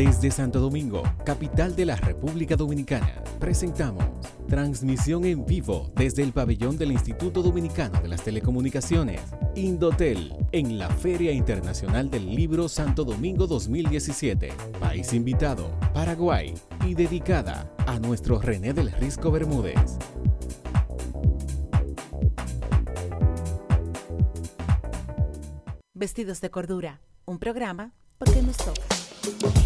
Desde Santo Domingo, capital de la República Dominicana, presentamos transmisión en vivo desde el pabellón del Instituto Dominicano de las Telecomunicaciones, Indotel, en la Feria Internacional del Libro Santo Domingo 2017. País invitado, Paraguay, y dedicada a nuestro René del Risco Bermúdez. Vestidos de Cordura, un programa porque nos toca.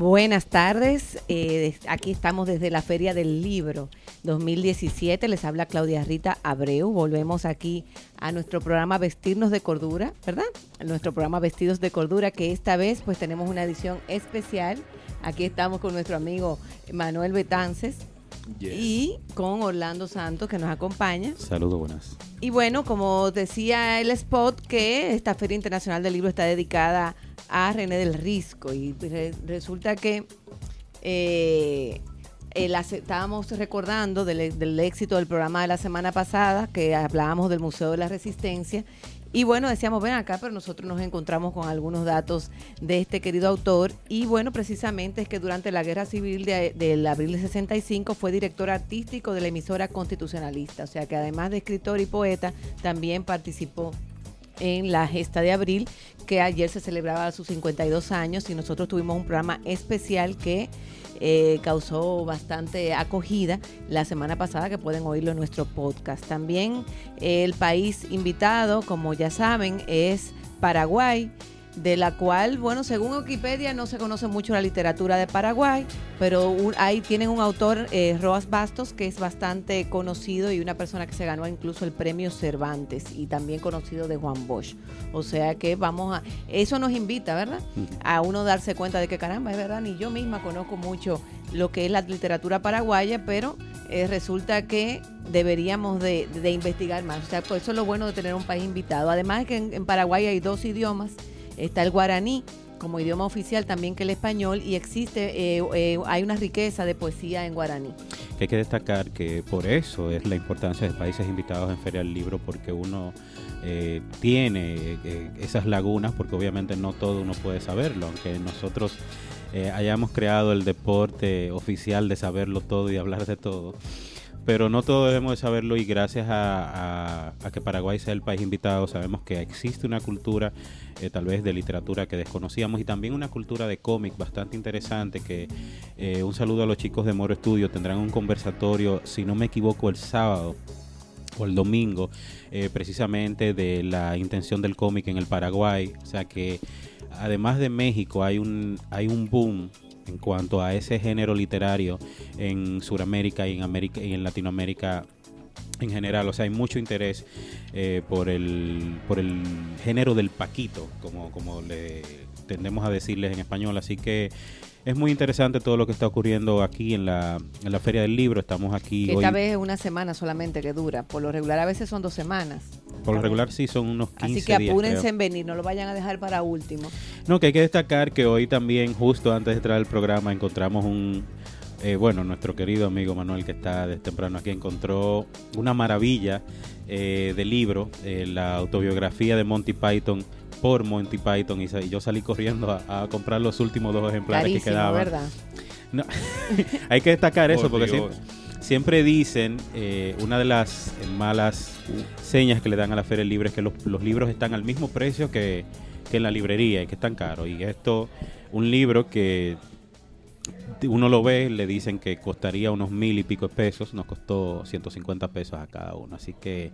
Buenas tardes, eh, aquí estamos desde la Feria del Libro 2017, les habla Claudia Rita Abreu, volvemos aquí a nuestro programa Vestirnos de Cordura, ¿verdad? Nuestro programa Vestidos de Cordura, que esta vez pues tenemos una edición especial, aquí estamos con nuestro amigo Manuel Betances, y con Orlando Santos que nos acompaña. Saludos, buenas. Y bueno, como decía el spot, que esta Feria Internacional del Libro está dedicada a René del Risco y resulta que eh, estábamos recordando del, del, éxito del programa de la semana pasada, que hablábamos del Museo de la Resistencia, y bueno, decíamos, ven acá, pero nosotros nos encontramos con algunos datos de este querido autor. Y bueno, precisamente es que durante la Guerra Civil de, del abril de 65 fue director artístico de la emisora constitucionalista. O sea que además de escritor y poeta, también participó en la gesta de abril, que ayer se celebraba sus 52 años y nosotros tuvimos un programa especial que eh, causó bastante acogida la semana pasada, que pueden oírlo en nuestro podcast. También el país invitado, como ya saben, es Paraguay de la cual, bueno, según Wikipedia no se conoce mucho la literatura de Paraguay, pero ahí tienen un autor, eh, Roas Bastos, que es bastante conocido y una persona que se ganó incluso el premio Cervantes y también conocido de Juan Bosch. O sea que vamos a, eso nos invita, ¿verdad? A uno darse cuenta de que caramba, es verdad, ni yo misma conozco mucho lo que es la literatura paraguaya, pero eh, resulta que deberíamos de, investigar más. O sea, pues eso es lo bueno de tener un país invitado. Además que en Paraguay hay dos idiomas Está el guaraní como idioma oficial también que el español y existe, eh, eh, hay una riqueza de poesía en guaraní. Hay que destacar que por eso es la importancia de países invitados en Feria del Libro, porque uno eh, tiene esas lagunas, porque obviamente no todo uno puede saberlo, aunque nosotros hayamos creado el deporte oficial de saberlo todo y hablar de todo pero no todos debemos de saberlo y gracias a, que Paraguay sea el país invitado sabemos que existe una cultura eh, tal vez de literatura que desconocíamos y también una cultura de cómic bastante interesante que eh, un saludo a los chicos de Moro Estudio tendrán un conversatorio si no me equivoco el sábado o el domingo eh, precisamente de la intención del cómic en el Paraguay. O sea que además de México hay un hay un boom en cuanto a ese género literario en Sudamérica y en América y en Latinoamérica en general, o sea, hay mucho interés eh, por el por el género del paquito, como como le tendemos a decirles en español, así que es muy interesante todo lo que está ocurriendo aquí en la, en la Feria del Libro. Estamos aquí. esta vez es una semana solamente que dura. Por lo regular, a veces son dos semanas. Por lo regular, sí, son unos 15 Así que apúrense en venir, no lo vayan a dejar para último. No, que hay que destacar que hoy también, justo antes de entrar al programa, encontramos un. Eh, bueno, nuestro querido amigo Manuel, que está desde temprano aquí, encontró una maravilla eh, de libro, eh, la autobiografía de Monty Python por Monty Python y, yo salí corriendo a, comprar los últimos dos ejemplares que quedaban. ¿verdad? No, hay que destacar eso porque siempre, dicen, eh, una de las malas señas que le dan a la Feria Libre es que los, libros están al mismo precio que, en la librería y que están caros. Y esto, un libro que uno lo ve, le dicen que costaría unos mil y pico de pesos, nos costó 150 pesos a cada uno. Así que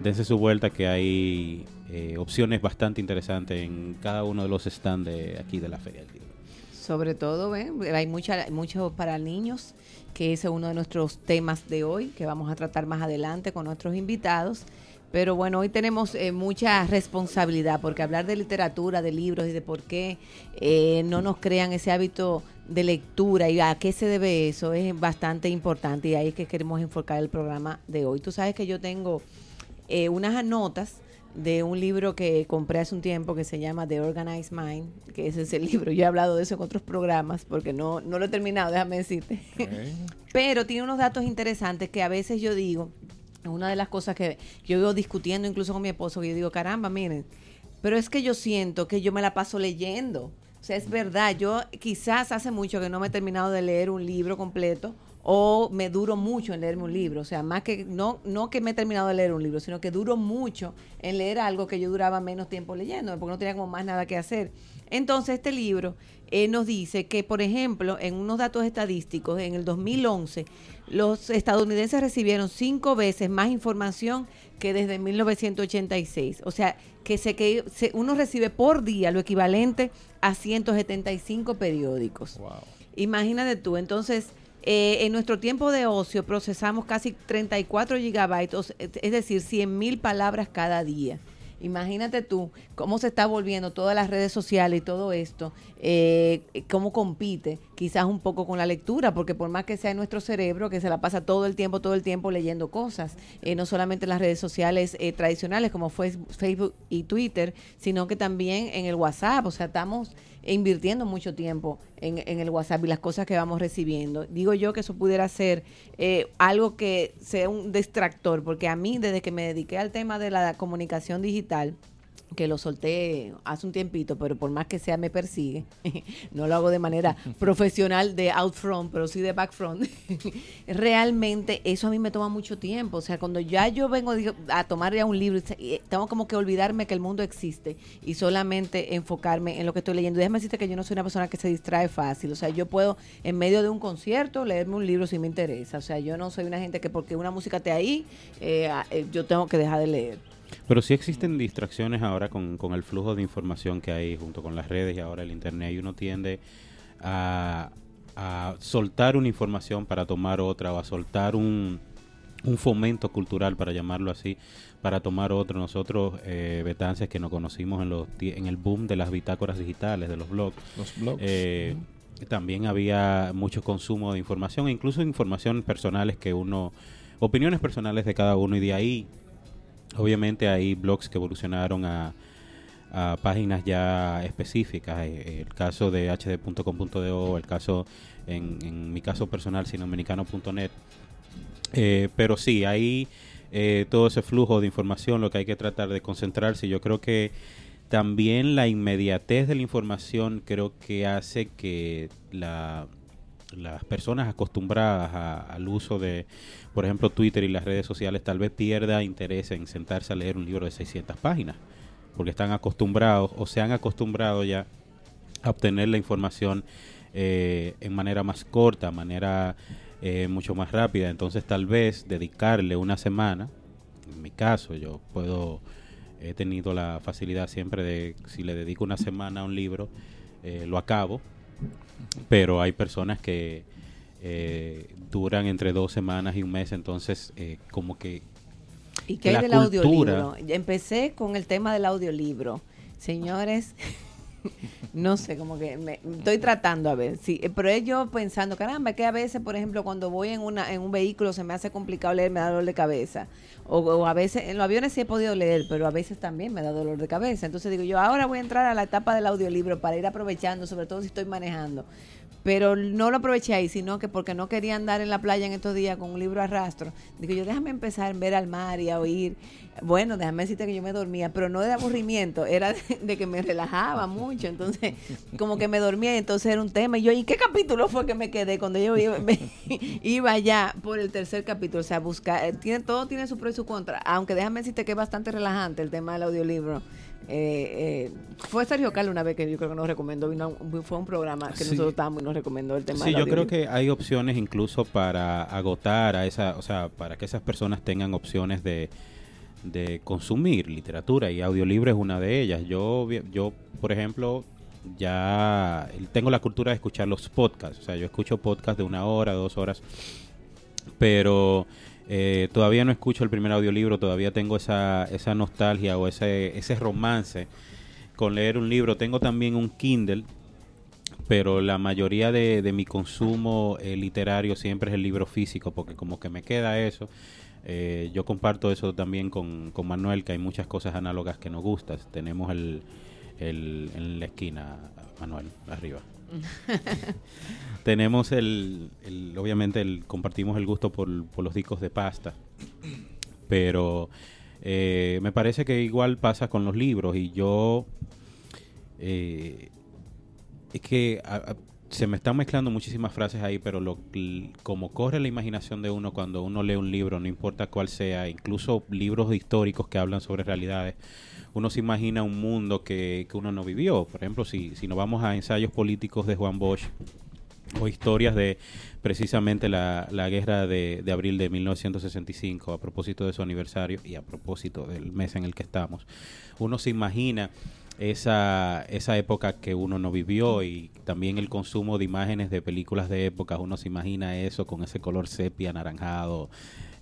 dense su vuelta que hay eh, opciones bastante interesantes en cada uno de los stands aquí de la Feria del. Sobre todo, hay mucha, mucho para niños, que ese es uno de nuestros temas de hoy, que vamos a tratar más adelante con nuestros invitados. Pero bueno, hoy tenemos eh, mucha responsabilidad, porque hablar de literatura, de libros y de por qué eh, no nos crean ese hábito de lectura y a qué se debe eso es bastante importante y ahí es que queremos enfocar el programa de hoy. Tú sabes que yo tengo eh, unas notas de un libro que compré hace un tiempo que se llama The Organized Mind, que ese es el libro. Yo he hablado de eso en otros programas porque no, no lo he terminado, déjame decirte. Pero tiene unos datos interesantes que a veces yo digo, una de las cosas que yo veo discutiendo incluso con mi esposo, que yo digo, caramba, miren, pero es que yo siento que yo me la paso leyendo. O sea, es verdad, yo quizás hace mucho que no me he terminado de leer un libro completo o me duro mucho en leerme un libro. O sea, más que no, no que me he terminado de leer un libro, sino que duro mucho en leer algo que yo duraba menos tiempo leyendo, porque no tenía como más nada que hacer. Entonces, este libro eh, nos dice que, por ejemplo, en unos datos estadísticos, en el 2011, los estadounidenses recibieron cinco veces más información que desde 1986. O sea, que, se, que uno recibe por día lo equivalente a 175 periódicos. Imagínate tú, entonces... Eh, en nuestro tiempo de ocio procesamos casi 34 gigabytes, es decir, 100 mil palabras cada día. Imagínate tú cómo se está volviendo todas las redes sociales y todo esto, eh, cómo compite quizás un poco con la lectura, porque por más que sea nuestro cerebro, que se la pasa todo el tiempo, todo el tiempo leyendo cosas, eh, no solamente en las redes sociales eh, tradicionales como fue Facebook y Twitter, sino que también en el WhatsApp, o sea, estamos invirtiendo mucho tiempo en, en, el WhatsApp y las cosas que vamos recibiendo. Digo yo que eso pudiera ser eh, algo que sea un distractor, porque a mí desde que me dediqué al tema de la comunicación digital, que lo solté hace un tiempito, pero por más que sea me persigue. no lo hago de manera profesional de out front, pero sí de back front. Realmente eso a mí me toma mucho tiempo. O sea, cuando ya yo vengo a tomar ya un libro, tengo como que olvidarme que el mundo existe y solamente enfocarme en lo que estoy leyendo. Déjame decirte que yo no soy una persona que se distrae fácil. O sea, yo puedo en medio de un concierto leerme un libro si me interesa. O sea, yo no soy una gente que porque una música esté ahí, eh, eh, yo tengo que dejar de leer. Pero sí existen distracciones ahora con, el flujo de información que hay junto con las redes y ahora el Internet y uno tiende a, soltar una información para tomar otra o a soltar un, un fomento cultural, para llamarlo así, para tomar otro. Nosotros, eh, Betances, que nos conocimos en, los, en el boom de las bitácoras digitales, de los blogs, los blogs. Eh, también había mucho consumo de información, incluso información personales que uno, opiniones personales de cada uno, y de ahí Obviamente hay blogs que evolucionaron a, páginas ya específicas. Eh, el caso de hd.com.do, el caso, en, mi caso personal, sinoamericano.net. Eh, pero sí, hay eh, todo ese flujo de información, lo que hay que tratar de concentrarse. Yo creo que también la inmediatez de la información creo que hace que la, las personas acostumbradas al uso de, por ejemplo, Twitter y las redes sociales tal vez pierda interés en sentarse a leer un libro de 600 páginas, porque están acostumbrados o se han acostumbrado ya a obtener la información eh, en manera más corta, manera eh, mucho más rápida. Entonces tal vez dedicarle una semana, en mi caso yo puedo, he tenido la facilidad siempre de, si le dedico una semana a un libro, eh, lo acabo pero hay personas que eh, duran entre dos semanas y un mes, entonces eh, como que... ¿Y qué hay del audiolibro? Empecé con el tema del audiolibro. Señores, no sé, como que me estoy tratando a ver, sí, eh, pero yo pensando, caramba, que a veces, por ejemplo, cuando voy en una en un vehículo se me hace complicado leer, me da dolor de cabeza. O, a veces, en los aviones sí he podido leer, pero a veces también me da dolor de cabeza. Entonces digo, yo ahora voy a entrar a la etapa del audiolibro para ir aprovechando, sobre todo si estoy manejando pero no lo aproveché ahí, sino que porque no quería andar en la playa en estos días con un libro a rastro, digo yo, déjame empezar a ver al mar y a oír. Bueno, déjame decirte que yo me dormía, pero no de aburrimiento, era de, que me relajaba mucho, entonces como que me dormía y entonces era un tema. Y yo, ¿y qué capítulo fue que me quedé cuando yo iba, iba ya por el tercer capítulo? O sea, buscar, eh, tiene, todo tiene su pro y su contra, aunque déjame decirte que es bastante relajante el tema del audiolibro. Eh, eh, fue Sergio Carlos una vez que yo creo que nos recomendó, fue un programa que nosotros estábamos y nos recomendó el tema. Sí, yo creo que hay opciones incluso para agotar a esa, o sea, para que esas personas tengan opciones de, de consumir literatura y audiolibro es una de ellas. Yo, yo, por ejemplo, ya tengo la cultura de escuchar los podcasts, o sea, yo escucho podcasts de una hora, dos horas, pero eh, todavía no escucho el primer audiolibro, todavía tengo esa, esa nostalgia o ese, ese romance con leer un libro. Tengo también un Kindle, pero la mayoría de, mi consumo eh, literario siempre es el libro físico, porque como que me queda eso. Eh, yo comparto eso también con, con, Manuel, que hay muchas cosas análogas que nos gustan. Tenemos el, el, en la esquina, Manuel, arriba. Tenemos el, obviamente compartimos el gusto por, los discos de pasta, pero Eh, me parece que igual pasa con los libros y yo... eh, es que se me están mezclando muchísimas frases ahí, pero lo, como corre la imaginación de uno cuando uno lee un libro, no importa cuál sea, incluso libros históricos que hablan sobre realidades, uno se imagina un mundo que, que uno no vivió. Por ejemplo, si, si nos vamos a ensayos políticos de Juan Bosch o historias de precisamente la, la guerra de, de abril de 1965, a propósito de su aniversario y a propósito del mes en el que estamos, uno se imagina esa, esa época que uno no vivió y también el consumo de imágenes de películas de época, uno se imagina eso con ese color sepia, anaranjado,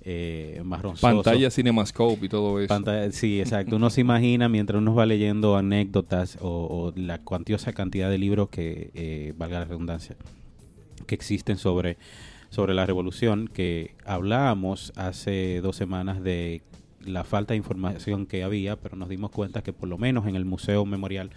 eh, marronzoso. Pantalla Cinemascope y todo eso. Pantalla- sí, exacto. Uno se imagina mientras uno va leyendo anécdotas o, o la cuantiosa cantidad de libros que, eh, valga la redundancia, que existen sobre, sobre la revolución, que hablábamos hace dos semanas de la falta de información que había, pero nos dimos cuenta que por lo menos en el Museo Memorial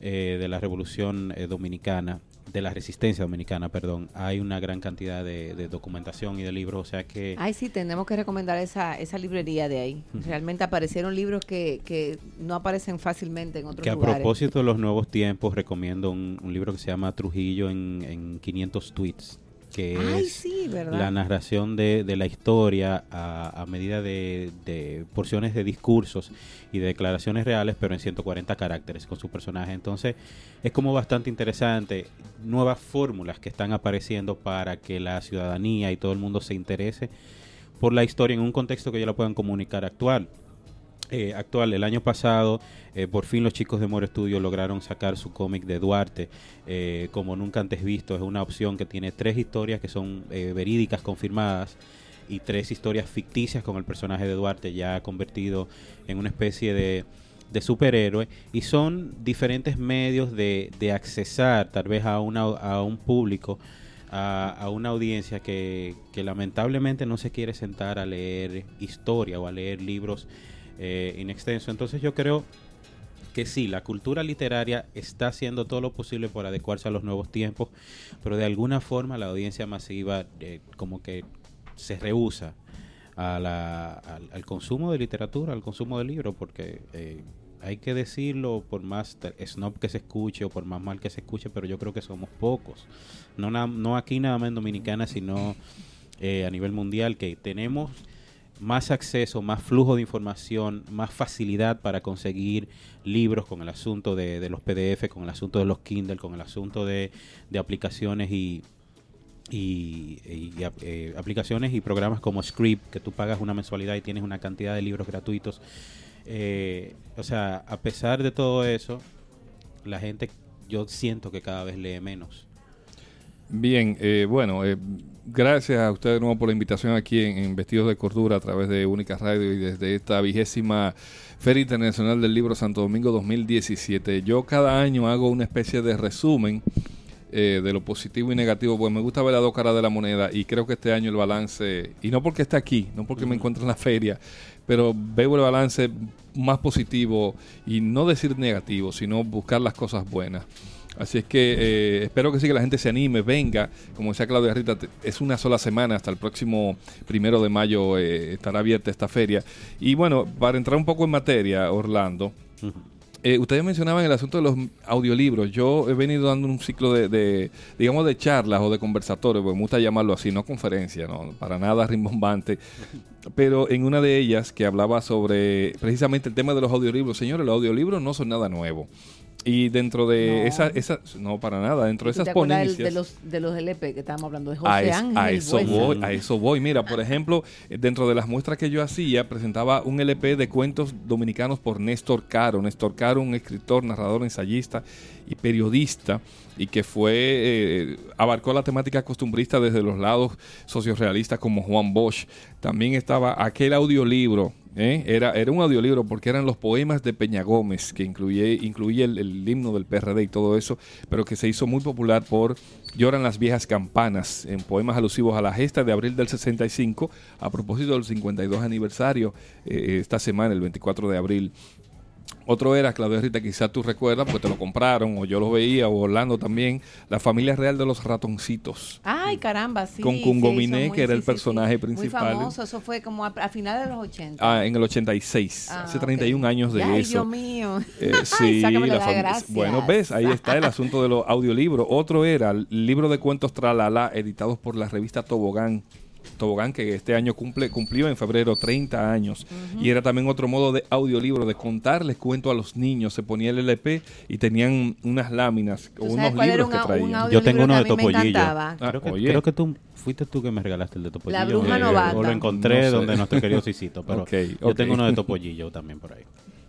eh, de la Revolución eh, Dominicana, de la Resistencia Dominicana, perdón, hay una gran cantidad de, de documentación y de libros, o sea que... Ay, sí, tenemos que recomendar esa, esa librería de ahí. Realmente aparecieron libros que, que no aparecen fácilmente en otros Que a lugares. propósito de los nuevos tiempos, recomiendo un, un libro que se llama Trujillo en, en 500 tweets, que Ay, es la narración de, de la historia a, a medida de, de porciones de discursos y de declaraciones reales, pero en 140 caracteres con su personaje. Entonces, es como bastante interesante. Nuevas fórmulas que están apareciendo para que la ciudadanía y todo el mundo se interese por la historia en un contexto que ya lo puedan comunicar actual eh, actual. El año pasado, eh, por fin los chicos de More Studio lograron sacar su cómic de Duarte, eh, como nunca antes visto. Es una opción que tiene tres historias que son eh, verídicas, confirmadas, y tres historias ficticias con el personaje de Duarte ya convertido en una especie de, de superhéroe. Y son diferentes medios de, de accesar tal vez a, una, a un público. A, a una audiencia que, que lamentablemente no se quiere sentar a leer historia o a leer libros eh, in extenso. Entonces yo creo que sí, la cultura literaria está haciendo todo lo posible por adecuarse a los nuevos tiempos, pero de alguna forma la audiencia masiva eh, como que se rehúsa a la- al, al consumo de literatura, al consumo de libros, porque eh, hay que decirlo por más snob que se escuche o por más mal que se escuche, pero yo creo que somos pocos. No, no aquí nada más en Dominicana, sino eh, a nivel mundial, que tenemos más acceso, más flujo de información, más facilidad para conseguir libros con el asunto de, los PDF, con el asunto de los Kindle, con el asunto de, de aplicaciones y, y, eh, aplicaciones y programas como Script, que tú pagas una mensualidad y tienes una cantidad de libros gratuitos. Eh, o sea, a pesar de todo eso, la gente, yo siento que cada vez lee menos. Bien, eh, bueno, eh, gracias a ustedes de nuevo por la invitación aquí en, en Vestidos de Cordura a través de Única Radio y desde esta vigésima Feria Internacional del Libro Santo Domingo 2017. Yo cada año hago una especie de resumen eh, de lo positivo y negativo, porque me gusta ver las dos caras de la moneda y creo que este año el balance, y no porque esté aquí, no porque me encuentre en la feria, pero veo el balance más positivo y no decir negativo, sino buscar las cosas buenas. Así es que eh, espero que sí que la gente se anime, venga. Como decía Claudia Rita, es una sola semana, hasta el próximo primero de mayo eh, estará abierta esta feria. Y bueno, para entrar un poco en materia, Orlando, eh, ustedes mencionaban el asunto de los audiolibros. Yo he venido dando un ciclo de, de, digamos, de charlas o de conversatorios, porque me gusta llamarlo así, no conferencia, no, para nada rimbombante. Pero en una de ellas que hablaba sobre precisamente el tema de los audiolibros. Señores, los audiolibros no son nada nuevo. Y dentro de No. esa, esa, no para nada, dentro de ¿Tú esas del- ponencias. de los, de los LP que estábamos hablando? De José A, es- Ángel a eso Buesa. voy, a eso voy. Mira, por ejemplo, dentro de las muestras que yo hacía, presentaba un LP de cuentos dominicanos por Néstor Caro. Néstor Caro, un escritor, narrador, ensayista y periodista, y que fue, eh, abarcó la temática costumbrista desde los lados sociorealistas como Juan Bosch. También estaba aquel audiolibro. ¿Eh? Era, era un audiolibro porque eran los poemas de Peña Gómez, que incluye, incluye el, el himno del PRD y todo eso, pero que se hizo muy popular por Lloran las viejas campanas, en poemas alusivos a la gesta de abril del 65, a propósito del 52 aniversario, eh, esta semana, el 24 de abril. Otro era, Claudia Rita, quizás tú recuerdas, porque te lo compraron, o yo lo veía, o Orlando también, La familia real de los ratoncitos. Ay, caramba, sí. Con Cungominé, muy- que era el sí, sí, sí. personaje principal. Muy famoso, eso fue como a, a finales de los 80. Ah, en el 86, Ah, hace ok. 31 años de Ay, eso. Dios mío. Eh, sí, la la bueno, ves, ahí está el asunto de los audiolibros. Otro era el libro de cuentos Tralala, editados por la revista Tobogán. Tobogán, que este año cumple, cumplió en febrero 30 años. Y era también otro modo de audiolibro, de contarles cuentos a los niños. Se ponía el LP y tenían unas láminas o ¿Tú unos libros un, que un traían. Yo tengo uno de Topollillo. Ah, Creo que, creo que tú fuiste tú que me regalaste el de Topollillo. La bruja eh, novata. O lo encontré No sé. donde nuestro querido Cicito. Pero yo tengo uno de Topollillo también por ahí.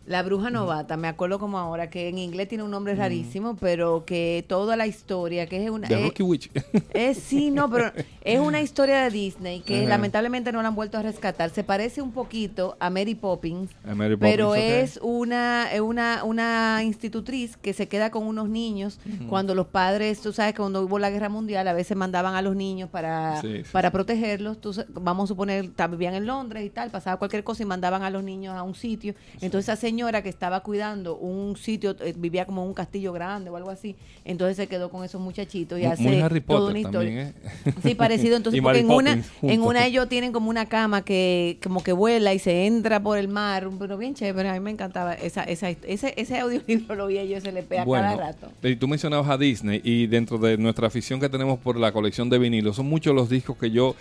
La bruja novata, me acuerdo como ahora, que en inglés tiene un nombre rarísimo, pero que toda la historia, que es una... De es- Rocky Witch. Es sí, no, pero es una historia de Disney que lamentablemente no la han vuelto a rescatar. Se parece un poquito a Mary Poppins, A Mary pero Poppins, ok. es una, una una institutriz que se queda con unos niños cuando los padres, tú sabes que cuando hubo la guerra mundial a veces mandaban a los niños para, Sí, sí, para protegerlos. Tú vamos a suponer, vivían en Londres y tal, pasaba cualquier cosa y mandaban a los niños a un sitio. Entonces esa señora que estaba cuidando un sitio, eh, vivía como en un castillo grande o algo así, entonces se quedó con esos muchachitos y Muy- hace muy Harry toda Potter una historia. también, ¿eh? Sí, parecido. Entonces, porque en una, en una ellos tienen como una cama que como que vuela y se entra por el mar, pero bien chévere. A mí me encantaba esa, esa, ese, ese audiolibro lo veía yo ese LP a cada rato. y tú mencionabas a Disney y dentro de nuestra afición que tenemos por la colección de vinilos, son muchos los discos que yo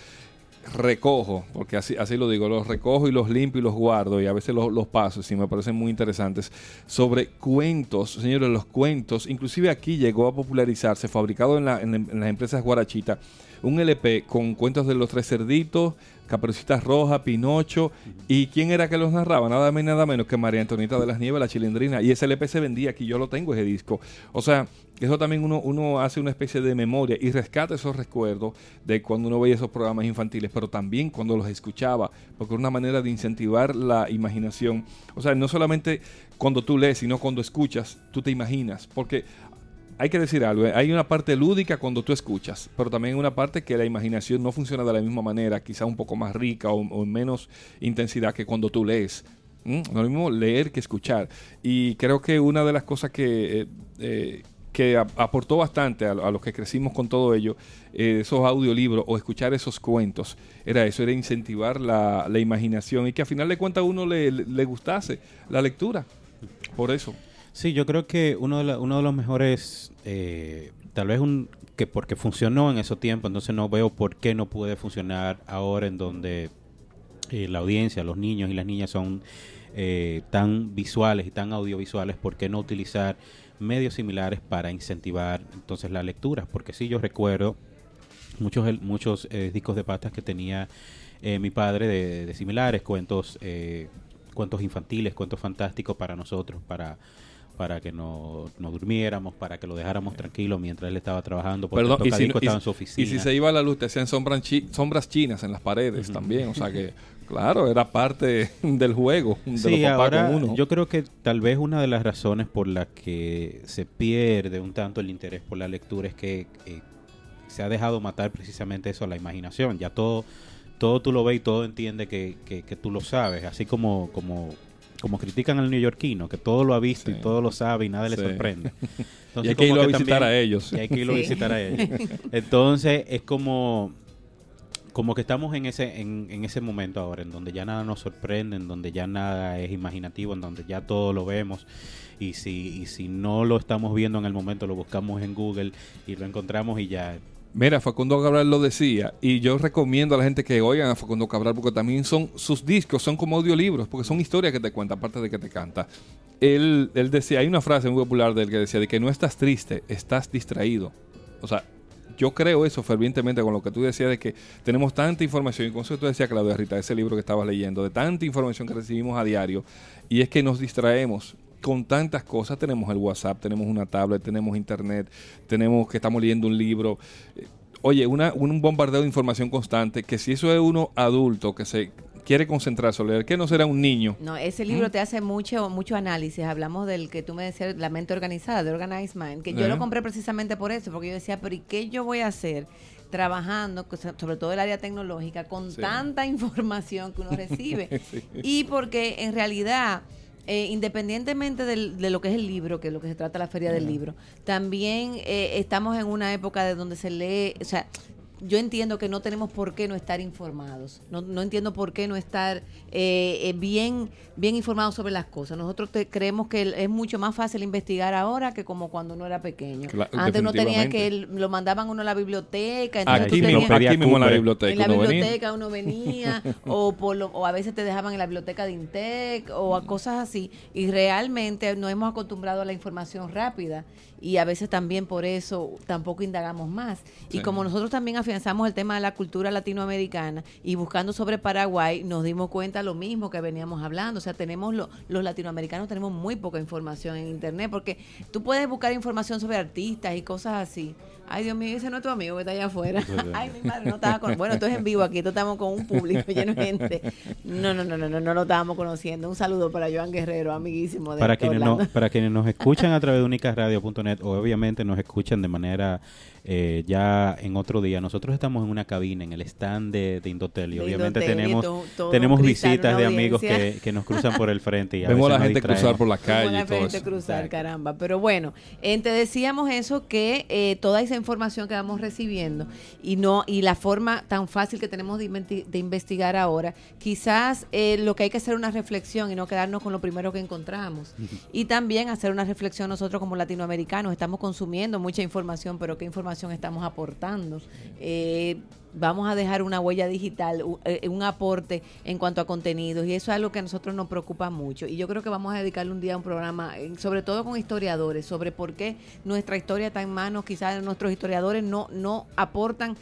recojo, porque así, así lo digo, los recojo y los limpio y los guardo y a veces los, los paso y me parecen muy interesantes, sobre cuentos, señores, los cuentos, inclusive aquí llegó a popularizarse, fabricado en, la- en- las empresas Guarachita, un LP con cuentos de los tres cerditos, Caperucita Roja, Pinocho, y quién era que los narraba, nada nada menos que María Antonita de las Nieves, la chilindrina, y ese LP se vendía aquí, yo lo tengo ese disco. O sea, eso también uno, uno hace una especie de memoria y rescata esos recuerdos de cuando uno veía esos programas infantiles, pero también cuando los escuchaba, porque era una manera de incentivar la imaginación. O sea, no solamente cuando tú lees, sino cuando escuchas, tú te imaginas, porque hay que decir algo, ¿eh? hay una parte lúdica cuando tú escuchas, pero también una parte que la imaginación no funciona de la misma manera, quizá un poco más rica o, o en menos intensidad que cuando tú lees. No lo mismo leer que escuchar. Y creo que una de las cosas que, eh, eh, que ap- aportó bastante a, los que crecimos con todo ello, esos audiolibros o escuchar esos cuentos, era eso, era incentivar la, la imaginación y que a final de cuentas a uno le- le gustase la lectura. Por eso. Sí, yo creo que uno de, la- uno de los mejores, eh, tal vez un que porque funcionó en ese tiempo, entonces no veo por qué no puede funcionar ahora en donde eh, la audiencia, los niños y las niñas son eh, tan visuales y tan audiovisuales, ¿por qué no utilizar medios similares para incentivar entonces la lectura? Porque sí, yo recuerdo muchos muchos eh, discos de pastas que tenía eh, mi padre de, de similares, cuentos cuentos infantiles, cuentos fantásticos para nosotros, para para que no, no durmiéramos, para que lo dejáramos tranquilo mientras él estaba trabajando, porque Perdón, el y si, no- y- estaba en su y oficina. si se iba la luz, te hacían sombras, chi- sombras chinas en las paredes también. O sea que, claro, era parte del juego de Sí, ahora con uno. yo creo que tal vez una de las razones por las que se pierde un tanto el interés por la lectura es que eh, se ha dejado matar precisamente eso, la imaginación. Ya todo, todo tú lo ves y todo entiende que, que, que tú lo sabes, así como, como, como critican al neoyorquino, que todo lo ha visto Sí. y todo lo sabe y nada le Sí. sorprende. y Entonces, hay que como irlo a que visitar también- a ellos. y hay que irlo a visitar a ellos. Entonces es como como que estamos en ese en, en ese momento ahora en donde ya nada nos sorprende, en donde ya nada es imaginativo, en donde ya todo lo vemos y si y si no lo estamos viendo en el momento lo buscamos en Google y lo encontramos y ya Mira, Facundo Cabral lo decía, y yo recomiendo a la gente que oigan a Facundo Cabral porque también son sus discos, son como audiolibros, porque son historias que te cuenta, aparte de que te canta. Él, él decía, hay una frase muy popular de él que decía, de que no estás triste, estás distraído. O sea, yo creo eso fervientemente con lo que tú decías de que tenemos tanta información, y con eso tú decías, Claudia Rita, ese libro que estabas leyendo, de tanta información que recibimos a diario, y es que nos distraemos con tantas cosas. Tenemos el WhatsApp, tenemos una tablet, tenemos internet, tenemos que estamos leyendo un libro. Eh, Oye, una, un bombardeo de información constante, que si eso es uno adulto que se quiere concentrarse leer, que no será un niño. No, ese libro te hace mucho mucho análisis. Hablamos del que tú me decías, la mente organizada, de Organized Mind, que yo Eh. lo compré precisamente por eso, porque yo decía, pero ¿y qué yo voy a hacer trabajando, sobre todo el área tecnológica, con Sí. tanta información que uno recibe? Sí. Y porque en realidad eh, independientemente del- de lo que es el libro, que es lo que se trata la feria del libro, también eh, estamos en una época de donde se lee, o sea, yo entiendo que no tenemos por qué no estar informados. No, no entiendo por qué no estar eh, eh, bien, bien informados sobre las cosas. Nosotros te- creemos que es mucho más fácil investigar ahora que como cuando uno era pequeño. Antes uno tenía que lo mandaban uno a la biblioteca. entonces Aquí tú mismo, tenías- aquí mismo en la biblioteca. en la uno venía. biblioteca uno venía o por lo- o a veces te dejaban en la biblioteca de Intec o a cosas así y realmente nos hemos acostumbrado a la información rápida y a veces también por eso tampoco indagamos más y como nosotros también afianzamos el tema de la cultura latinoamericana y buscando sobre Paraguay nos dimos cuenta lo mismo que veníamos hablando o sea tenemos lo- los latinoamericanos tenemos muy poca información en internet porque tú puedes buscar información sobre artistas y cosas así Ay, Dios mío, ese no es tu amigo que está allá afuera. Ay, mi madre, no estaba con... Bueno, esto es en vivo aquí, esto estamos con un público lleno de gente. No, no, no, no, no, no lo estábamos conociendo. Un saludo para Joan Guerrero, amiguísimo de para quienes, no, para quienes nos escuchan a través de unicasradio.net o obviamente nos escuchan de manera eh, ya en otro día, nosotros estamos en una cabina, en el stand de, de Indotel y De obviamente Indotel, tenemos, todo- todo tenemos cristal, visitas de amigos que, que nos cruzan por el frente y a Vemos a la gente cruzar por la calle la y todo eso. cruzar, Exacto. caramba. Pero bueno, eh, te decíamos eso que eh, toda esa información que vamos recibiendo y no y la forma tan fácil que tenemos de, de investigar ahora, quizás eh, lo que hay que hacer una reflexión y no quedarnos con lo primero que encontramos. Y también hacer una reflexión nosotros como latinoamericanos, estamos consumiendo mucha información, pero ¿qué información estamos aportando? Eh, vamos a dejar una huella digital, eh, un aporte en cuanto a contenidos y eso es algo que a nosotros nos preocupa mucho y yo creo que vamos a dedicarle un día a un programa, eh, sobre todo con historiadores, sobre por qué nuestra historia está en manos, quizás nuestros historiadores no, no aportan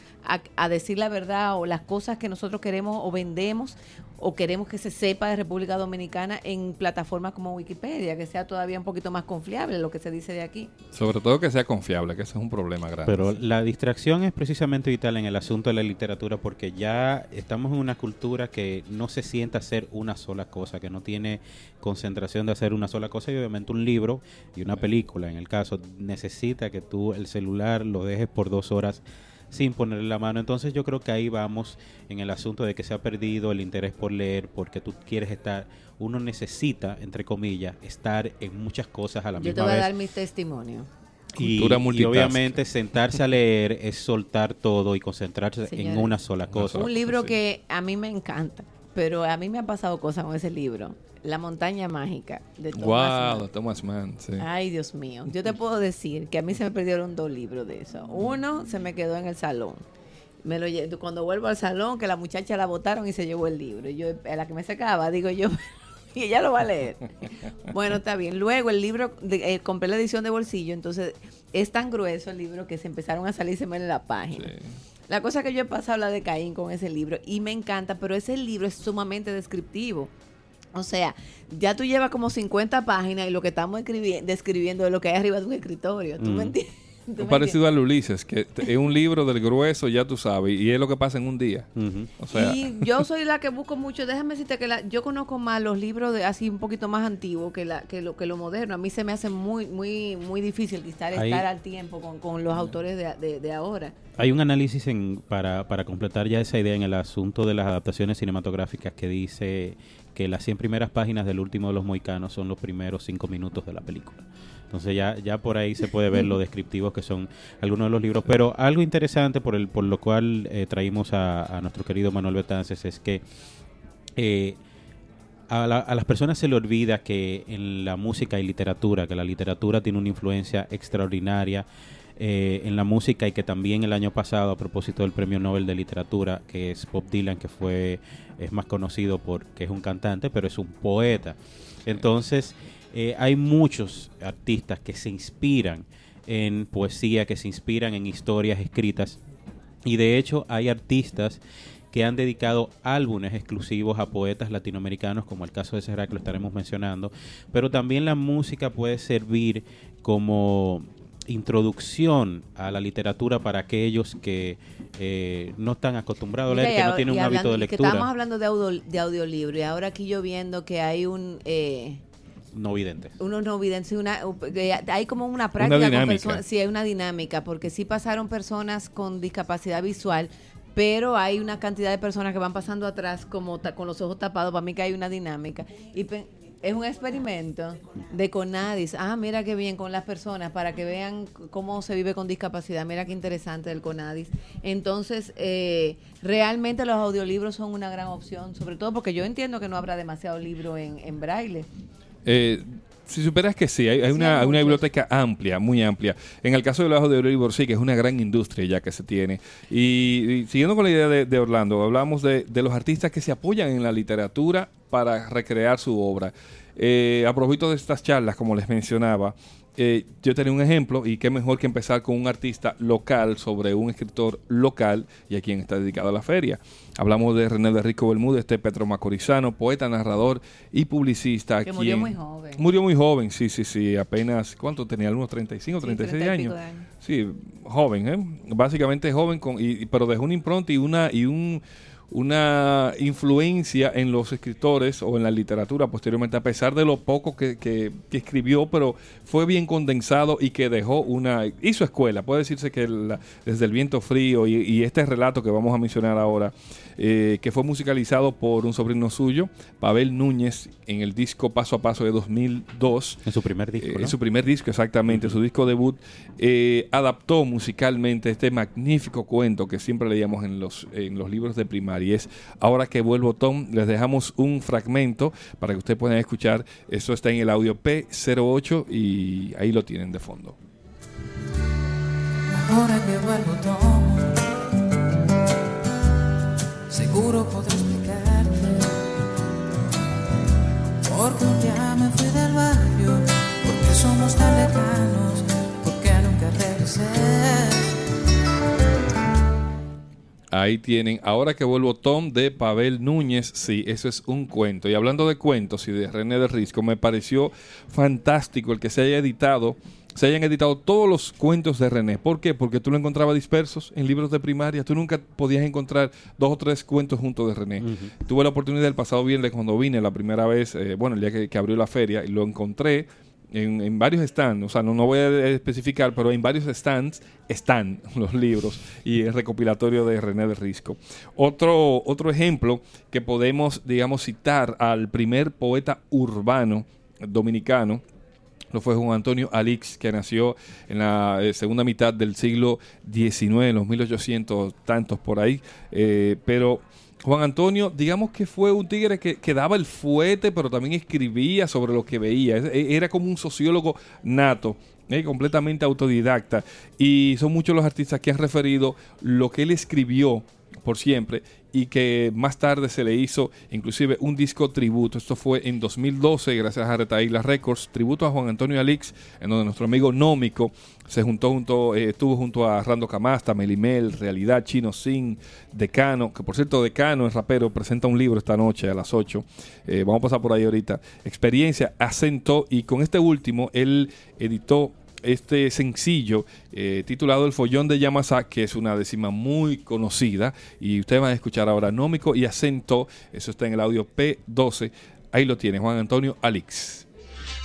a decir la verdad o las cosas que nosotros queremos o vendemos o queremos que se sepa de República Dominicana en plataformas como Wikipedia, que sea todavía un poquito más confiable lo que se dice de aquí. Sobre todo que sea confiable, que ese es un problema grande. Pero la distracción es precisamente vital en el asunto de la literatura porque ya estamos en una cultura que no se sienta hacer una sola cosa, que no tiene concentración de hacer una sola cosa y obviamente un libro y una película, en el caso, necesita que tú el celular lo dejes por dos horas sin ponerle la mano. Entonces yo creo que ahí vamos en el asunto de que se ha perdido el interés por leer porque tú quieres estar, uno necesita, entre comillas, estar en muchas cosas a la Yo te misma voy a vez. dar mi testimonio. Y, y obviamente sentarse a leer es soltar todo y concentrarse en una sola cosa. Un libro sí. que a mí me encanta, pero a mí me han pasado cosas con ese libro. La montaña mágica de Thomas wow, Mann. Thomas Mann, sí. Ay, Dios mío. Yo te puedo decir que a mí se me perdieron dos libros de eso. Uno se me quedó en el salón. Me lo cuando vuelvo al salón, que la muchacha la botaron y se llevó el libro. Yo, a la que me sacaba, digo yo, y ella lo va a leer. Bueno, está bien. Luego el libro, de- eh, compré la edición de bolsillo, entonces es tan grueso el libro que se empezaron a salirse en la página. Sí. La cosa que yo he pasado la de Caín con ese libro y me encanta, pero ese libro es sumamente descriptivo. O sea, ya tú llevas como 50 páginas y lo que estamos escribi- describiendo es lo que hay arriba de un escritorio. ¿Tú me Mm. entiendes? ¿Tú me Parecido al Ulises, que es un libro del grueso, ya tú sabes, y es lo que pasa en un día. O sea, y yo soy la que busco mucho. Déjame decirte que la, yo conozco más los libros de así un poquito más antiguos que, la, que, lo, que lo moderno. A mí se me hace muy muy muy difícil estar, Ahí- estar al tiempo con, con los autores de, de- de ahora. Hay un análisis en, para, para completar ya esa idea en el asunto de las adaptaciones cinematográficas que dice que las 100 primeras páginas del último de los moicanos son los primeros 5 minutos de la película. Entonces ya, ya por ahí se puede ver lo descriptivos que son algunos de los libros. Pero algo interesante por, el, por lo cual eh, traímos a, a nuestro querido Manuel Betances es que eh, a, la- a las personas se le olvida que en la música y literatura, que la literatura tiene una influencia extraordinaria eh, en la música y que también el año pasado, a propósito del Premio Nobel de Literatura, que es Bob Dylan, que fue es más conocido porque es un cantante, pero es un poeta. Entonces, eh, hay muchos artistas que se inspiran en poesía, que se inspiran en historias escritas. Y de hecho hay artistas que han dedicado álbumes exclusivos a poetas latinoamericanos, como el caso de Serra, que lo estaremos mencionando, pero también la música puede servir como introducción a la literatura para aquellos que eh, no están acostumbrados a leer, que no tienen un hábito hablando- de y que lectura. Estamos hablando de, audio, de audiolibro y ahora aquí yo viendo que hay un... Eh, no videntes. unos no videntes, una, hay como una práctica con dinámica. personas, sí hay una dinámica, porque sí pasaron personas con discapacidad visual, pero hay una cantidad de personas que van pasando atrás como ta- con los ojos tapados, para mí que hay una dinámica. Y pe- Es un experimento de Conadis. Ah, mira qué bien con las personas para que vean cómo se vive con discapacidad. Mira qué interesante el Conadis. Entonces, eh, realmente los audiolibros son una gran opción, sobre todo porque yo entiendo que no habrá demasiado libro en, en braille. Eh, si superas que sí, hay, hay Sí, una, hay una biblioteca amplia, muy amplia. En el caso de los audiolibros, sí, que es una gran industria ya que se tiene. Y, y siguiendo con la idea de, de Orlando, hablamos de, de los artistas que se apoyan en la literatura para recrear su obra. Eh, a propósito de estas charlas, como les mencionaba, eh, yo tenía un ejemplo y qué mejor que empezar con un artista local sobre un escritor local y a quien está dedicado a la feria. Hablamos de René de Rico Bermúdez, este Petro Macorizano, poeta, narrador y publicista. Que murió muy joven. Murió muy joven, sí, sí, sí, apenas, ¿cuánto tenía? ¿Algunos 35, Sí, 36 treinta y pico años? años. Sí, joven, ¿eh? Básicamente joven, con, y, y- pero dejó una impronta y una y un una influencia en los escritores o en la literatura posteriormente, a pesar de lo poco que, que- escribió, pero fue bien condensado y que dejó una... hizo escuela, puede decirse que la- desde el viento frío y, y este relato que vamos a mencionar ahora, eh, que fue musicalizado por un sobrino suyo, Pavel Núñez, en el disco Paso a Paso de 2002, En su primer disco, eh, ¿no? en su primer disco, exactamente, su disco debut, eh, adaptó musicalmente este magnífico cuento que siempre leíamos en los, en los libros de primaria. Y es Ahora que vuelvo, Tom, les dejamos un fragmento para que ustedes puedan escuchar. Eso está en el audio P08 y ahí lo tienen de fondo. Ahora que vuelvo tomo Seguro podré explicarte Porque un día me fui del barrio Porque somos tan lejanos Porque nunca regresé Ahí tienen, ahora que vuelvo Tom de Pavel Núñez, sí, eso es un cuento. Y hablando de cuentos y de René de Risco, me pareció fantástico el que se haya editado, se hayan editado todos los cuentos de René. ¿Por qué? Porque tú lo encontrabas dispersos en libros de primaria, tú nunca podías encontrar dos o tres cuentos juntos de René. Tuve la oportunidad el pasado viernes cuando vine la primera vez, eh, bueno, el día que, que abrió la feria, y lo encontré en, en varios stands, o sea, no, no voy a especificar, pero en varios stands están los libros y el recopilatorio de René de Risco. Otro, otro ejemplo que podemos, digamos, citar al primer poeta urbano dominicano, lo fue Juan Antonio Alix, que nació en la eh, segunda mitad del siglo XIX, en los 1800 tantos por ahí, eh, pero Juan Antonio, digamos que fue un tigre que, que daba el fuete, pero también escribía sobre lo que veía. E- Era como un sociólogo nato. eh, completamente autodidacta y son muchos los artistas que han referido lo que él escribió por siempre y que más tarde se le hizo inclusive un disco tributo. Esto fue en 2012 gracias a Retaíla Records, tributo a Juan Antonio Alix, en donde nuestro amigo Nómico se juntó junto, eh, estuvo junto a Rando Camasta, Melimel, Realidad, Chino Sin, Decano, que por cierto Decano es rapero, presenta un libro esta noche a las 8. Eh, vamos a pasar por ahí ahorita. Experiencia, acento y con este último él editó este sencillo eh, titulado El Follón de Yamasá, que es una décima muy conocida. Y ustedes van a escuchar ahora Nómico y Acento. Eso está en el audio P12. Ahí lo tiene Juan Antonio Alix.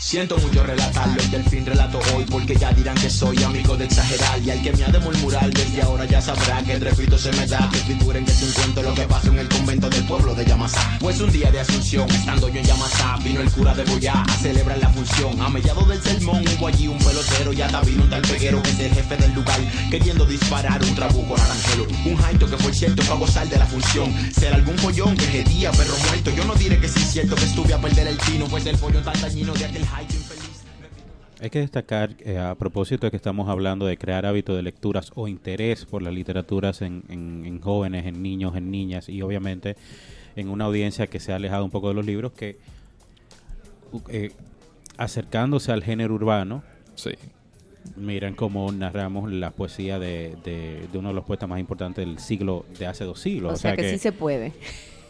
Siento mucho relatarlo, el delfín relato hoy porque ya dirán que soy amigo de exagerar y al que me ha de murmurar desde ahora ya sabrá que el repito se me da que figuren que es un cuento lo que pasó en el convento del pueblo de Yamasá. Pues un día de asunción, estando yo en Yamasá, vino el cura de Boyá a celebrar la función. A mediados del sermón hubo allí un pelotero y hasta vino un tal peguero que es el jefe del lugar queriendo disparar un trabuco naranjero. Un jaito que por cierto fue a gozar de la función. Será algún follón que día perro muerto. Yo no diré que sí es cierto que estuve a perder el tino, pues el follón tan dañino de aquel. Hay que destacar, eh, a propósito de que estamos hablando de crear hábito de lecturas o interés por las literaturas en, en- en jóvenes, en niños, en niñas y obviamente en una audiencia que se ha alejado un poco de los libros, que eh, acercándose al género urbano, Sí. miran cómo narramos la poesía de, de- de uno de los poetas más importantes del siglo, de hace dos siglos. O sea, que, sí se puede.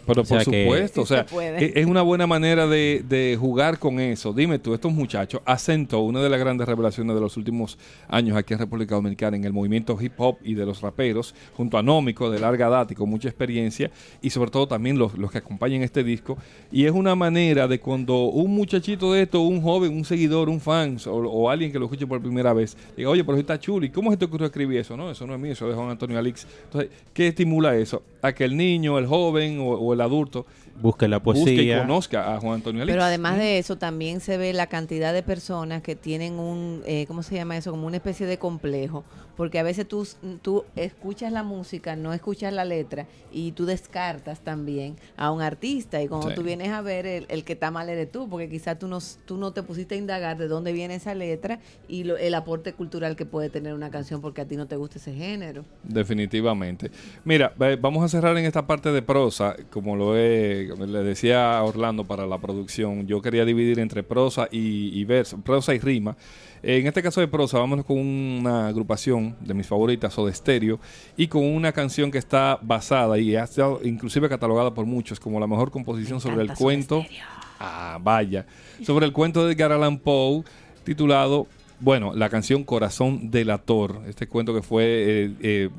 Pero O sea por que- supuesto, o sea, e- es una buena manera de, de jugar con eso. Dime tú, estos muchachos, Acento, una de las grandes revelaciones de los últimos años aquí en República Dominicana en el movimiento hip hop y de los raperos, junto a Nómico, de larga data y con mucha experiencia, y sobre todo también los, los que acompañan este disco. Y es una manera de cuando un muchachito de esto, un joven, un seguidor, un fan o, o alguien que lo escuche por primera vez, diga, oye, pero está chulo, ¿y cómo se te ocurrió escribir eso? No, eso no es mío, eso es de Juan Antonio Alix. Entonces, ¿qué estimula eso? A que el niño, el joven o, o el adulto busque la busque y poesía. conozca a Juan Antonio Alix. Pero además de eso, también se ve la cantidad de personas que tienen un, eh, ¿cómo se llama eso? Como una especie de complejo. Porque a veces tú, tú escuchas la música, no escuchas la letra y tú descartas también a un artista. Y cuando Sí. tú vienes a ver, el, el que está mal eres tú, porque quizás tú no, tú no te pusiste a indagar de dónde viene esa letra y lo- el aporte cultural que puede tener una canción porque a ti no te gusta ese género. Definitivamente. Mira, ve- vamos a cerrar en esta parte de prosa, como lo he, le decía a Orlando para la producción, yo quería dividir entre prosa y, y verso, prosa y rima. En este caso de prosa, vámonos con una agrupación de mis favoritas, Soda Stereo, y con una canción que está basada y ha sido inclusive catalogada por muchos como la mejor composición sobre el cuento. Ah, vaya. Sobre el cuento de Edgar Allan Poe, titulado, bueno, la canción Corazón delator. Este cuento que fue eh, eh,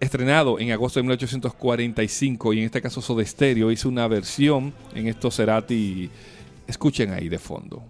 estrenado en agosto de 1845 y en este caso Soda Stereo hizo una versión en estos Cerati. Escuchen ahí de fondo.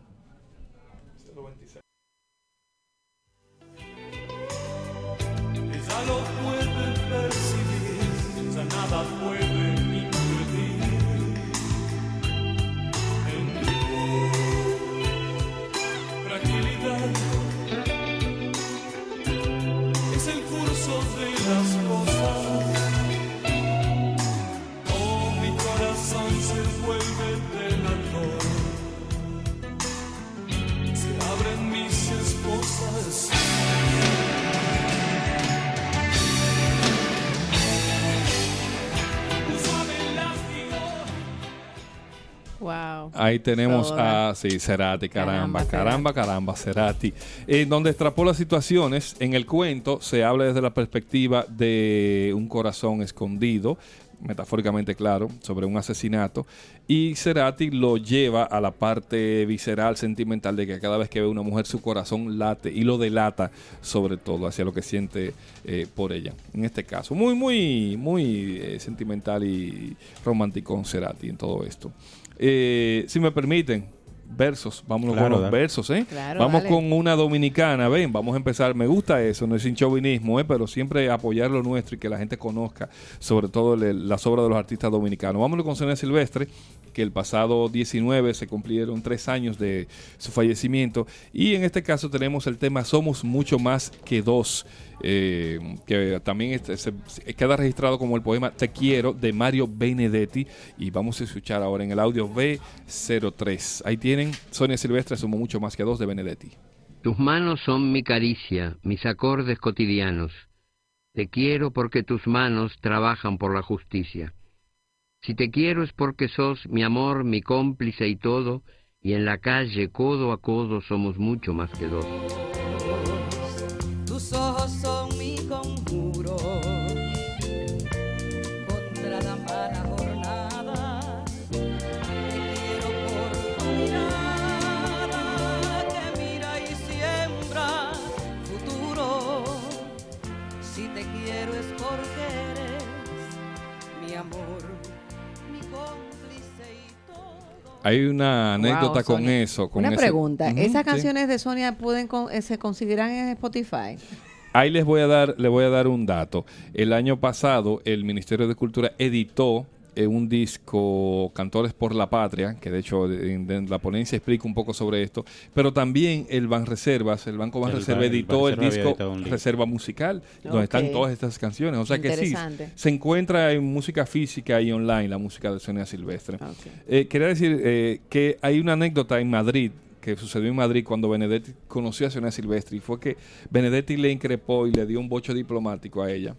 Wow. Ahí tenemos Soda. a, sí, Cerati, caramba, Caramba, caramba, caramba, Cerati. En donde extrapola situaciones, en el cuento se habla desde la perspectiva de un corazón escondido, metafóricamente claro, sobre un asesinato, y Cerati lo lleva a la parte visceral, sentimental, de que cada vez que ve a una mujer su corazón late y lo delata sobre todo hacia lo que siente eh, por ella. En este caso, muy, muy, muy eh, sentimental y romántico Cerati en todo esto. Eh, si me permiten, versos, vámonos Claro, con los dale. versos, ¿eh? Claro, vamos dale. con una dominicana, ven, vamos a empezar, me gusta eso, no es sin chauvinismo, ¿eh? pero siempre apoyar lo nuestro y que la gente conozca sobre todo le- las obras de los artistas dominicanos. Vámonos con Sonia Silvestre, que el pasado 19 se cumplieron tres años de su fallecimiento y en este caso tenemos el tema Somos mucho más que dos. eh, que también este- queda registrado como el poema Te quiero de Mario Benedetti y vamos a escuchar ahora en el audio B03. Ahí tienen Sonia Silvestre, somos mucho más que dos de Benedetti. Tus manos son mi caricia, mis acordes cotidianos. Te quiero porque tus manos trabajan por la justicia. Si te quiero es porque sos mi amor, mi cómplice y todo, y en la calle codo a codo somos mucho más que dos. Hay una anécdota Wow, con Sonia. eso. Con Una ese- pregunta, ¿esas sí. canciones de Sonia pueden con- eh, se conseguirán en Spotify? Ahí les voy a dar, les voy a dar un dato. El año pasado el Ministerio de Cultura editó eh, un disco Cantores por la Patria, que de hecho en, en la ponencia explica un poco sobre esto, pero también el Banreservas, el Banco Banreserva Ban- el editó el, disco. Reserva Musical, donde están todas estas canciones. O sea que sí, se encuentra en música física y online la música de Sonia Silvestre. Eh, quería decir eh, que hay una anécdota en Madrid que sucedió en Madrid cuando Benedetti conoció a Sonia Silvestri y fue que Benedetti le increpó y le dio un bocho diplomático a ella,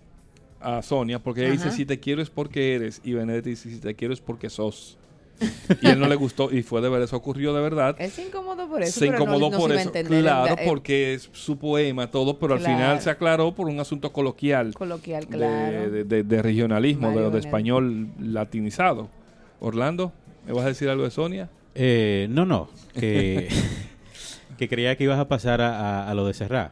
a Sonia, porque ella dice si te quiero es porque eres y Benedetti dice si te quiero es porque sos. y él no le gustó y fue de verdad, eso ocurrió de verdad. Él se incomodó por eso. se pero incomodó no por eso, claro, porque es su poema, todo, pero al final se aclaró por un asunto coloquial Coloquial, de- claro. de, de- de regionalismo, Mario de, español latinizado. Orlando, ¿me vas a decir algo de Sonia? Eh, no, no. Que, que creía que ibas a pasar a, a- a lo de cerrar.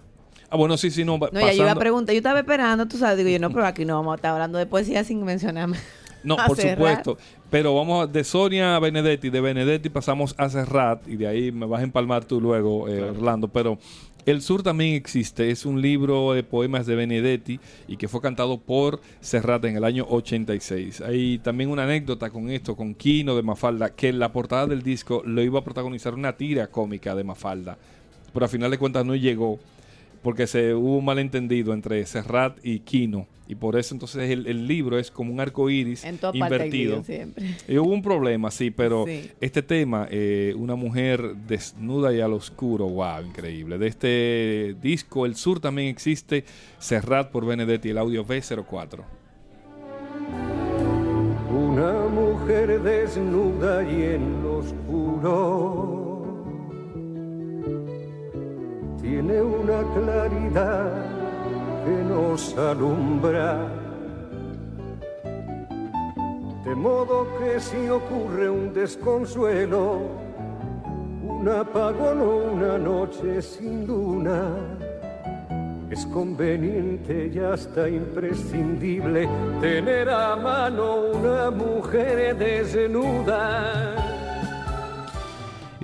Ah, bueno, sí, sí, no. No, ya yo iba a preguntar, yo estaba esperando, tú sabes, digo yo, no, pero aquí no vamos a estar hablando de poesía sin mencionarme. No, por cerrar. supuesto. Pero vamos a- de Sonia a Benedetti, de Benedetti pasamos a Serrat y de ahí me vas a empalmar tú luego, eh, Orlando. Pero El Sur también existe, es un libro de poemas de Benedetti y que fue cantado por Serrat en el año 86. Hay también una anécdota con esto, con Kino de Mafalda, que en la portada del disco lo iba a protagonizar una tira cómica de Mafalda, pero a final de cuentas no llegó porque se hubo un malentendido entre Serrat y Kino. Y por eso entonces el, el libro es como un arco iris En hay invertido. siempre. Y hubo un problema, sí, pero Sí. este tema, eh, una mujer desnuda y al oscuro, wow, increíble. De este disco, El Sur también existe, Serrat por Benedetti, el audio B04. Una mujer desnuda y en lo oscuro tiene una claridad que nos alumbra. De modo que si ocurre un desconsuelo, un apagón o una noche sin luna, es conveniente y hasta imprescindible tener a mano una mujer desnuda.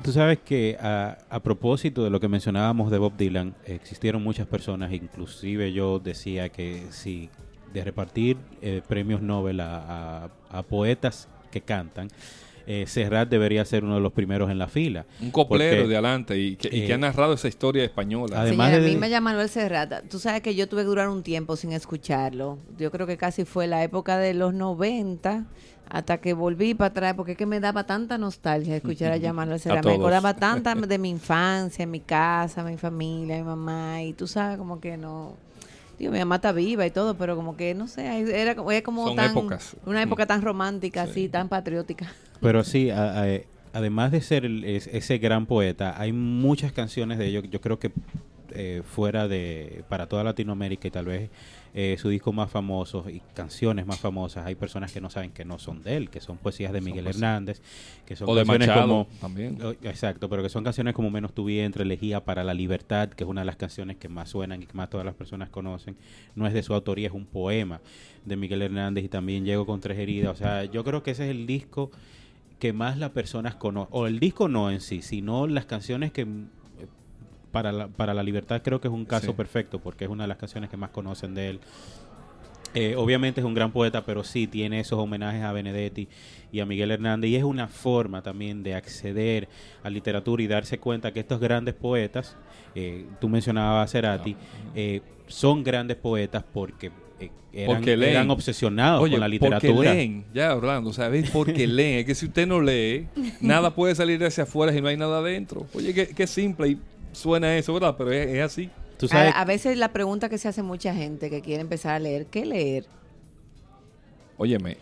Tú sabes que a, a propósito de lo que mencionábamos de Bob Dylan, existieron muchas personas, inclusive yo decía que si de repartir eh, premios Nobel a, a- a poetas que cantan, eh, Serrat debería ser uno de los primeros en la fila. Un coplero Porque, de adelante y que, y que eh, ha narrado esa historia española. Además Señora, de- a mí me llama Manuel Serrata. Tú sabes que yo tuve que durar un tiempo sin escucharlo. Yo creo que casi fue la época de los 90 hasta que volví para atrás, porque es que me daba tanta nostalgia escuchar a ya Manuel Serrata. Me acordaba tanta de mi infancia, mi casa, mi familia, mi mamá, y tú sabes como que no... Digo, mi mamá está viva y todo, pero como que, no sé, era como, era como Son tan... épocas. Una época tan romántica, Sí. así, tan patriótica. Pero sí, a- a- además de ser el- es- ese gran poeta, hay muchas canciones de ellos. Yo creo que eh, fuera de para toda Latinoamérica y tal vez eh, su disco más famoso y canciones más famosas, hay personas que no saben que no son de él, que son poesías de Miguel. Hernández, que son O de canciones Machado como también. Exacto, pero que son canciones como Menos tu vientre, Elegía para la libertad, que es una de las canciones que más suenan y que más todas las personas conocen. No es de su autoría, es un poema de Miguel Hernández y también Llego con tres heridas. O sea, yo creo que ese es el disco que más las personas conocen, o el disco no en sí, sino las canciones que para la, para la libertad creo que es un caso Sí. perfecto porque es una de las canciones que más conocen de él. Eh, obviamente es un gran poeta, pero sí tiene esos homenajes a Benedetti y a Miguel Hernández y es una forma también de acceder a literatura y darse cuenta que estos grandes poetas, eh, tú mencionabas a Cerati, eh, son grandes poetas porque eran, Porque leen. eran obsesionados Oye, con la porque literatura. leen, ya Orlando, ¿sabes? Porque leen. Es que si usted no lee, nada puede salir hacia afuera si no hay nada adentro. Oye, qué, qué simple y suena eso, ¿verdad? Pero es, es así. Tú sabes, A, a veces la pregunta que se hace mucha gente que quiere empezar a leer, ¿qué leer? Óyeme,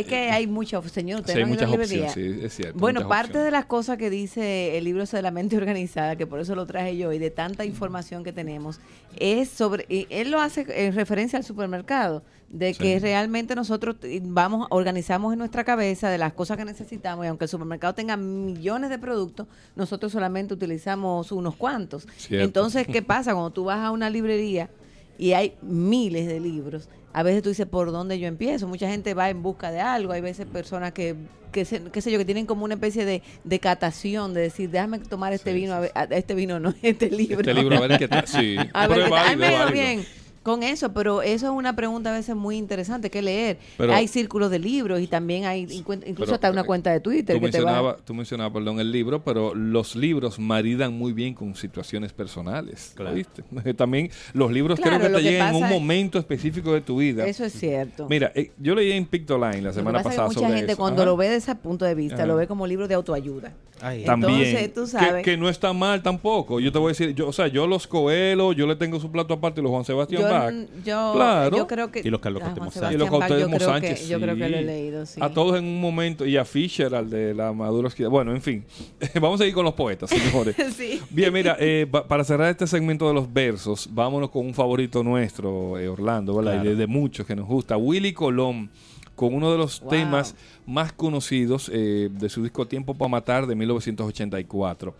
Es que hay muchos, señor, usted sí, no muchas opciones, sí, es cierto. Bueno, parte opciones. de las cosas que dice el libro de la mente organizada, que por eso lo traje yo, y de tanta información que tenemos, es sobre, y él lo hace en referencia al supermercado, de que Sí. realmente nosotros t- vamos, organizamos en nuestra cabeza de las cosas que necesitamos, y aunque el supermercado tenga millones de productos, nosotros solamente utilizamos unos cuantos. Cierto. Entonces, ¿qué pasa cuando tú vas a una librería y hay miles de libros? A veces tú dices, ¿por dónde yo empiezo? Mucha gente va en busca de algo. Hay veces personas que, que se- qué sé yo, que tienen como una especie de, de catación, de decir, déjame tomar este Sí, vino, sí, a ver- a- este vino no, este libro. Este libro, a ver qué tal. Sí, A ver, es ¿qué tal? válido, Ay, me es ha ido válido. bien con eso, pero eso es una pregunta a veces muy interesante que leer. Pero- hay círculos de libros y también hay incluso Pero, hasta una eh, cuenta de Twitter Tú que te va tú mencionabas, perdón, el libro, pero los libros maridan muy bien con situaciones personales. Claro. ¿oíste? También los libros Claro, creo que te que llegan en un es- momento específico de tu vida. Eso es cierto. Mira, eh, yo leí en Pictoline la Lo que semana pasa es que pasada mucha sobre gente eso. cuando Ajá. lo ve desde ese punto de vista, Ajá. lo ve como libro de autoayuda. ay, También, Entonces, tú que- sabes. Que, no está mal tampoco. Yo te voy a decir, yo, o sea, yo los Coelho, yo le tengo su plato aparte y los Juan Sebastián Yo, Bach. yo, Claro. yo creo que Y los Carlos Ah, Sebastián Y los Bach, yo creo Sánchez, que yo creo que lo he leído, sí. A todos en un momento. Y a Fisher, al de la Maduro. Bueno, en fin. Vamos a ir con los poetas, señores. Sí. Bien, mira, eh, pa- para cerrar este segmento de los versos, vámonos con un favorito nuestro, eh, Orlando, ¿verdad? Claro. Y de, de muchos que nos gusta. Willy Colón, con uno de los Wow. temas más conocidos eh, de su disco Tiempo para Matar de 1984.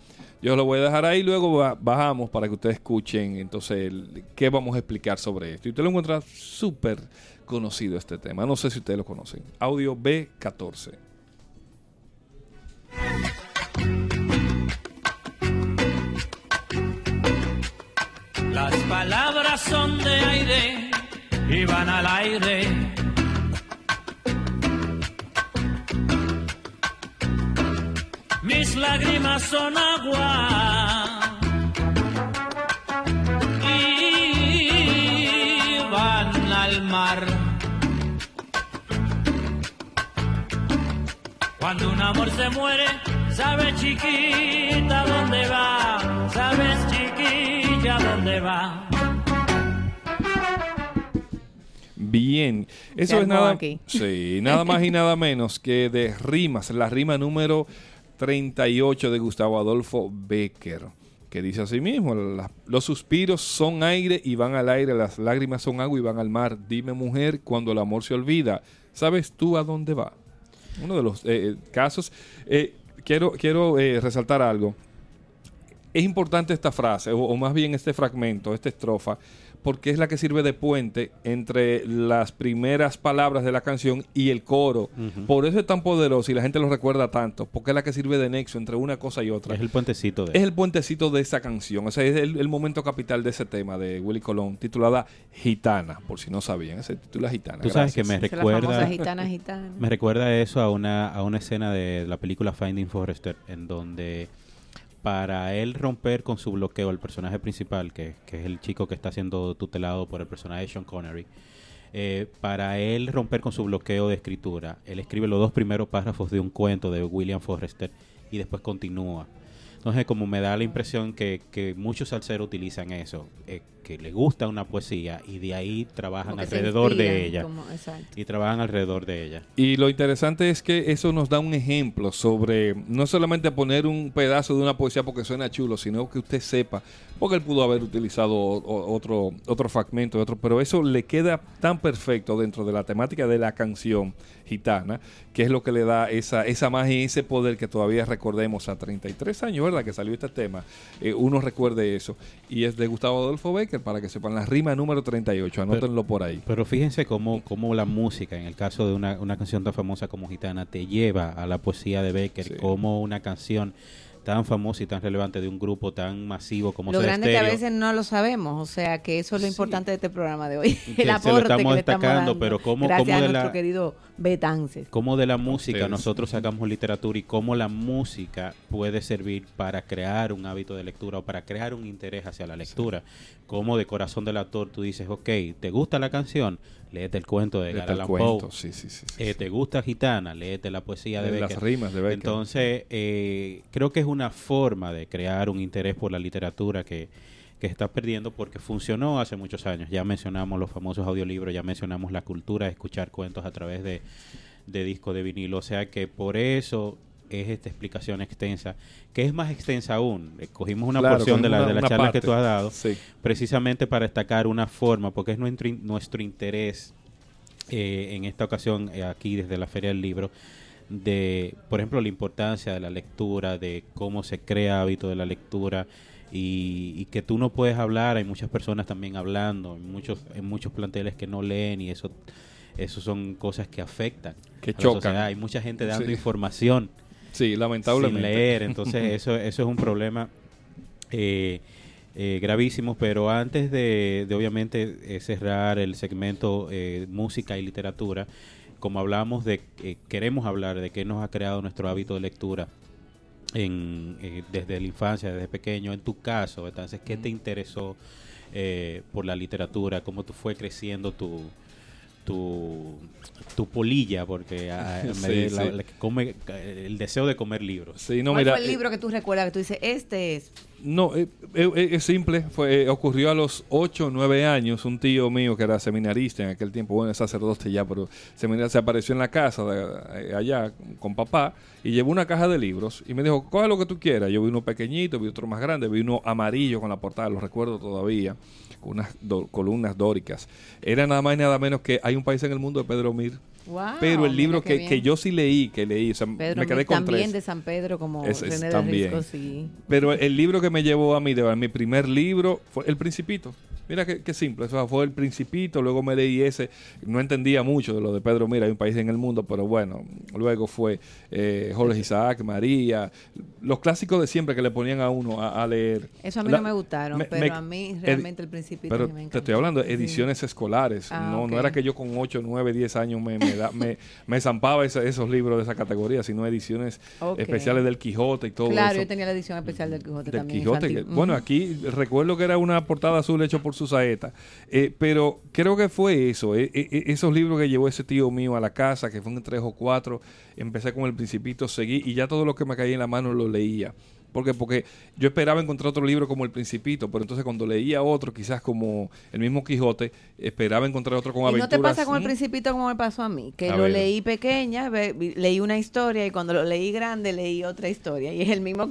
Yo lo voy a dejar ahí, luego ba- bajamos para que ustedes escuchen entonces qué vamos a explicar sobre esto. Y usted lo encuentra súper conocido este tema. No sé si ustedes lo conocen. Audio B14. palabras son de aire y van al aire. Mis lágrimas son agua y van al mar. Cuando un amor se muere, sabes chiquita dónde va, sabes chiquilla dónde va. Bien, eso es nada, aquí. sí, nada más y nada menos que de rimas, la rima número 38 de Gustavo Adolfo Becker, que dice así mismo, "La- los suspiros son aire y van al aire, las lágrimas son agua y van al mar. Dime mujer, cuando el amor se olvida, ¿sabes tú a dónde va? Uno de los eh, casos. Eh, quiero quiero eh, resaltar algo. Es importante esta frase, o más bien este fragmento, esta estrofa, porque es la que sirve de puente entre las primeras palabras de la canción y el coro. Por eso es tan poderoso y la gente lo recuerda tanto, porque es la que sirve de nexo entre una cosa y otra. Es el puentecito de Es el puentecito de esa canción, o sea, es el, el momento capital de ese tema de Willy Colón, titulada Gitana, por si no sabían, ese titula Gitana. Tú sabes que gracias. me Esa es la famosa recuerda gitana gitana. me recuerda eso a una a una escena de la película Finding Forrester en donde para él romper con su bloqueo el personaje principal que, que es el chico que está siendo tutelado por el personaje de Sean Connery eh, para él romper con su bloqueo de escritura él escribe los dos primeros párrafos de un cuento de William Forrester y después continúa. Entonces como me da la impresión que, que muchos salseros utilizan eso eh, que le gusta una poesía y de ahí trabajan alrededor de ella como- y trabajan alrededor de ella Y lo interesante es que eso nos da un ejemplo sobre no solamente poner un pedazo de una poesía porque suena chulo, sino que usted sepa, porque él pudo haber utilizado otro, otro fragmento, otro, pero eso le queda tan perfecto dentro de la temática de la canción gitana, que es lo que le da esa, esa magia y ese poder que todavía recordemos a 33 años, ¿verdad? Que salió este tema, eh, uno recuerde eso. Y es de Gustavo Adolfo Becker, para que sepan, la rima número 38, anótenlo por ahí. Pero fíjense cómo, cómo la música, en el caso de una, una canción tan famosa como Gitana, te lleva a la poesía de Becker, Sí. como una canción tan famosa y tan relevante de un grupo tan masivo como Lo grande es que a veces no lo sabemos, o sea que eso es lo Sí. importante de este programa de hoy. Que El se lo aporte estamos que le estamos destacando, dando. pero cómo- Gracias cómo a de nuestro la- querido Betances. cómo de la música Ustedes. nosotros sacamos literatura y cómo la música puede servir para crear un hábito de lectura o para crear un interés hacia la lectura. Como de corazón del actor tú dices, ok, ¿te gusta la canción? Léete el cuento de Edgar Allan Poe. sí, sí, sí, sí, Eh, sí. ¿Te gusta Gitana? Léete la poesía de De las Becker. rimas de Becker. Entonces, eh, creo que es una forma de crear un interés por la literatura que, que está perdiendo porque funcionó hace muchos años. Ya mencionamos los famosos audiolibros, ya mencionamos la cultura de escuchar cuentos a través de, de disco de vinilo. O sea que por eso es esta explicación extensa, que es más extensa aún. Eh, Cogimos una Claro, porción de, la, una- de las una charlas que tú has dado Sí. precisamente para destacar una forma, porque es nuestro, nuestro interés eh, en esta ocasión eh, aquí desde la Feria del Libro, de, por ejemplo, la importancia de la lectura, de cómo se crea hábito de la lectura y, y que tú no puedes hablar, hay muchas personas también hablando, en muchos, en muchos planteles que no leen y eso, eso son cosas que afectan. Que a la chocan. sociedad. Hay mucha gente dando Sí. información Sí, sin lamentablemente. leer. Entonces, eso, eso es un problema eh, eh, gravísimo. Pero antes de, de obviamente, eh, cerrar el segmento eh, música y literatura, como hablamos de, queremos hablar de qué nos ha creado nuestro hábito de lectura en, eh, desde la infancia, desde pequeño. En tu caso, entonces, ¿qué te interesó eh, por la literatura? ¿Cómo tú fue creciendo tu tu, tu polilla porque a- a- Sí, me- sí. la- la que come, el deseo de comer libros Sí, no, ¿Cuál mira, fue el eh, libro que tú recuerdas que tú dices, este es? No, eh, eh, eh, es simple. Fue, eh, ocurrió a los 8 o 9 años. Un tío mío que era seminarista en aquel tiempo, bueno, es sacerdote ya, pero seminarista, se apareció en la casa de, allá con papá y llevó una caja de libros y me dijo, coge lo que tú quieras. Yo vi uno pequeñito, vi otro más grande, vi uno amarillo con la portada, lo recuerdo todavía, unas do- columnas dóricas. Era nada más y nada menos que Hay un país en el mundo de Pedro Mir. Wow, pero el libro que, que yo sí leí, que leí, o sea, Pedro me quedé Mir, con también tres. de San Pedro como Ese es René también. Risco, sí. Pero el libro que me llevó a mí, de mi primer libro, fue El Principito. Mira qué, qué simple, eso fue el principito, luego me leí ese, no entendía mucho de lo de Pedro Mira, hay un país en el mundo, pero bueno, luego fue eh, Jorge Isaac, María, los clásicos de siempre que le ponían a uno a, a leer. Eso a mí La- no me gustaron, me- pero me- a mí realmente el principito Pero me te estoy hablando de ediciones escolares, Ah, no, era que yo con 8, 9, 10 años me, me, da- me, me zampaba ese- esos libros de esa categoría, sino ediciones especiales del Quijote y todo Claro, eso. yo tenía la edición especial del Quijote Del también. Quijote. Bueno, aquí recuerdo que era una portada azul hecho por su saeta. Eh, pero creo que fue eso. eh, eh, eh, esos libros que llevó ese tío mío a la casa, que fueron tres o cuatro. Empecé con el Principito, seguí y ya todo lo que me caía en la mano lo leía. Porque, porque yo esperaba encontrar otro libro como El Principito, pero entonces cuando leía otro, quizás como el mismo Quijote, esperaba encontrar otro con ¿Y no aventuras. te pasa con el ¿Mm? Principito como me pasó a mí? Que A lo ver. leí pequeña, leí una historia y cuando lo leí grande leí otra historia y es el mismo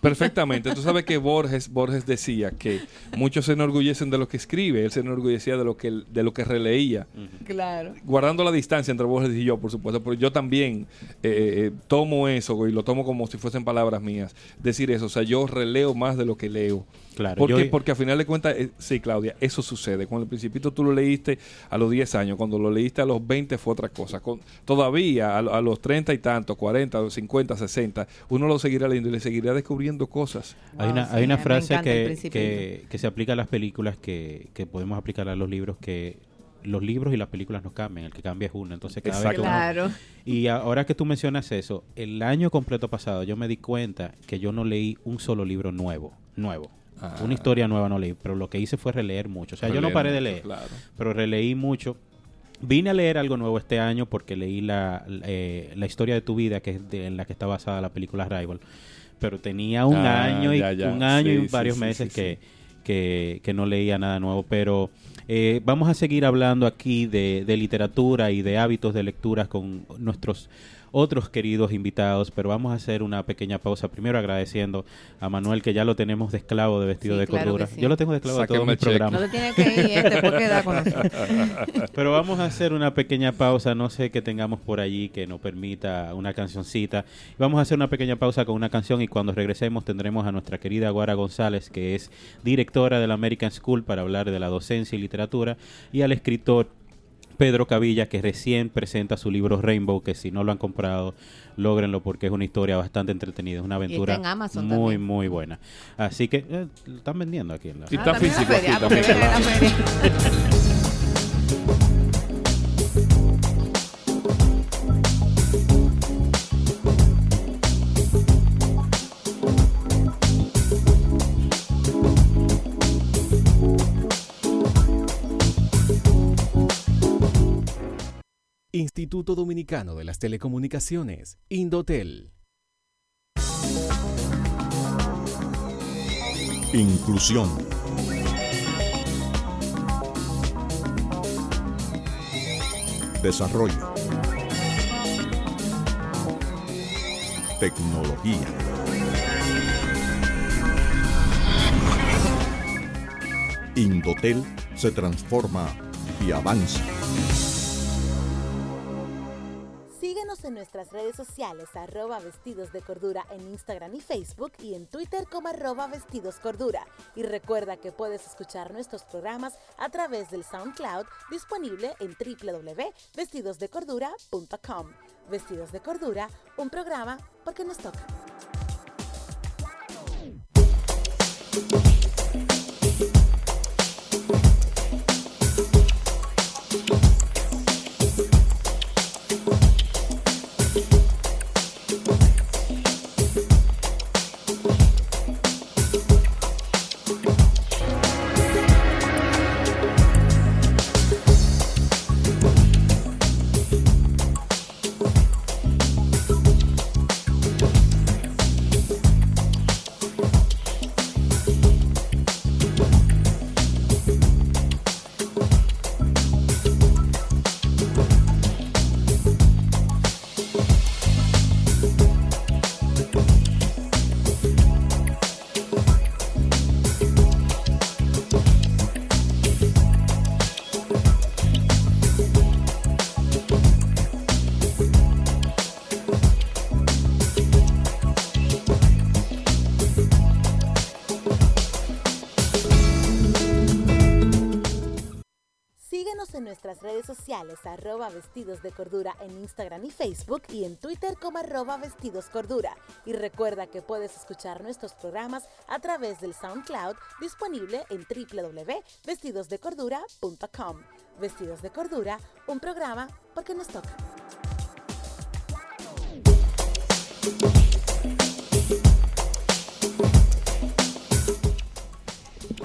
Perfectamente. Tú sabes que Borges, Borges decía que muchos se enorgullecen de lo que escribe, él se enorgullecía de lo que, de lo que releía. Claro. Guardando la distancia entre Borges y yo, por supuesto, pero yo también eh, eh, tomo eso y lo tomo como si fuesen palabras mías. Decir eso, o sea, yo releo más de lo que leo. Claro, ¿Por yo- qué? Porque a final de cuentas, eh, sí, Claudia, eso sucede. Con el Principito tú lo leíste a los 10 años, cuando lo leíste a los 20 fue otra cosa. Con, todavía a, a los 30 y tantos, 40, 50, 60, uno lo seguirá leyendo y le seguirá descubriendo cosas. Hay una, sí, hay una frase que, que, que se aplica a las películas que, que podemos aplicar a los libros que los libros y las películas no cambian, el que cambia es uno. Entonces cada vez que uno- Claro. y ahora que tú mencionas eso, el año completo pasado yo me di cuenta que yo no leí un solo libro nuevo, nuevo. Ah. Una historia nueva no leí, pero lo que hice fue releer mucho. O sea, yo no paré de mucho, leer, claro. pero releí mucho. Vine a leer algo nuevo este año porque leí la, la, eh, la historia de tu vida, que es de- en la que está basada la película Rival. Pero tenía un Ah, año y ya, ya. un año Sí, y varios sí, meses sí, que, que, que no leía nada nuevo. Pero eh, vamos a seguir hablando aquí de, de literatura y de hábitos de lectura con nuestros otros queridos invitados, pero vamos a hacer una pequeña pausa. Primero agradeciendo a Manuel, que ya lo tenemos de esclavo de vestido Sí, de claro cordura. sí. Yo lo tengo de esclavo de todos Sáquenme mis programas. No te tienes que ir, te puedes quedar con nosotros. Pero vamos a hacer una pequeña pausa, no sé qué tengamos por allí que nos permita una cancioncita. Vamos a hacer una pequeña pausa con una canción y cuando regresemos tendremos a nuestra querida Guara González, que es directora de la American School para hablar de la docencia y literatura, y al escritor Pedro Cavilla, que recién presenta su libro Rainbow, que si no lo han comprado, lógrenlo porque es una historia bastante entretenida, es una aventura en Amazon muy, también. muy buena. Así que eh, lo están vendiendo aquí en la... Y está físico Instituto Dominicano de las Telecomunicaciones, Indotel. Inclusión. Desarrollo. Tecnología. Indotel se transforma y avanza. En nuestras redes sociales, arroba vestidos de cordura en Instagram y Facebook y en Twitter como arroba vestidos cordura. Y recuerda que puedes escuchar nuestros programas a través del SoundCloud disponible en www.vestidosdecordura.com. Vestidos de Cordura, un programa porque nos toca. Vestidos de cordura en Instagram y Facebook y en Twitter como arroba vestidos cordura. Y recuerda que puedes escuchar nuestros programas a través del SoundCloud disponible en www.vestidosdecordura.com. Vestidos de Cordura, un programa porque nos toca.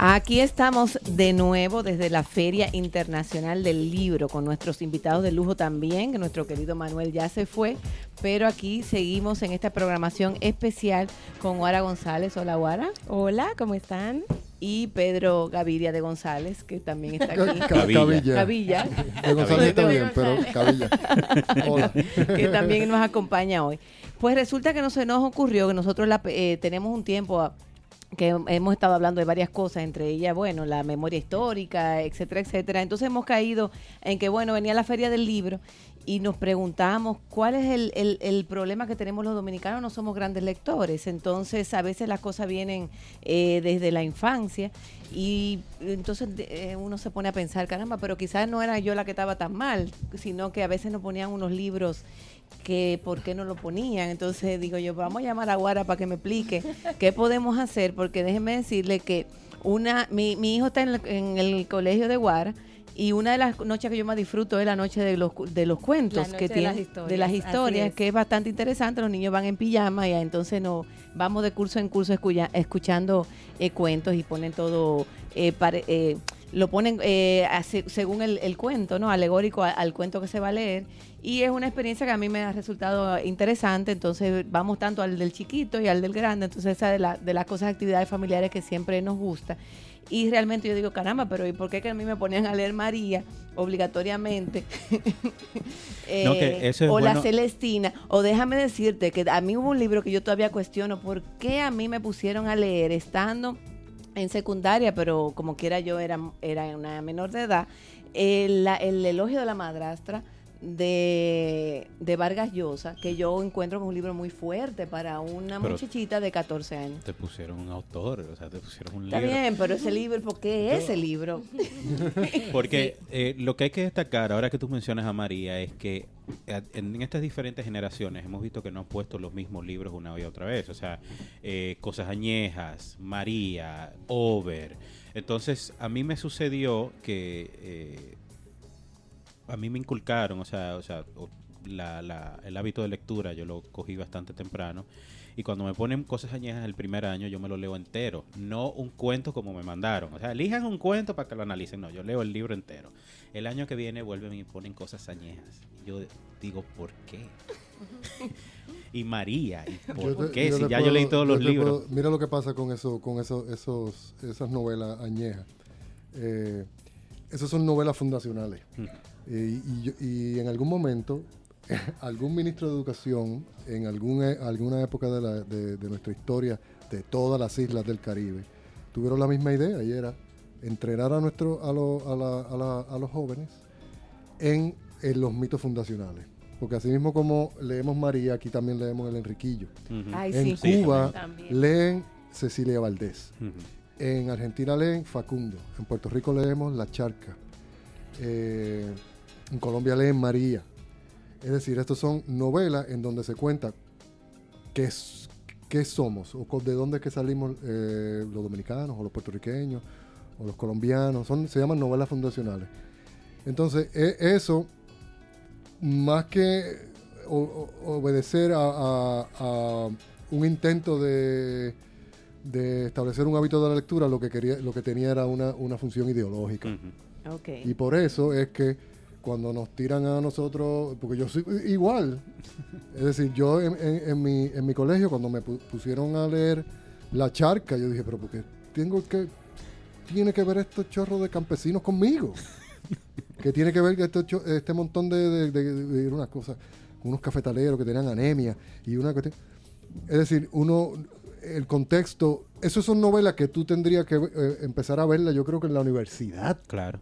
Aquí estamos de nuevo desde la Feria Internacional del Libro con nuestros invitados de lujo también, que nuestro querido Manuel ya se fue, pero aquí seguimos en esta programación especial con Guara González. Hola Guara. Hola, ¿cómo están? Y Pedro Gaviria de González, que también está aquí. Cabilla. Cabilla. De González está bien, pero Cabilla. Hola. que también nos acompaña hoy. Pues resulta que no se nos ocurrió que nosotros la, eh, tenemos un tiempo a- que hemos estado hablando de varias cosas, entre ellas, bueno, la memoria histórica, etcétera, etcétera. Entonces hemos caído en que, bueno, venía la feria del libro y nos preguntamos cuál es el, el- el problema que tenemos los dominicanos, no somos grandes lectores, entonces a veces las cosas vienen eh, desde la infancia y entonces eh, uno se pone a pensar, caramba, pero quizás no era yo la que estaba tan mal, sino que a veces nos ponían unos libros que por qué no lo ponían. Entonces digo yo, vamos a llamar a Guara para que me explique qué podemos hacer, porque déjenme decirle que una mi, mi hijo está en el, en el colegio de Guara y una de las noches que yo más disfruto es la noche de los, de los cuentos que de las tiene historias, de las historias es. que es bastante interesante los niños van en pijama y entonces no vamos de curso en curso escuchando eh, cuentos y ponen todo eh, pare- eh, lo ponen eh, según el, el cuento, ¿no? Alegórico al cuento que se va a leer. Y es una experiencia que a mí me ha resultado interesante. Entonces, vamos tanto al del chiquito y al del grande. Entonces, esa de, la- de las cosas, actividades familiares que siempre nos gusta. Y realmente yo digo, caramba, pero ¿y por qué que a mí me ponían a leer María obligatoriamente? Eh, No, que eso es o la. Celestina. O déjame decirte que a mí hubo un libro que yo todavía cuestiono. ¿Por qué a mí me pusieron a leer estando en secundaria, pero como quiera yo era, era una menor de edad, el, elogio de la madrastra de, de Vargas Llosa, que yo encuentro es un libro muy fuerte para una Pero- muchachita de 14 años. Te pusieron un autor, o sea, te pusieron un Está libro. bien, pero ese libro, ¿por qué ese libro? Porque eh, lo que hay que destacar, ahora que tú mencionas a María, es que en, en estas diferentes generaciones hemos visto que no han puesto los mismos libros una y otra vez. O sea, eh, Cosas Añejas, María, Over. Entonces, a mí me sucedió que eh, a mí me inculcaron, o sea, o sea la- la- el hábito de lectura yo lo cogí bastante temprano. Y cuando me ponen cosas añejas el primer año, yo me lo leo entero. No un cuento como me mandaron. O sea, elijan un cuento para que lo analicen. No, yo leo el libro entero. El año que viene vuelven y ponen cosas añejas. Y yo digo, ¿por qué? y María, ¿y por Yo qué? Si ya puedo- yo leí todos los libros. puedo- mira lo que pasa con eso, con eso, esos, esas novelas añejas. Eh, esas son novelas fundacionales. Mm. Eh, y, en algún momento, algún ministro de educación, en algún, e- alguna época de, la- de- de nuestra historia, de todas las islas del Caribe, tuvieron la misma idea y era entrenar a, nuestro, a, lo- a la- a la- a los jóvenes en, en los mitos fundacionales. Porque así mismo como leemos María, aquí también leemos el Enriquillo. Ay, En sí. Cuba leen Cecilia Valdés. En Argentina leen Facundo. En Puerto Rico leemos La Charca. Eh, en Colombia leen María. Es decir, estas son novelas en donde se cuenta qué, qué somos o de dónde es que salimos eh, los dominicanos o los puertorriqueños o los colombianos. Son, se llaman novelas fundacionales. Entonces, e- eso, más que o- o- obedecer a, a- a un intento de, de establecer un hábito de la lectura, lo que quería, lo que tenía era una, una función ideológica. Y por eso es que cuando nos tiran a nosotros, porque yo soy igual, es decir, yo en, en- en mi, en mi colegio cuando me pu- pusieron a leer La Charca, yo dije, pero porque tengo que, tiene que ver estos chorros de campesinos conmigo? que tiene que ver este, cho- este montón de, de, de- de unas cosas, unos cafetaleros que tenían anemia y una cuestión. Es decir, uno, el contexto, eso son novelas que tú tendrías que eh, empezar a verla, yo creo que en la universidad. Claro.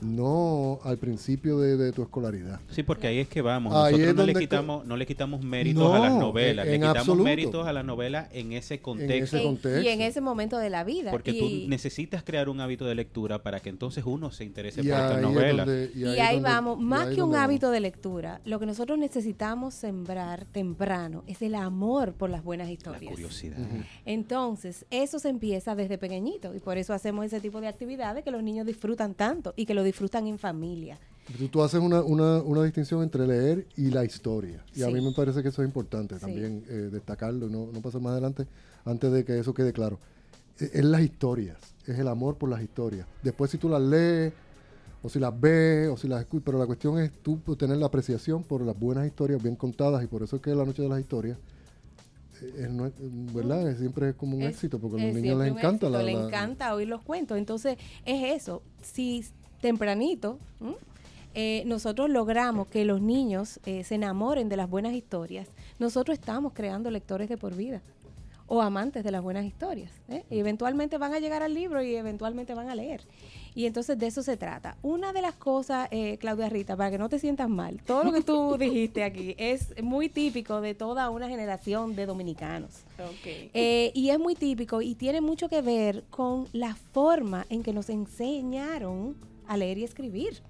No al principio de, de tu escolaridad. Sí, porque ahí es que vamos. Ahí Nosotros no le, quitamos, no le quitamos méritos a las No, novelas, en- le quitamos absoluto. méritos a las novelas en ese contexto. ese Y en ese momento de la vida. Porque y, tú necesitas crear un hábito de lectura para que entonces uno se interese Y por estas es novelas. donde- y ahí, vamos, más ahí que un hábito de lectura, lo que nosotros necesitamos sembrar temprano es el amor por las buenas historias. curiosidad. Entonces, eso se empieza desde pequeñito y por eso hacemos ese tipo de actividades que los niños disfrutan tanto y que lo disfrutan en familia. Tú, tú haces una, una, una distinción entre leer y la historia. Y a mí me parece que eso es importante Sí. también eh, destacarlo, no, no pasar más adelante, antes de que eso quede claro. Eh, Es las historias, es el amor por las historias. Después si tú las lees, o si las ves, o si las escuchas, pero la cuestión es tú tener la apreciación por las buenas historias bien contadas y por eso es que la noche de las historias, eh, es ¿verdad? Es- siempre es como un Es- éxito, porque a los niños les encanta éxito, la, le la- encanta oír los cuentos. Entonces, es eso. Si tempranito eh, nosotros logramos que los niños eh, se enamoren de las buenas historias, nosotros estamos creando lectores de por vida o amantes de las buenas historias. ¿eh? Y eventualmente van a llegar al libro y eventualmente van a leer. Y entonces de eso se trata. Una de las cosas, eh, Claudia Rita, para que no te sientas mal, todo lo que tú dijiste aquí es muy típico de toda una generación de dominicanos. Eh, y es muy típico y tiene mucho que ver con la forma en que nos enseñaron a leer y escribir.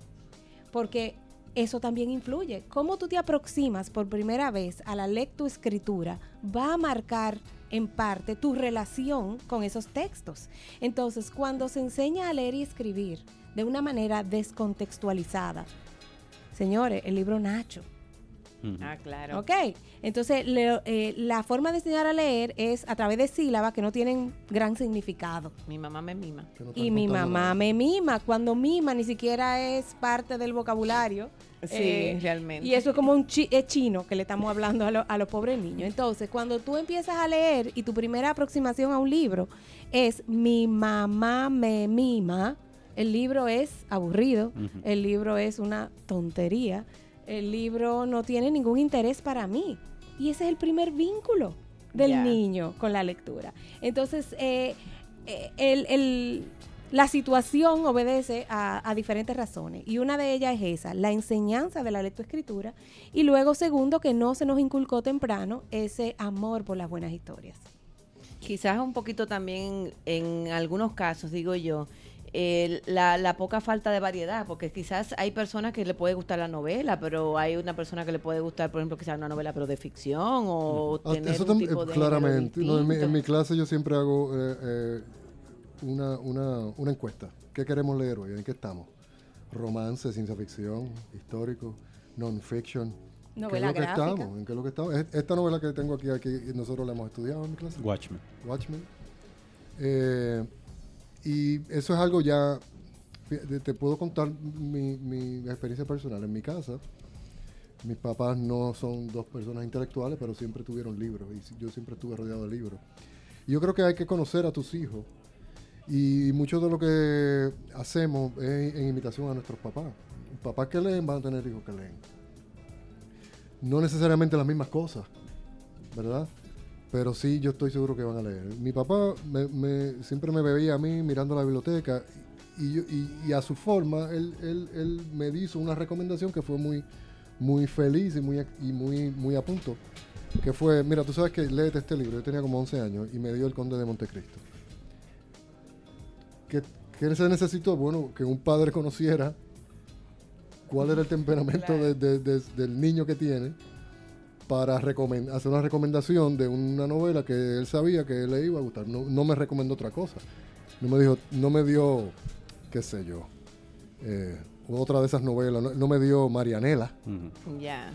Porque eso también influye. Cómo tú te aproximas por primera vez a la lectoescritura va a marcar en parte tu relación con esos textos. Entonces, cuando se enseña a leer y escribir de una manera descontextualizada, señores, el libro Nacho, Ah, claro. Ok, entonces le- eh, la forma de enseñar a leer es a través de sílabas que no tienen gran significado. Mi mamá me mima. Y mi mamá me mima, cuando mima ni siquiera es parte del vocabulario. Sí, realmente. Y eso es como un chi- es chino que le estamos hablando a, lo- a los pobres niños. Entonces, cuando tú empiezas a leer y tu primera aproximación a un libro es mi mamá me mima, el libro es aburrido, el libro es una tontería, el libro no tiene ningún interés para mí. Y ese es el primer vínculo del niño con la lectura. Entonces, eh, eh, el, el- la situación obedece a, a diferentes razones. Y una de ellas es esa, la enseñanza de la lectoescritura. Y luego, segundo, que no se nos inculcó temprano ese amor por las buenas historias. Quizás un poquito también en algunos casos, digo yo, la, la poca falta de variedad, porque quizás hay personas que le puede gustar la novela, pero hay una persona que le puede gustar, por ejemplo, que sea una novela pero de ficción o Ah, tener eso un tam- tipo de claramente. No, en, mi, distinto. en mi clase yo siempre hago eh, eh, una, una, una encuesta. ¿Qué queremos leer hoy? ¿En qué estamos? Romance, ciencia ficción, histórico, non-fiction. ¿Qué es Novela lo que estamos? ¿En qué es lo que estamos? Es- Esta novela que tengo aquí, aquí nosotros la hemos estudiado en mi clase. Watchmen. Watchmen. Eh, y eso es algo ya, te puedo contar mi, experiencia personal. En mi casa, mis papás no son dos personas intelectuales, pero siempre tuvieron libros y yo siempre estuve rodeado de libros. Y yo creo que hay que conocer a tus hijos y mucho de lo que hacemos es en imitación a nuestros papás. Papás que leen van a tener hijos que leen. No necesariamente las mismas cosas, ¿verdad? Pero sí, yo estoy seguro que van a leer. Mi papá me- me- siempre me veía a mí mirando la biblioteca y, yo- y- y a su forma, él, él- él me hizo una recomendación que fue muy, muy feliz y muy, y muy, muy a punto. Que fue, mira, tú sabes que léete este libro. Yo tenía como 11 años y me dio El Conde de Montecristo. ¿Qué, qué se necesitó? Bueno, que un padre conociera cuál era el temperamento de- de- de- del niño que tiene para recomen- hacer una recomendación de una novela que él sabía que le iba a gustar. No, no me recomendó otra cosa. No me dijo, no me dio, qué sé yo, eh, otra de esas novelas. No, no me dio Marianela Ya.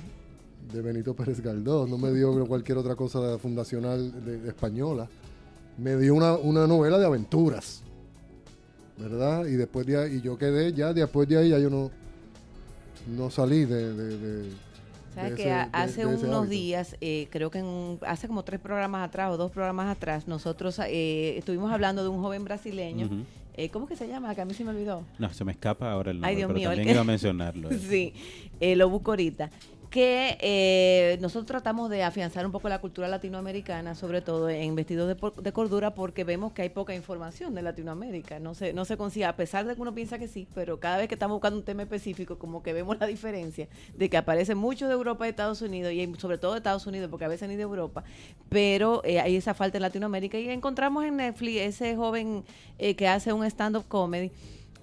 de Benito Pérez Galdós. No me dio cualquier otra cosa fundacional de, de española. Me dio una, una novela de aventuras. ¿Verdad? Y después de ahí, y yo quedé ya, después de ahí ya yo no, no salí de, de- de- Sabes que ese- de- hace de unos hábito. días, eh, creo que en- hace como tres programas atrás o dos programas atrás, nosotros eh, estuvimos hablando de un joven brasileño. Ujú. eh, ¿Cómo que se llama? Que a mí se me olvidó. No, se me escapa ahora el nombre, Ay, Dios pero mío. también iba a mencionarlo. eh. sí, eh, lo busco ahorita. Que eh, nosotros tratamos de afianzar un poco la cultura latinoamericana, sobre todo en vestidos de, de cordura, porque vemos que hay poca información de Latinoamérica. No se, no se consigue, a pesar de que uno piensa que sí, pero cada vez que estamos buscando un tema específico, como que vemos la diferencia de que aparece mucho de Europa y Estados Unidos, y sobre todo de Estados Unidos, porque a veces ni de Europa, pero eh, hay esa falta en Latinoamérica. Y encontramos en Netflix ese joven eh, que hace un stand-up comedy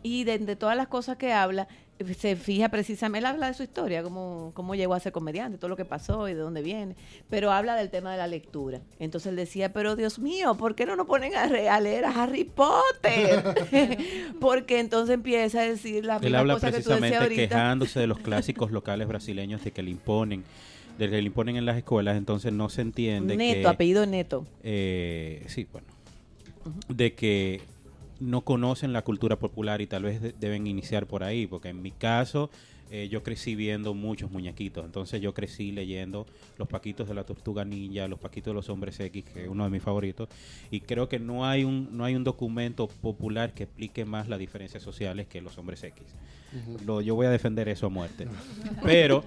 y de, de todas las cosas que habla, se fija precisamente, él habla de su historia, cómo, cómo llegó a ser comediante, todo lo que pasó y de dónde viene, pero habla del tema de la lectura. Entonces él decía, pero Dios mío, ¿por qué no nos ponen a, re- a leer a Harry Potter? Porque entonces empieza a decir las Él mismas habla cosas que tú decías precisamente ahorita. quejándose de los clásicos locales brasileños de que le imponen, de que le imponen en las escuelas, entonces no se entiende Neto, que, apellido Neto. eh, sí, bueno, de que no conocen la cultura popular y tal vez de- deben iniciar por ahí, porque en mi caso eh, yo crecí viendo muchos muñequitos, entonces yo crecí leyendo Los Paquitos de la Tortuga Ninja, Los Paquitos de los Hombres X, que es uno de mis favoritos, y creo que no hay un no hay un documento popular que explique más las diferencias sociales que Los Hombres X. Lo, yo voy a defender eso a muerte. Pero,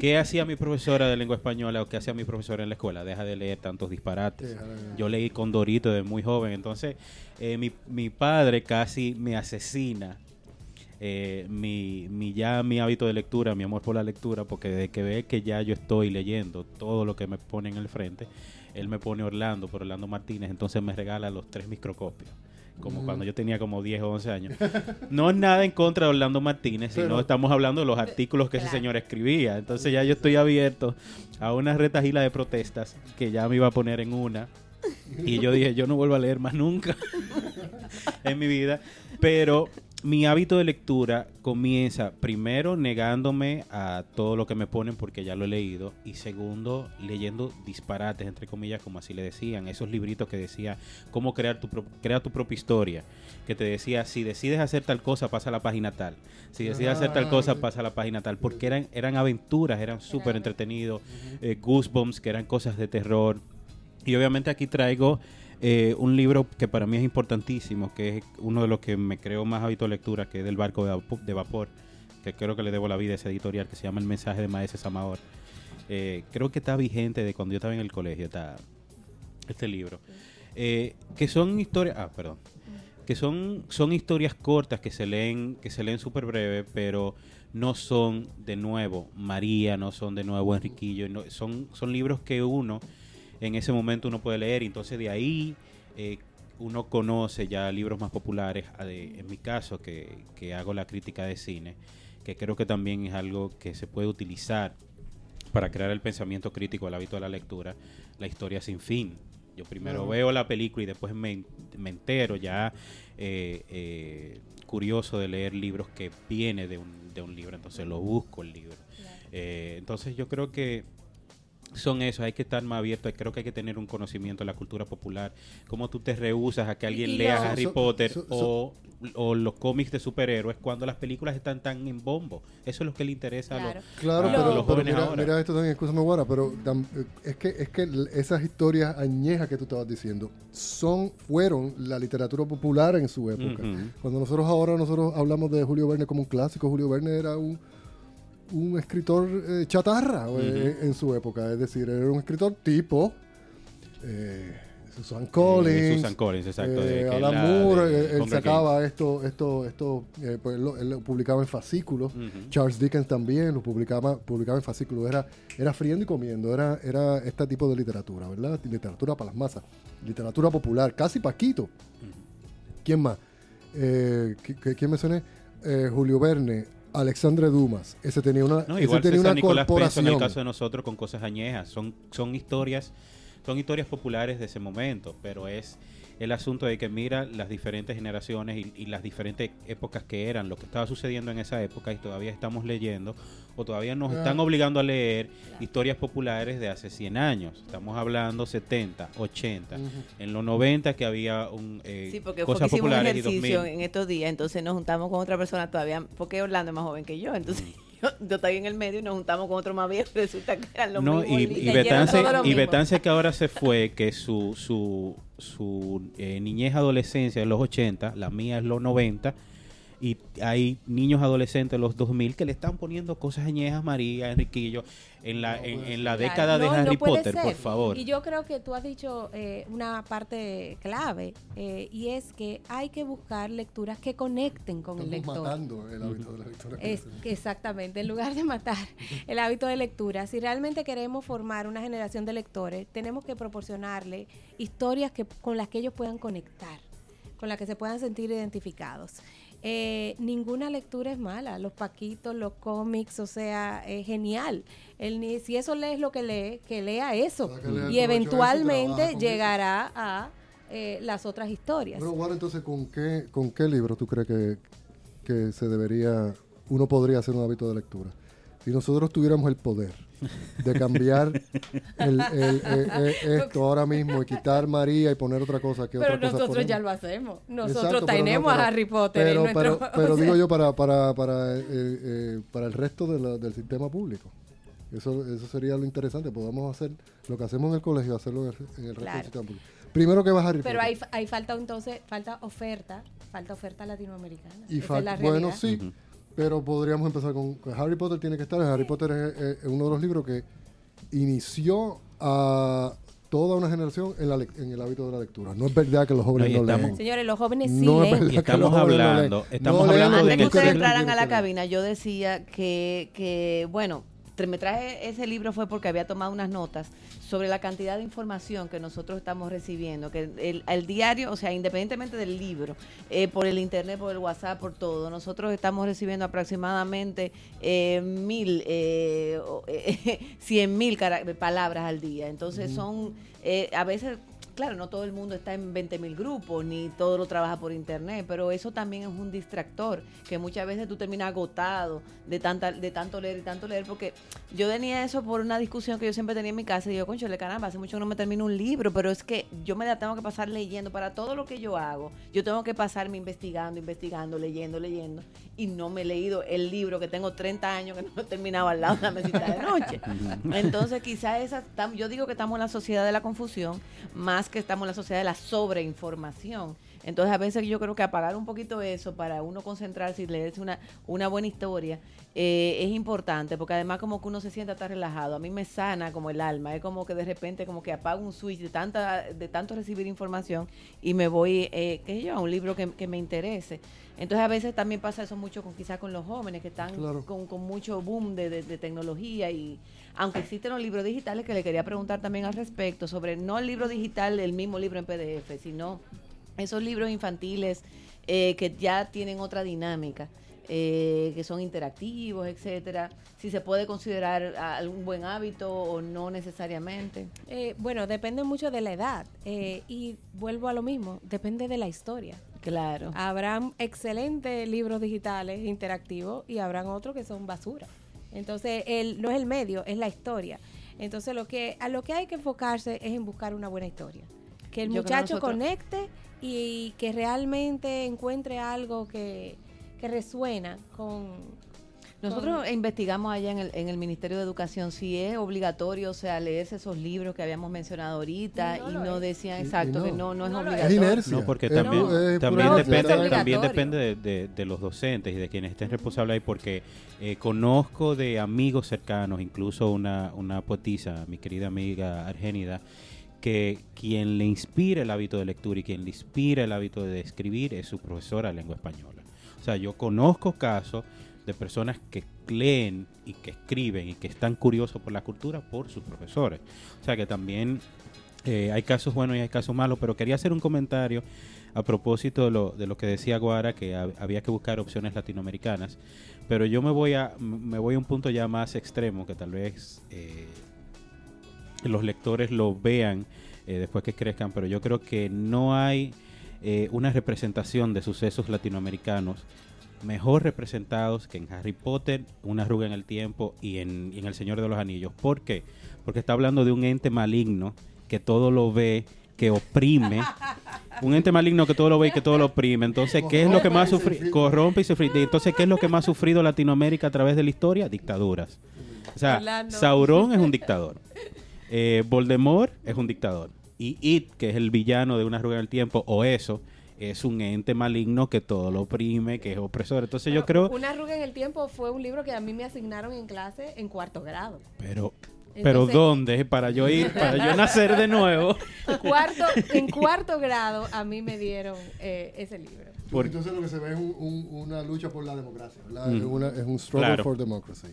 ¿qué hacía mi profesora de lengua española o qué hacía mi profesora en la escuela? Deja de leer tantos disparates. Yo leí Condorito de muy joven, entonces eh, mi, mi padre casi me asesina. eh, mi, mi ya mi hábito de lectura, mi amor por la lectura, porque desde que ve que ya yo estoy leyendo todo lo que me pone en el frente, él me pone Orlando por Orlando Martínez, entonces me regala los tres microcopios, como Mm. cuando yo tenía como 10 o 11 años. No es nada en contra de Orlando Martínez, sino Pero- estamos hablando de los artículos que ese señor escribía. Entonces ya yo estoy abierto a una retajila de protestas que ya me iba a poner en una. Y yo dije, yo no vuelvo a leer más nunca en mi vida. Pero mi hábito de lectura comienza primero negándome a todo lo que me ponen porque ya lo he leído. Y segundo, leyendo disparates, entre comillas, como así le decían. Esos libritos que decía cómo crear tu, crea tu propia historia. Que te decía, si decides hacer tal cosa, pasa a la página tal. Si decides hacer tal cosa, pasa a la página tal. Porque eran, eran aventuras, eran súper entretenidos. Eh, Goosebumps, que eran cosas de terror. Y obviamente aquí traigo eh, un libro que para mí es importantísimo, que es uno de los que me creo más hábito de lectura, que es del barco de, vapo- de vapor, que creo que le debo la vida a ese editorial, que se llama El mensaje de Maese Samaor. Eh, creo que está vigente de cuando yo estaba en el colegio, está este libro. Eh, que son historias, ah, perdón, que son, son historias cortas que se leen, que se leen súper breve, pero no son de nuevo María, no son de nuevo Enriquillo, no- son, son libros que uno en ese momento uno puede leer y entonces de ahí eh, uno conoce ya libros más populares, en mi caso que, que hago la crítica de cine, que creo que también es algo que se puede utilizar para crear el pensamiento crítico, el hábito de la lectura, la historia sin fin. Yo primero veo la película y después me, me entero ya eh, eh, curioso de leer libros que viene de un, de un libro, entonces lo busco el libro. Eh, entonces yo creo que son eso, hay que estar más abierto, creo que hay que tener un conocimiento de la cultura popular, cómo tú te rehusas a que alguien y lea lo- Harry So- Potter so- o, o los cómics de superhéroes cuando las películas están tan en bombo. Eso es lo que le interesa a Claro. los, Claro, a pero, los pero jóvenes mira, ahora. mira esto también, escúchame, Guara, pero tam- es que, es que esas historias añejas que tú estabas diciendo son, fueron la literatura popular en su época. Cuando nosotros ahora nosotros hablamos de Julio Verne como un clásico, Julio Verne era un, un escritor eh, chatarra eh, en su época, es decir, era un escritor tipo eh, Susan Collins, Susan Collins, exacto, de Alan la Moore, de él, sacaba esto, esto, esto, pues él lo, él lo publicaba en fascículos. Charles Dickens también lo publicaba, publicaba en fascículos. Era, era friendo y comiendo, era, era este tipo de literatura, ¿verdad? Literatura para las masas, literatura popular, casi Paquito. ¿Quién más? ¿qui- qui- ¿Quién mencioné? Julio Verne, Alexandre Dumas. Ese tenía una, No, ese igual tenía César una Nicolás Penso en corporación. el caso de nosotros con cosas añejas. Son, son historias, son historias populares de ese momento, pero es el asunto de que mira las diferentes generaciones y, y las diferentes épocas que eran, lo que estaba sucediendo en esa época y todavía estamos leyendo o todavía nos están obligando a leer historias populares de hace 100 años. Estamos hablando 70, 80, Ujú. en los 90 que había un, eh, Sí, porque fue que cosas hicimos un populares y ejercicio 2000. en estos días, entonces nos juntamos con otra persona todavía, porque Orlando es más joven que yo, entonces yo, yo estoy en el medio y nos juntamos con otro más viejo, resulta que eran los No, mismos y, y Betance. Betance que ahora se fue, que su, su, su eh, niñez adolescencia de los 80, la mía es los 90, y hay niños adolescentes los 2000 que le están poniendo cosas añejas María, Enriquillo, en la, en, en la Claro, década de no, Harry Potter, por favor. Y yo creo que tú has dicho eh, una parte clave eh, y es que hay que buscar lecturas que conecten con el Estamos lector. matando el hábito de la lectura. Es exactamente, en lugar de matar el hábito de lectura, si realmente queremos formar una generación de lectores, tenemos que proporcionarle historias que, con las que ellos puedan conectar, con las que se puedan sentir identificados. Eh, ninguna lectura es mala, los paquitos, los cómics, o sea, es genial. El, ni- si eso lees lo que lee, que lea eso. Y eventualmente llegará a eh, las otras historias. Bueno, Guara, entonces, ¿con qué, ¿con qué libro tú crees que, que se debería, uno podría hacer un hábito de lectura? Si nosotros tuviéramos el poder de cambiar el- el- eh, eh, esto ahora mismo y quitar María y poner otra cosa, ¿qué Pero otra cosa nosotros ya lo hacemos. Nosotros Exacto, pero no, tenemos pero- a Harry Potter pero, en nuestro... pero, pero digo yo para, para, para, eh, eh, para el resto de la- del sistema público. Eso, eso sería lo interesante. Podamos hacer lo que hacemos en el colegio, hacerlo en el, en el resto Claro. del sistema público. Primero que va Harry Pero Potter. hay, hay falta entonces, falta oferta, falta oferta latinoamericana. Y Esa fal- es la bueno, sí, pero podríamos empezar con con Harry Potter tiene que estar. Harry Potter es, es- es uno de los libros que inició a toda una generación en, la en el hábito de la lectura. No es verdad que los jóvenes No, no, estamos- leen. Señores, los jóvenes sí No es leen. que estamos los jóvenes no hablando- leen. estamos No hablando de Antes que ustedes entraran a la cabina, yo decía que, que bueno, me traje ese libro fue porque había tomado unas notas sobre la cantidad de información que nosotros estamos recibiendo, que el, el diario, o sea, independientemente del libro, eh, por el internet, por el WhatsApp, por todo, nosotros estamos recibiendo aproximadamente eh, mil, eh, eh, cien mil palabras al día. Entonces son, eh, a veces claro, no todo el mundo está en 20 mil grupos, ni todo lo trabaja por internet, pero eso también es un distractor, que muchas veces tú terminas agotado de tanta, de tanto leer y tanto leer, porque yo tenía eso por una discusión que yo siempre tenía en mi casa, y yo, concho, le caramba, hace mucho que no me termino un libro, pero es que yo me la tengo que pasar leyendo, para todo lo que yo hago, yo tengo que pasarme investigando, investigando, leyendo, leyendo, y no me he leído el libro que tengo 30 años que no he terminado al lado de la mesita de noche. Entonces, quizás esa, tam- yo digo que estamos en la sociedad de la confusión, más que estamos en la sociedad de la sobreinformación. Entonces, a veces yo creo que apagar un poquito eso para uno concentrarse y leerse una, una buena historia eh, es importante, porque además como que uno se sienta tan relajado. A mí me sana como el alma, es como que de repente como que apago un switch de tanta de tanto recibir información y me voy, eh, qué sé yo, a un libro que, que me interese. Entonces a veces también pasa eso mucho con quizás con los jóvenes que están Claro. con, con mucho boom de, de- de tecnología y aunque existen los libros digitales que le quería preguntar también al respecto sobre no el libro digital, el mismo libro en PDF, sino esos libros infantiles eh, que ya tienen otra dinámica, eh, que son interactivos, etcétera. Si se puede considerar ah, algún buen hábito o no necesariamente. Eh, bueno, depende mucho de la edad. eh, y vuelvo a lo mismo, depende de la historia. Claro. Habrán excelentes libros digitales interactivos y habrán otros que son basura. Entonces, el, no es el medio, es la historia. Entonces, lo que, a lo que hay que enfocarse es en buscar una buena historia. Que el Yo muchacho nosotros- conecte y que realmente encuentre algo que, que resuena con... Nosotros investigamos allá en el, en el Ministerio de Educación si es obligatorio, o sea, leerse esos libros que habíamos mencionado ahorita No y no decían exacto que no. no, no es No es. obligatorio. Es inercia. No, porque Es también, también, depende, también depende de, de- de los docentes y de quienes estén responsables ahí, porque eh, conozco de amigos cercanos, incluso una, una poetisa, mi querida amiga Argénida, que quien le inspira el hábito de lectura y quien le inspira el hábito de escribir es su profesora de lengua española. O sea, yo conozco casos de personas que leen y que escriben y que están curiosos por la cultura por sus profesores. O sea que también eh, hay casos buenos y hay casos malos, pero quería hacer un comentario a propósito de lo, de lo que decía Guara, que hab- había que buscar opciones latinoamericanas, pero yo me voy a, me voy a un punto ya más extremo, que tal vez eh, los lectores lo vean eh, después que crezcan, pero yo creo que no hay una representación de sucesos latinoamericanos mejor representados que en Harry Potter, Una arruga en el tiempo y en, y en El Señor de los Anillos. ¿Por qué? Porque está hablando de un ente maligno que todo lo ve, que oprime. Un ente maligno que todo lo ve y que todo lo oprime. Entonces, ¿qué es lo que más Corrompe y sufre? se- Corrompe y se fri- Entonces, ¿qué es lo que más ha sufrido Latinoamérica a través de la historia? Dictaduras. O sea. Sauron es un dictador. Eh, Voldemort es un dictador. Y It, que es el villano de Una arruga en el tiempo, o eso, es un ente maligno que todo lo oprime, que es opresor. Entonces yo creo, Una arruga en el tiempo fue un libro que a mí me asignaron en clase en cuarto grado. pero, pero ¿dónde? Para yo ir, para yo nacer de nuevo. Cuarto, en cuarto grado a mí me dieron eh, ese libro. Entonces lo que se ve es un- un- una lucha por la democracia, ¿verdad? Mm. Es, una- es un struggle Claro. for democracy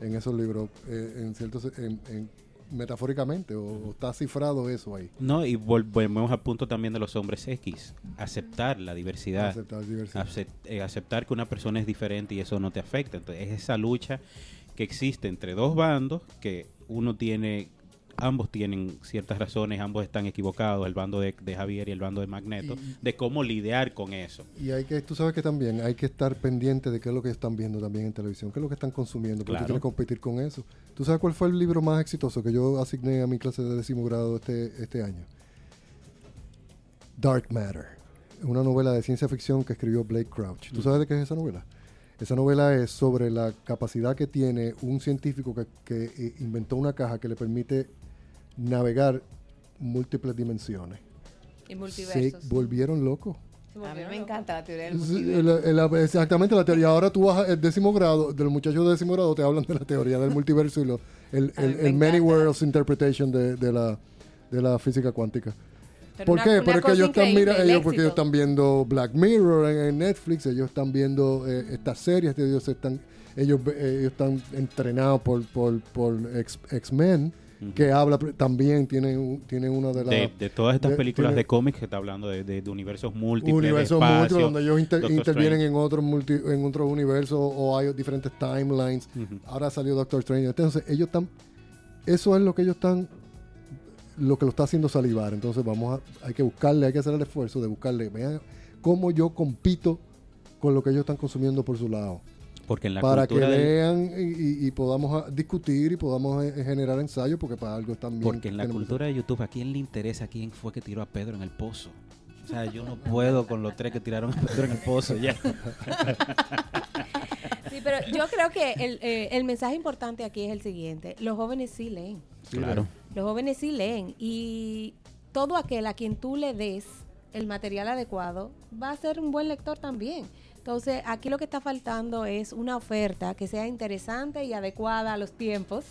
en esos libros, eh, en ciertos, en, en- metafóricamente, o, o está cifrado eso ahí. No, y vol- volvemos al punto también de los hombres X. Aceptar la diversidad. Aceptar diversidad. Eh, aceptar que una persona es diferente y eso no te afecta. Entonces, es esa lucha que existe entre dos bandos que uno tiene, ambos tienen ciertas razones, ambos están equivocados, el bando de, de Javier y el bando de Magneto, de cómo lidiar con eso. Y hay que, tú sabes que también hay que estar pendiente de qué es lo que están viendo también en televisión, qué es lo que están consumiendo, porque Claro. tú tienes que competir con eso. ¿Tú sabes cuál fue el libro más exitoso que yo asigné a mi clase de décimo grado este, este año? Dark Matter, una novela de ciencia ficción que escribió Blake Crouch. ¿Tú sabes de qué es esa novela? Esa novela es sobre la capacidad que tiene un científico que, que, eh, inventó una caja que le permite navegar múltiples dimensiones. Y Se multiversos. volvieron locos. A mí me encanta la teoría del multiverso. la- la- exactamente la teoría. Ahora tú vas al décimo grado, del muchacho de décimo grado, te hablan de la teoría del multiverso y lo, el, el, me el many worlds interpretation de, de la, de la física cuántica. Pero ¿Por una- qué? una Porque ellos están, mira, el ellos, porque ellos están viendo Black Mirror en, en Netflix, ellos están viendo eh, estas series, ellos están, ellos, eh, ellos están entrenados por, por, por Que habla también, tienen, un- tienen una de las... De, de todas estas de- películas tiene- de cómics que está hablando de, de- universos múltiples, universos espacio, múltiples donde ellos inter- intervienen Strange. en otros multi, en otros universos o hay diferentes timelines. Ahora salió Doctor Strange. Entonces, ellos están eso es lo que ellos están lo que lo está haciendo salivar. Entonces, vamos a hay que buscarle, hay que hacer el esfuerzo de buscarle, vean cómo yo compito con lo que ellos están consumiendo por su lado. Porque en la para que del- lean y, podamos ah, discutir y podamos eh, generar ensayos porque para algo también Porque en la cultura de YouTube, ¿a quién le interesa quién fue que tiró a Pedro en el pozo? O sea, yo no puedo con los tres que tiraron a Pedro en el pozo ya. Sí, pero yo creo que el, eh, el mensaje importante aquí es el siguiente. Los jóvenes sí leen. Sí, claro. Los jóvenes sí leen y todo aquel a quien tú le des el material adecuado va a ser un buen lector también. Entonces, aquí lo que está faltando es una oferta que sea interesante y adecuada a los tiempos,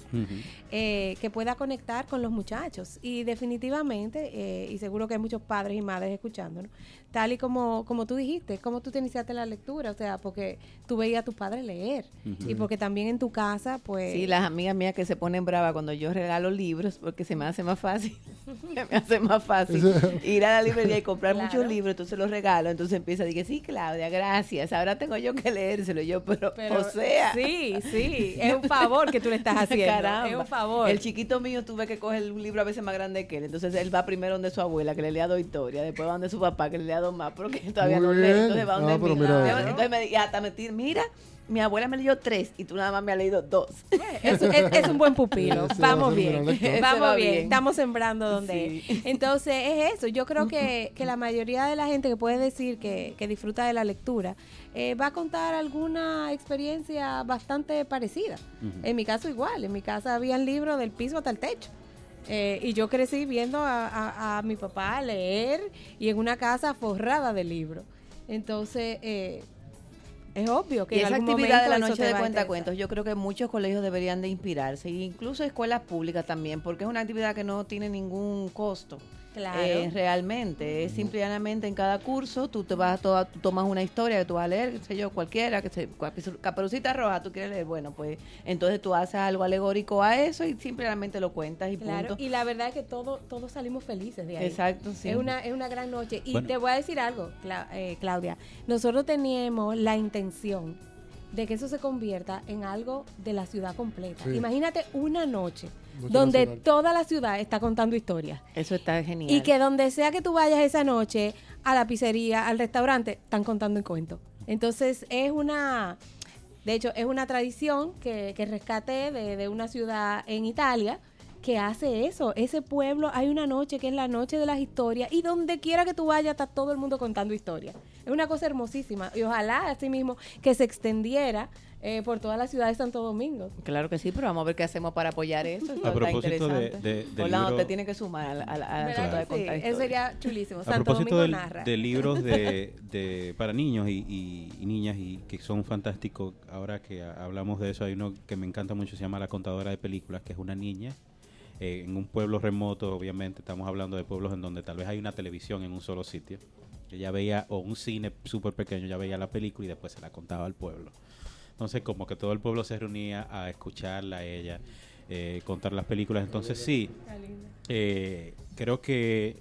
eh, que pueda conectar con los muchachos. Y definitivamente, eh, y seguro que hay muchos padres y madres escuchándonos, tal y como, como tú dijiste, como tú te iniciaste la lectura, o sea, porque tú veías a tu padre leer y porque también en tu casa, pues... Sí, las amigas mías que se ponen bravas cuando yo regalo libros porque se me hace más fácil. se me hace más fácil ir a la librería y comprar Claro. muchos libros, entonces los regalo. Entonces empieza a decir, sí, Claudia, gracias. Ahora tengo yo que leérselo yo, pero, Pero, o sea. sí, sí, es un favor que tú le estás haciendo, Caramba. es un favor. El chiquito mío tuve que coger un libro a veces más grande que él. Entonces él va primero donde su abuela, que le lea dos historias, después va donde su papá, que le lea dos más, porque todavía Muy no bien. Entonces va donde Ah, pero mira. Entonces me y hasta me tira, mira, mi abuela me leyó tres y tú nada más me has leído dos. Es, es- es un buen pupilo. Vamos bien. Vamos va bien. bien. Estamos sembrando donde es. Entonces, es eso. Yo creo que, que la mayoría de la gente que puede decir que, que disfruta de la lectura eh, va a contar alguna experiencia bastante parecida. En mi caso, igual. En mi casa habían libros del piso hasta el techo. Eh, y yo crecí viendo a, a- a mi papá leer y en una casa forrada de libros. Entonces, eh, es obvio que Y en esa algún actividad de la noche de cuentacuentos, yo creo que muchos colegios deberían de inspirarse, incluso escuelas públicas también, porque es una actividad que no tiene ningún costo. Claro. Eh, realmente, es simplemente en cada curso tú te vas a toda- tú tomas una historia que tú vas a leer, qué sé yo, cualquiera, que se, Caperucita Roja, tú quieres leer, bueno, pues entonces tú haces algo alegórico a eso y simplemente lo cuentas y Claro, punto. y la verdad es que todos todos salimos felices de ahí. Exacto, sí. Es una, es una gran noche. Y Bueno. te voy a decir algo, Cla- eh, Claudia. Nosotros teníamos la intención de que eso se convierta en algo de la ciudad completa. Sí. Imagínate una Noche donde nacional. toda la ciudad está contando historias. Eso está genial. Y que donde sea que tú vayas esa noche, a la pizzería, al restaurante, están contando en cuento. Entonces es una, de hecho, es una tradición que, que rescaté de, de una ciudad en Italia, que hace eso. Ese pueblo, hay una noche que es la noche de las historias y donde quiera que tú vayas está todo el mundo contando historias. Es una cosa hermosísima y ojalá así mismo que se extendiera eh, por toda la ciudad de Santo Domingo. Claro que sí, pero vamos a ver qué hacemos para apoyar eso. A propósito de- interesante. de- del libro- te tiene que sumar ¿Verdad asunto de que sí? contar Eso sería chulísimo. A Santo propósito Domingo del- narra. de libros de, de- para niños y, y- y niñas y que son fantásticos, ahora que a- hablamos de eso, hay uno que me encanta mucho, se llama La Contadora de Películas, que es una niña eh, en un pueblo remoto, obviamente estamos hablando de pueblos en donde tal vez hay una televisión en un solo sitio. Ella veía, o un cine súper pequeño, ya veía la película y después se la contaba al pueblo. Entonces como que todo el pueblo se reunía a escucharla a ella, eh, contar las películas. Entonces sí, eh, creo que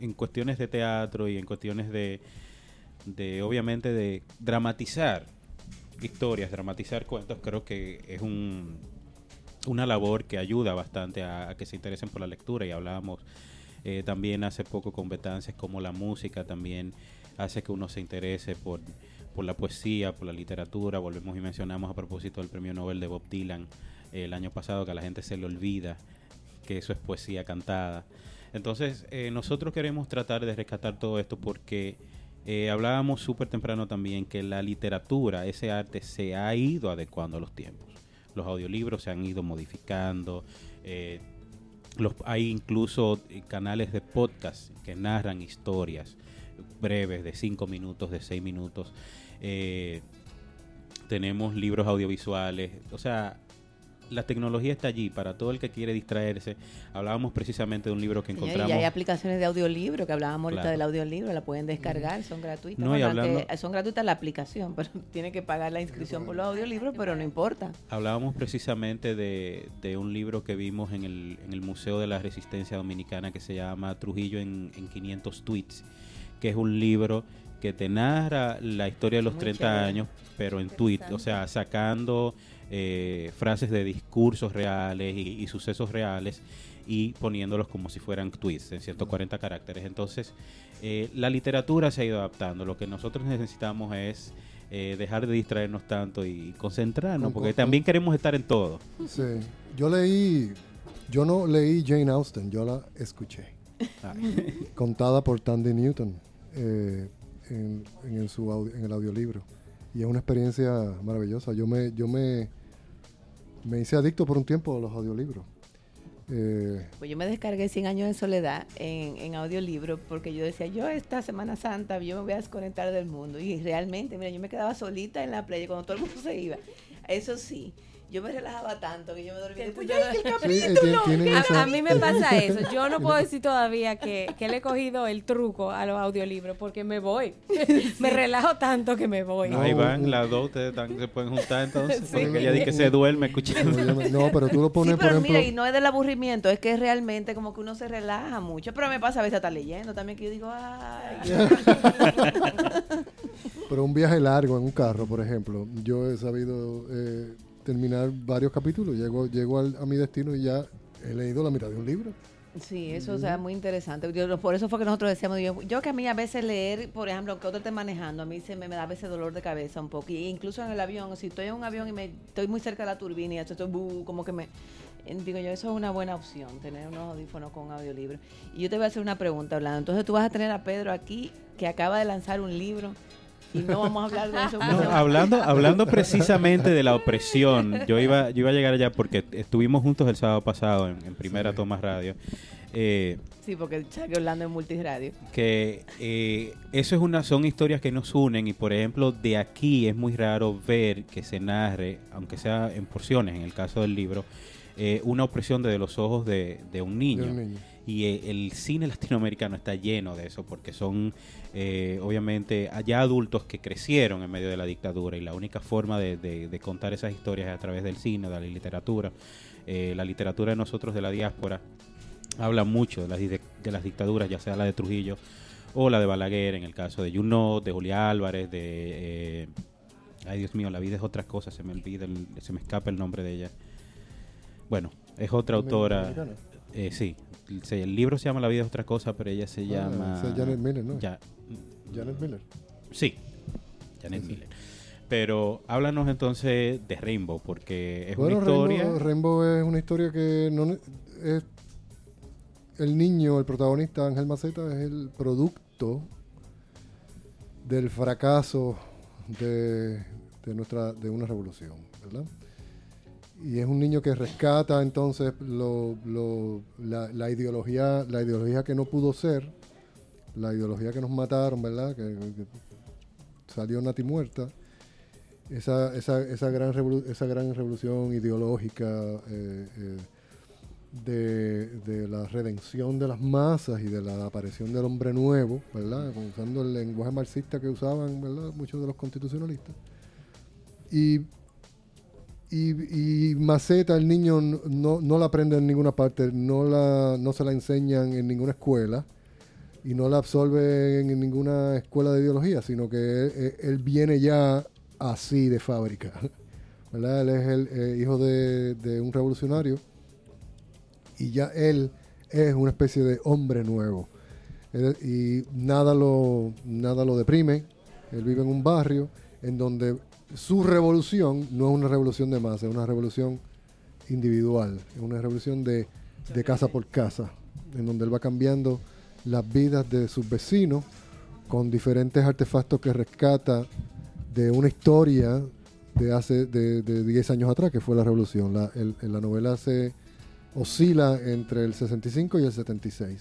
en cuestiones de teatro y en cuestiones de, de obviamente de dramatizar historias, dramatizar cuentos, creo que es un, una labor que ayuda bastante a, que se interesen por la lectura y hablábamos eh, también hace poco con Betances como la música también hace que uno se interese por, por la poesía, por la literatura. Volvemos y mencionamos a propósito del premio Nobel de Bob Dylan eh, el año pasado que a la gente se le olvida que eso es poesía cantada. Entonces, eh, nosotros queremos tratar de rescatar todo esto porque eh, hablábamos súper temprano también que la literatura, ese arte, se ha ido adecuando a los tiempos. Los audiolibros se han ido modificando. eh, los, hay incluso eh, canales de podcast que narran historias breves de 5 minutos, de 6 minutos. Eh, tenemos libros audiovisuales. O sea, la tecnología está allí para todo el que quiere distraerse. Hablábamos precisamente de un libro que encontramos. y hay aplicaciones de audiolibro, que hablábamos ahorita Claro. del audiolibro, la pueden descargar, son gratuitas. No, y Bueno, hablando- son gratuitas la aplicación, pero tiene que pagar la inscripción por los audiolibros, pero no importa. Hablábamos precisamente de, de un libro que vimos en el, en el Museo de la Resistencia Dominicana que se llama Trujillo en, en 500 tweets, que es un libro que te narra la historia de los Muy 30 chévere. años, pero en tweet, o sea, sacando eh, frases de discursos reales y, y sucesos reales y poniéndolos como si fueran tweets en 140 caracteres. Entonces, eh, la literatura se ha ido adaptando. Lo que nosotros necesitamos es eh, dejar de distraernos tanto y concentrarnos, porque también queremos estar en todo. Sí. Yo leí, yo no leí Jane Austen, yo la escuché. Contada por Tandy Newton eh, en, en el, su en el audiolibro. Y es una experiencia maravillosa. Yo me, yo me, me hice adicto por un tiempo a los audiolibros. Eh, Pues yo me descargué 100 años de soledad en, en audiolibro porque yo decía, yo esta Semana Santa yo me voy a desconectar del mundo. Y realmente, mira, yo me quedaba solita en la playa cuando todo el mundo se iba. Eso sí, yo me relajaba tanto que yo me dormía. Después yo, "Ay, el capítulo". tiene A, a mí me pasa eso. Yo no puedo decir todavía que, que le he cogido el truco a los audiolibros porque me voy. me relajo tanto que me voy. Ahí van, las dos ustedes se pueden juntar entonces, Sí. porque ella dice que se duerme escuchando. No, pero tú lo Sí, pones, por pero ejemplo. mira, y no es del aburrimiento, es que realmente como que uno se relaja mucho. Pero me pasa a veces estar leyendo también que yo digo, ay. Pero un viaje largo en un carro, por ejemplo, yo he sabido eh, terminar varios capítulos, llego, llego al- a mi destino y ya he leído la mitad de un libro. Sí, eso o sea, muy interesante. Yo- por eso fue que nosotros decíamos, yo, yo que a mí a veces leer, por ejemplo, aunque otro esté manejando, a mí se me, me da a veces dolor de cabeza un poco. Y incluso en el avión, si estoy en un avión y me estoy muy cerca de la turbina y esto estoy bu- como que me... eh, Digo yo, eso es una buena opción, tener unos audífonos con audiolibro. Y yo te voy a hacer una pregunta, Orlando. Entonces tú vas a tener a Pedro aquí, que acaba de lanzar un libro, y no vamos a hablar de eso. No, hablando, hablando precisamente de la opresión, yo iba, yo iba a llegar allá porque estuvimos juntos el sábado pasado en, en Primera Toma Radio. eh, Sí, porque Chuck Orlando es multiradio. que eh, eso es una son historias que nos unen y por ejemplo de aquí es muy raro ver que se narre aunque sea en porciones en el caso del libro eh, una opresión desde los ojos de, de un niño, De un niño. Y eh, el cine latinoamericano está lleno de eso porque son eh, obviamente allá adultos que crecieron en medio de la dictadura y la única forma de, de- de contar esas historias es a través del cine de la literatura Eh, la literatura de nosotros de la diáspora habla mucho de las, de las dictaduras, ya sea la de Trujillo o la de Balaguer, en el caso de Junot, de Julia Álvarez, de... eh, ay, Dios mío, la vida es otra cosa, se me olvida, el- se me escapa el nombre de ella. Bueno, es otra autora. Eh, sí, el libro se llama La vida es otra cosa, pero ella se Ah, llama... es Janet Miller, ¿no? Ya- Janet Miller. Sí, Janet Miller. Pero háblanos entonces de Rainbow, porque es Bueno, una historia... Rainbow, Rainbow es una historia que no es el niño, el protagonista Ángel Maceta, es el producto del fracaso de, de nuestra de una revolución, ¿verdad? Y es un niño que rescata entonces lo- lo- la, la ideología, la ideología que no pudo ser, la ideología que nos mataron, ¿verdad? Que, que salió Nati muerta. Esa, esa, esa, gran revolu- esa gran revolución ideológica eh, eh, de, de la redención de las masas y de la aparición del hombre nuevo, ¿verdad? Usando el lenguaje marxista que usaban, ¿verdad? Muchos de los constitucionalistas. Y, y, Maceta, el niño, no- no, la aprende en ninguna parte, no, la, no se la enseñan en ninguna escuela y no la absorbe en ninguna escuela de ideología, sino que él, él- él viene ya así de fábrica. ¿verdad? Él es el eh, hijo de, un revolucionario y ya él es una especie de hombre nuevo. Y nada lo, nada lo deprime. Él vive en un barrio en donde su revolución no es una revolución de masa, es una revolución individual, es una revolución de, de casa por casa, en donde él va cambiando las vidas de sus vecinos con diferentes artefactos que rescata de una historia de hace de, de 10 años atrás, que fue la revolución. La, la novela se oscila entre el 65 y el 76.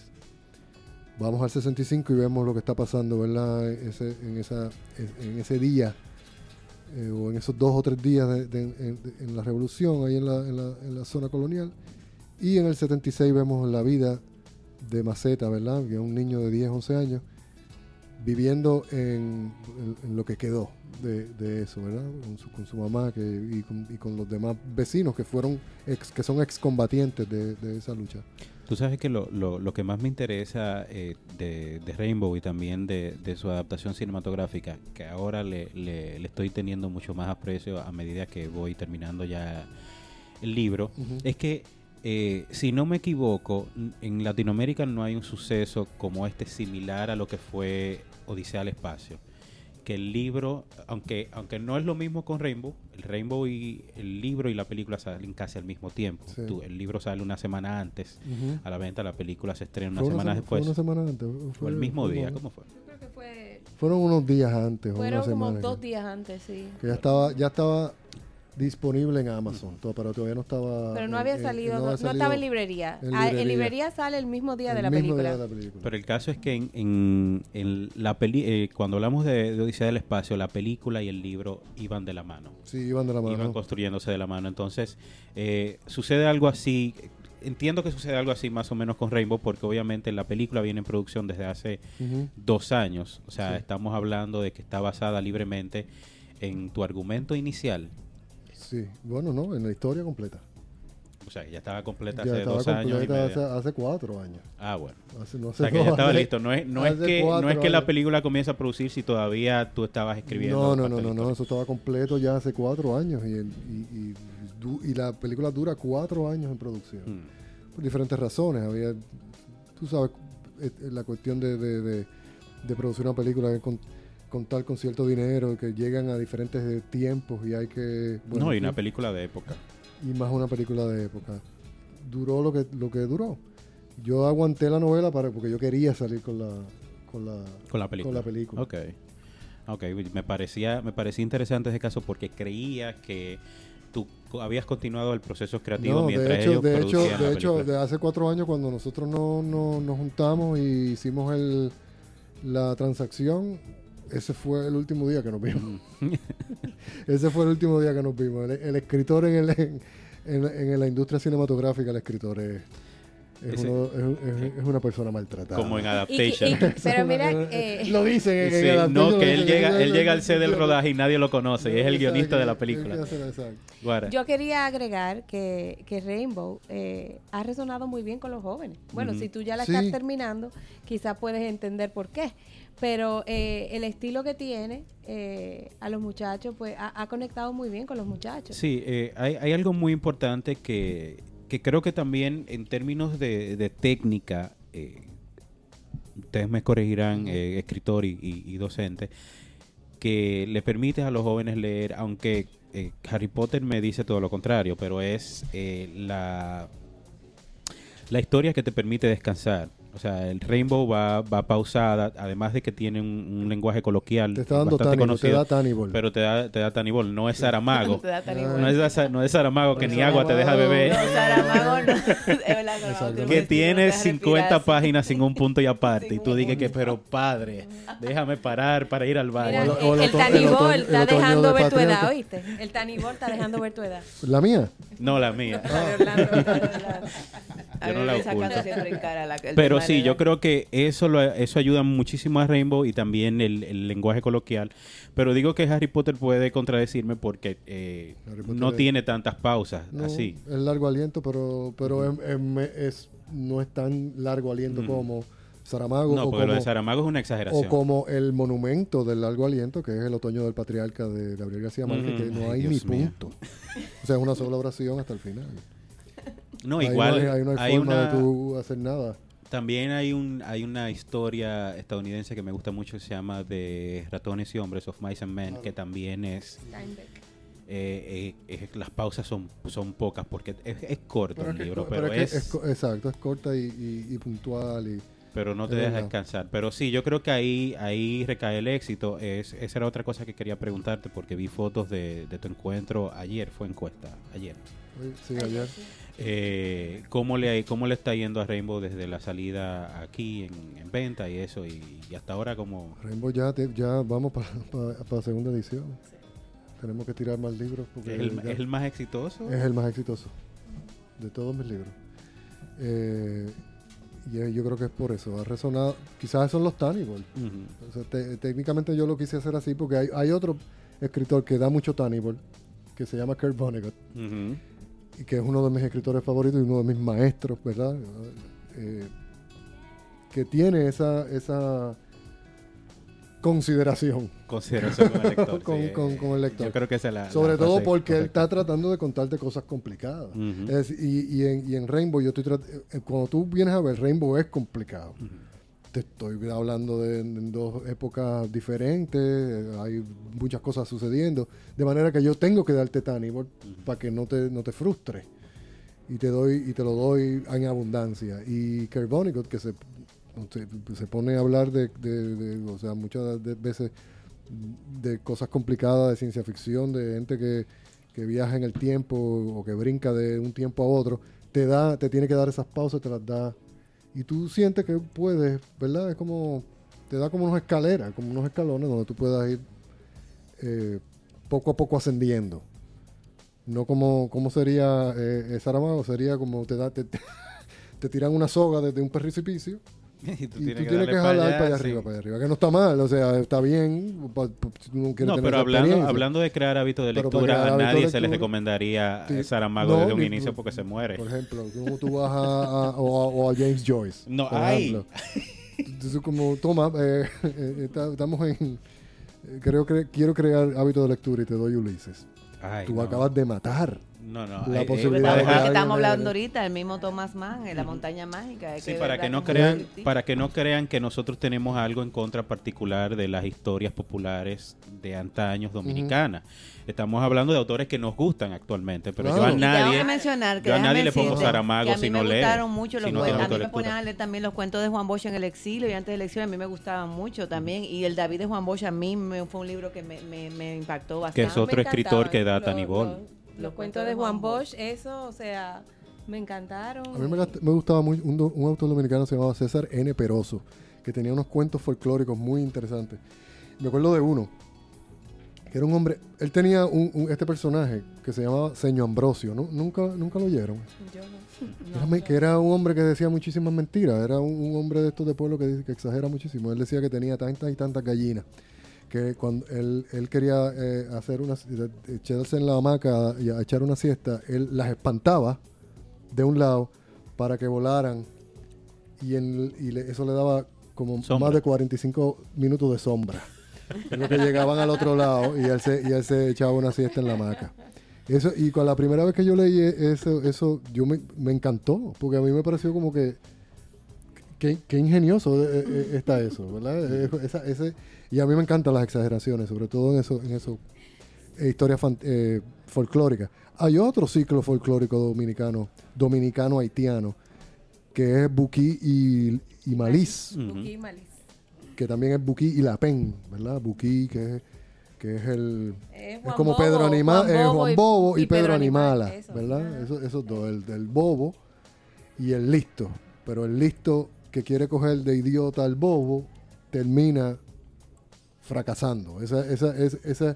Vamos al 65 y vemos lo que está pasando en, esa, en ese día eh, o en esos dos o tres días de, en, la revolución, ahí en la, en, la, zona colonial. Y en el 76 vemos la vida de Maceta, ¿verdad? Que es un niño de 10, 11 años, viviendo en, lo que quedó de, eso, ¿verdad? Con su, mamá que, y, con, y con los demás vecinos que fueron ex, que son excombatientes de esa lucha. Tú sabes que lo, lo, lo que más me interesa eh, de, de Rainbow y también de, de su adaptación cinematográfica, que ahora le, le- le estoy teniendo mucho más aprecio a medida que voy terminando ya el libro, es que, eh, si no me equivoco, en Latinoamérica no hay un suceso como este similar a lo que fue Odisea al Espacio. Que el libro, aunque, aunque no es lo mismo con Rainbow, el Rainbow y el libro y la película salen casi al mismo tiempo. Sí. Tú- el libro sale una semana antes a la venta, la película se estrena una semana sema- después. Fue una semana antes. o el mismo fue día, ¿cómo fue? Creo que fue, Fueron unos días antes. o fueron una como dos días antes, sí. que ya estaba, ya estaba disponible en Amazon, pero todavía no estaba. Pero no en- había en- salido, no, había no salido estaba en librería. en Ah, En librería. sale el mismo día de la mismo película. día de la película. Pero el caso es que en, en- en la peli eh, cuando hablamos de, de Odisea del Espacio, la película y el libro iban de la mano. Sí, iban de la mano. Iban construyéndose de la mano. Entonces, eh, sucede algo así. Entiendo que sucede algo así más o menos con Rainbow, porque obviamente la película viene en producción desde hace dos años. O sea, Sí. estamos hablando de que está basada libremente en tu argumento inicial. Sí, bueno, no, en la historia completa. O sea, ya estaba completa Ya hace estaba dos años. y medio. hace, hace cuatro años. Ah, bueno. Hace- no O sea, que ya estaba listo. No es, no es hace que, no es que la película comienza a producir si todavía tú estabas escribiendo. No, no, no, no, no, eso estaba completo ya hace cuatro años y, el- y, y y la película dura cuatro años en producción. Mm. Por diferentes razones. Había, tú sabes, eh, la cuestión de, de, de- de producir una película que con, contar con cierto dinero, que llegan a diferentes tiempos y hay que... bueno, no, y una película de época. y más una película de época. Duró lo que, lo que duró. Yo aguanté la novela para, porque yo quería salir con la, con la, Con la película. Con la película. Ok. Ok, me parecía, me parecía interesante ese caso porque creía que tú habías continuado el proceso creativo No, mientras de hecho, ellos de hecho, la de hecho, de hace cuatro años cuando nosotros no, no- nos juntamos y hicimos el, la transacción, ese fue el último día que nos vimos. ese fue el último día que nos vimos. El, el escritor en, el, en, en- en la industria cinematográfica, el escritor es, es, Ese- uno- es- es- es una persona maltratada. Como en Y- y- Adaptation. pero mira, eh, Lo dicen en, en Sí, Adaptation, no, que él llega, él llega al set del rodaje y nadie lo conoce, y es el guionista de la película. Yo quería agregar que, que Rainbow eh, ha resonado muy bien con los jóvenes. Bueno, si tú ya la Sí. estás terminando, quizás puedes entender por qué. Pero eh, el estilo que tiene eh, a los muchachos, pues ha, ha conectado muy bien con los muchachos. Sí, eh, hay, hay algo muy importante que, que creo que también en términos de, de técnica, eh, ustedes me corregirán, eh, escritor y, y- y docente, que le permite a los jóvenes leer, aunque eh, Harry Potter me dice todo lo contrario, pero es eh, la la historia que te permite descansar. O sea, el Rainbow va, va pausada, además de que tiene un, un lenguaje coloquial Te está dando bastante Tannibal, te conocido, da Tannibal. pero te da, te da Tannibal, no es Saramago. Te da Tannibal. no, es, no es Saramago que ni agua te deja beber. No, Saramago no. Saramago que tiene te deja 50 respirar. páginas sin un punto y aparte. y tú dices que, pero padre, déjame parar para ir al baño. El, el el oto- el tanibol está dejando de ver tu edad. ¿oíste? El tanibol está dejando ver tu edad. ¿La mía? No, la mía. A Yo no la oculto. siempre Pero sí, yo creo que eso lo, eso ayuda muchísimo a Rainbow y también el, el lenguaje coloquial. Pero digo que Harry Potter puede contradecirme porque eh, no es- tiene tantas pausas No, así. Es largo aliento, pero, pero em- em- es, no es tan largo aliento Ujú. como Saramago No, o, porque lo de como, Saramago es una o exageración. como el monumento del largo aliento, que es el otoño del patriarca de Gabriel García Márquez, que no Ay, hay Dios ni punto. O sea, es una sola oración hasta el final. No, Ahí igual no hay, ahí no hay hay forma una- de tú hacer nada. También hay un hay una historia estadounidense que me gusta mucho que se llama de ratones y hombres of mice and men que también es eh, eh, las pausas son son pocas porque es, es corto Pero el que- libro pero pero, es es, exacto, es corta y, y- y puntual. Y, pero no te deja verdad. descansar pero sí yo creo que ahí ahí recae el éxito es esa era otra cosa que quería preguntarte porque vi fotos de, de tu encuentro ayer fue encuesta ayer Sí, ayer. Eh, ¿cómo, le, ¿Cómo le está yendo a Rainbow desde la salida aquí en, en venta y eso? Y, y hasta ahora como... Rainbow ya, te- ya vamos para la segunda edición. Tenemos que tirar más libros porque ¿Es el, ya- es el más exitoso? es el más exitoso de todos mis libros. Eh, y yo creo que es por eso. Ha resonado. Quizás son los Tannibal. Ujú. O sea, te- técnicamente yo lo quise hacer así porque hay, hay otro escritor que da mucho Tannibal que se llama Kurt Vonnegut que es uno de mis escritores favoritos y uno de mis maestros, ¿verdad? Eh, que tiene esa, esa consideración Consideración con el lector. con, sí. con- con el lector. Yo creo que esa es la... la Sobre todo porque él está tratando de contarte cosas complicadas. Es y, y en, y en Rainbow, yo estoy eh, cuando tú vienes a ver, Rainbow es complicado. Te estoy hablando de, dos épocas diferentes, hay muchas cosas sucediendo, de manera que yo tengo que darte Tannibal para que no te, no te frustre. Y te doy y te lo doy en abundancia. Y Vonnegut, que se, se, pone a hablar de, de- de- o sea, muchas veces de cosas complicadas de ciencia ficción, de gente que, que viaja en el tiempo o que brinca de un tiempo a otro, te da, te tiene que dar esas pausas, te las da. Y tú sientes que puedes, ¿verdad? Es como, te da como unas escaleras, como unos escalones donde tú puedas ir eh, poco a poco ascendiendo. No como, como sería eh, eh, Saramago, sería como te da, te, te, te tiran una soga desde un precipicio y tú y tienes tú que tienes que jalar para para allá allá, arriba, sí. para allá arriba. Que no está mal, o sea, está bien. pa- pa- si no No, pero hablando, hablando de crear hábitos de lectura, a nadie se le lectura, recomendaría sí. Saramago No, desde un ni- inicio porque se muere. Por ejemplo, como tú vas a, a- o, a, o a James Joyce. No, por ay. ejemplo. Entonces, como, toma, eh, eh, estamos en. eh, Creo que quiero crear hábitos de lectura y te doy Ulises. Ay, tú acabas de matar. No, no. La eh, posibilidad Estamos- de que alguien hablando ahorita, el mismo Thomas Mann, en La Montaña Mágica. es Sí, para que no crean, para que no crean que nosotros tenemos algo en contra particular de las historias populares de antaños dominicanas. Estamos hablando de autores que nos gustan actualmente, pero yo a Claro. Y tengo nadie, que mencionar que yo a nadie le pongo Saramago que a mí si me no gustaron mucho si los no cuentos. a mí me ponían a leer también los cuentos de Juan Bosch en el exilio y antes del exilio a mí me gustaban mucho también y el David de Juan Bosch a mí me, fue un libro que me, me, me impactó bastante. que es otro escritor que da Tanibol. Los, cuentos de Juan Bosch, eso, o sea, me encantaron. A mí me, me gustaba muy, un, un autor dominicano se llamaba César N. Peroso, que tenía unos cuentos folclóricos muy interesantes. Me acuerdo de uno, que era un hombre, él tenía un, un- este personaje que se llamaba Señor Ambrosio, ¿no? ¿Nunca, nunca lo oyeron? Yo no. Era que era un hombre que decía muchísimas mentiras, era un, un hombre de estos de pueblo que exagera muchísimo. Él decía que tenía tantas y tantas gallinas, que cuando él, él quería eh, hacer una, echarse en la hamaca y a echar una siesta, él las espantaba de un lado para que volaran y, en- y le- eso le daba como Sombra. más de 45 minutos de sombra. En lo que llegaban al otro lado y él se, y él se echaba una siesta en la hamaca. Eso, y con la primera vez que yo leí eso, eso yo me, me encantó, porque a mí me pareció como que qué, ingenioso eh, eh, está eso, ¿verdad? Esa- ese, y a mí me encantan las exageraciones, sobre todo en eso, en eso eh, historias fan- eh, folclóricas. Hay otro ciclo folclórico dominicano, dominicano-haitiano, que es Buki y, y Maliz, Buki y Maliz. que también es Buki y La Pen, ¿verdad? Buki, que es, que es el... Es como Bobo, Pedro Animal, Juan eh, Bobo Juan y- Bobo y, y Pedro, Pedro Animal, Animala, eso, ¿verdad? Eso- esos dos, el del Bobo y el listo. Pero el listo que quiere coger de idiota al bobo termina fracasando. Esa, esa, es- esa,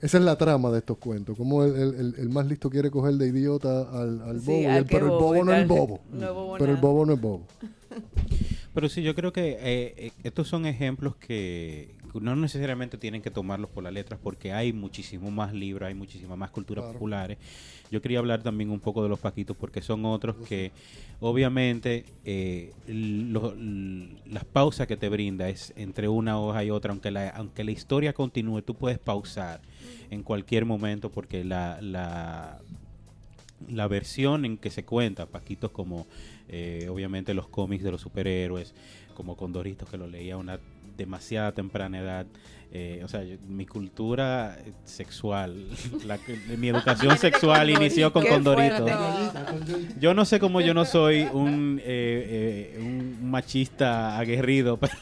esa es la trama de estos cuentos. Como el, el- el- el más listo quiere coger de idiota al, al Sí, bobo, y el- pero el bobo no es bobo. No es bobo pero el bobo no es bobo. Pero sí, yo creo que eh, eh, estos son ejemplos que no necesariamente tienen que tomarlos por las letras porque hay muchísimo más libros, hay muchísimas más culturas Claro. populares. Yo quería hablar también un poco de los paquitos porque son otros que obviamente eh, lo- las pausas que te brinda es entre una hoja y otra, aunque la, aunque la historia continúe, tú puedes pausar en cualquier momento porque la, la, la versión en que se cuenta, Paquitos como eh, obviamente los cómics de los superhéroes, como Condoritos que lo leía a una demasiada temprana edad. Eh, o sea, yo- mi cultura sexual, la mi educación sexual inició con fuerte. Yo no sé cómo yo no soy un, eh, eh, un machista aguerrido, pero,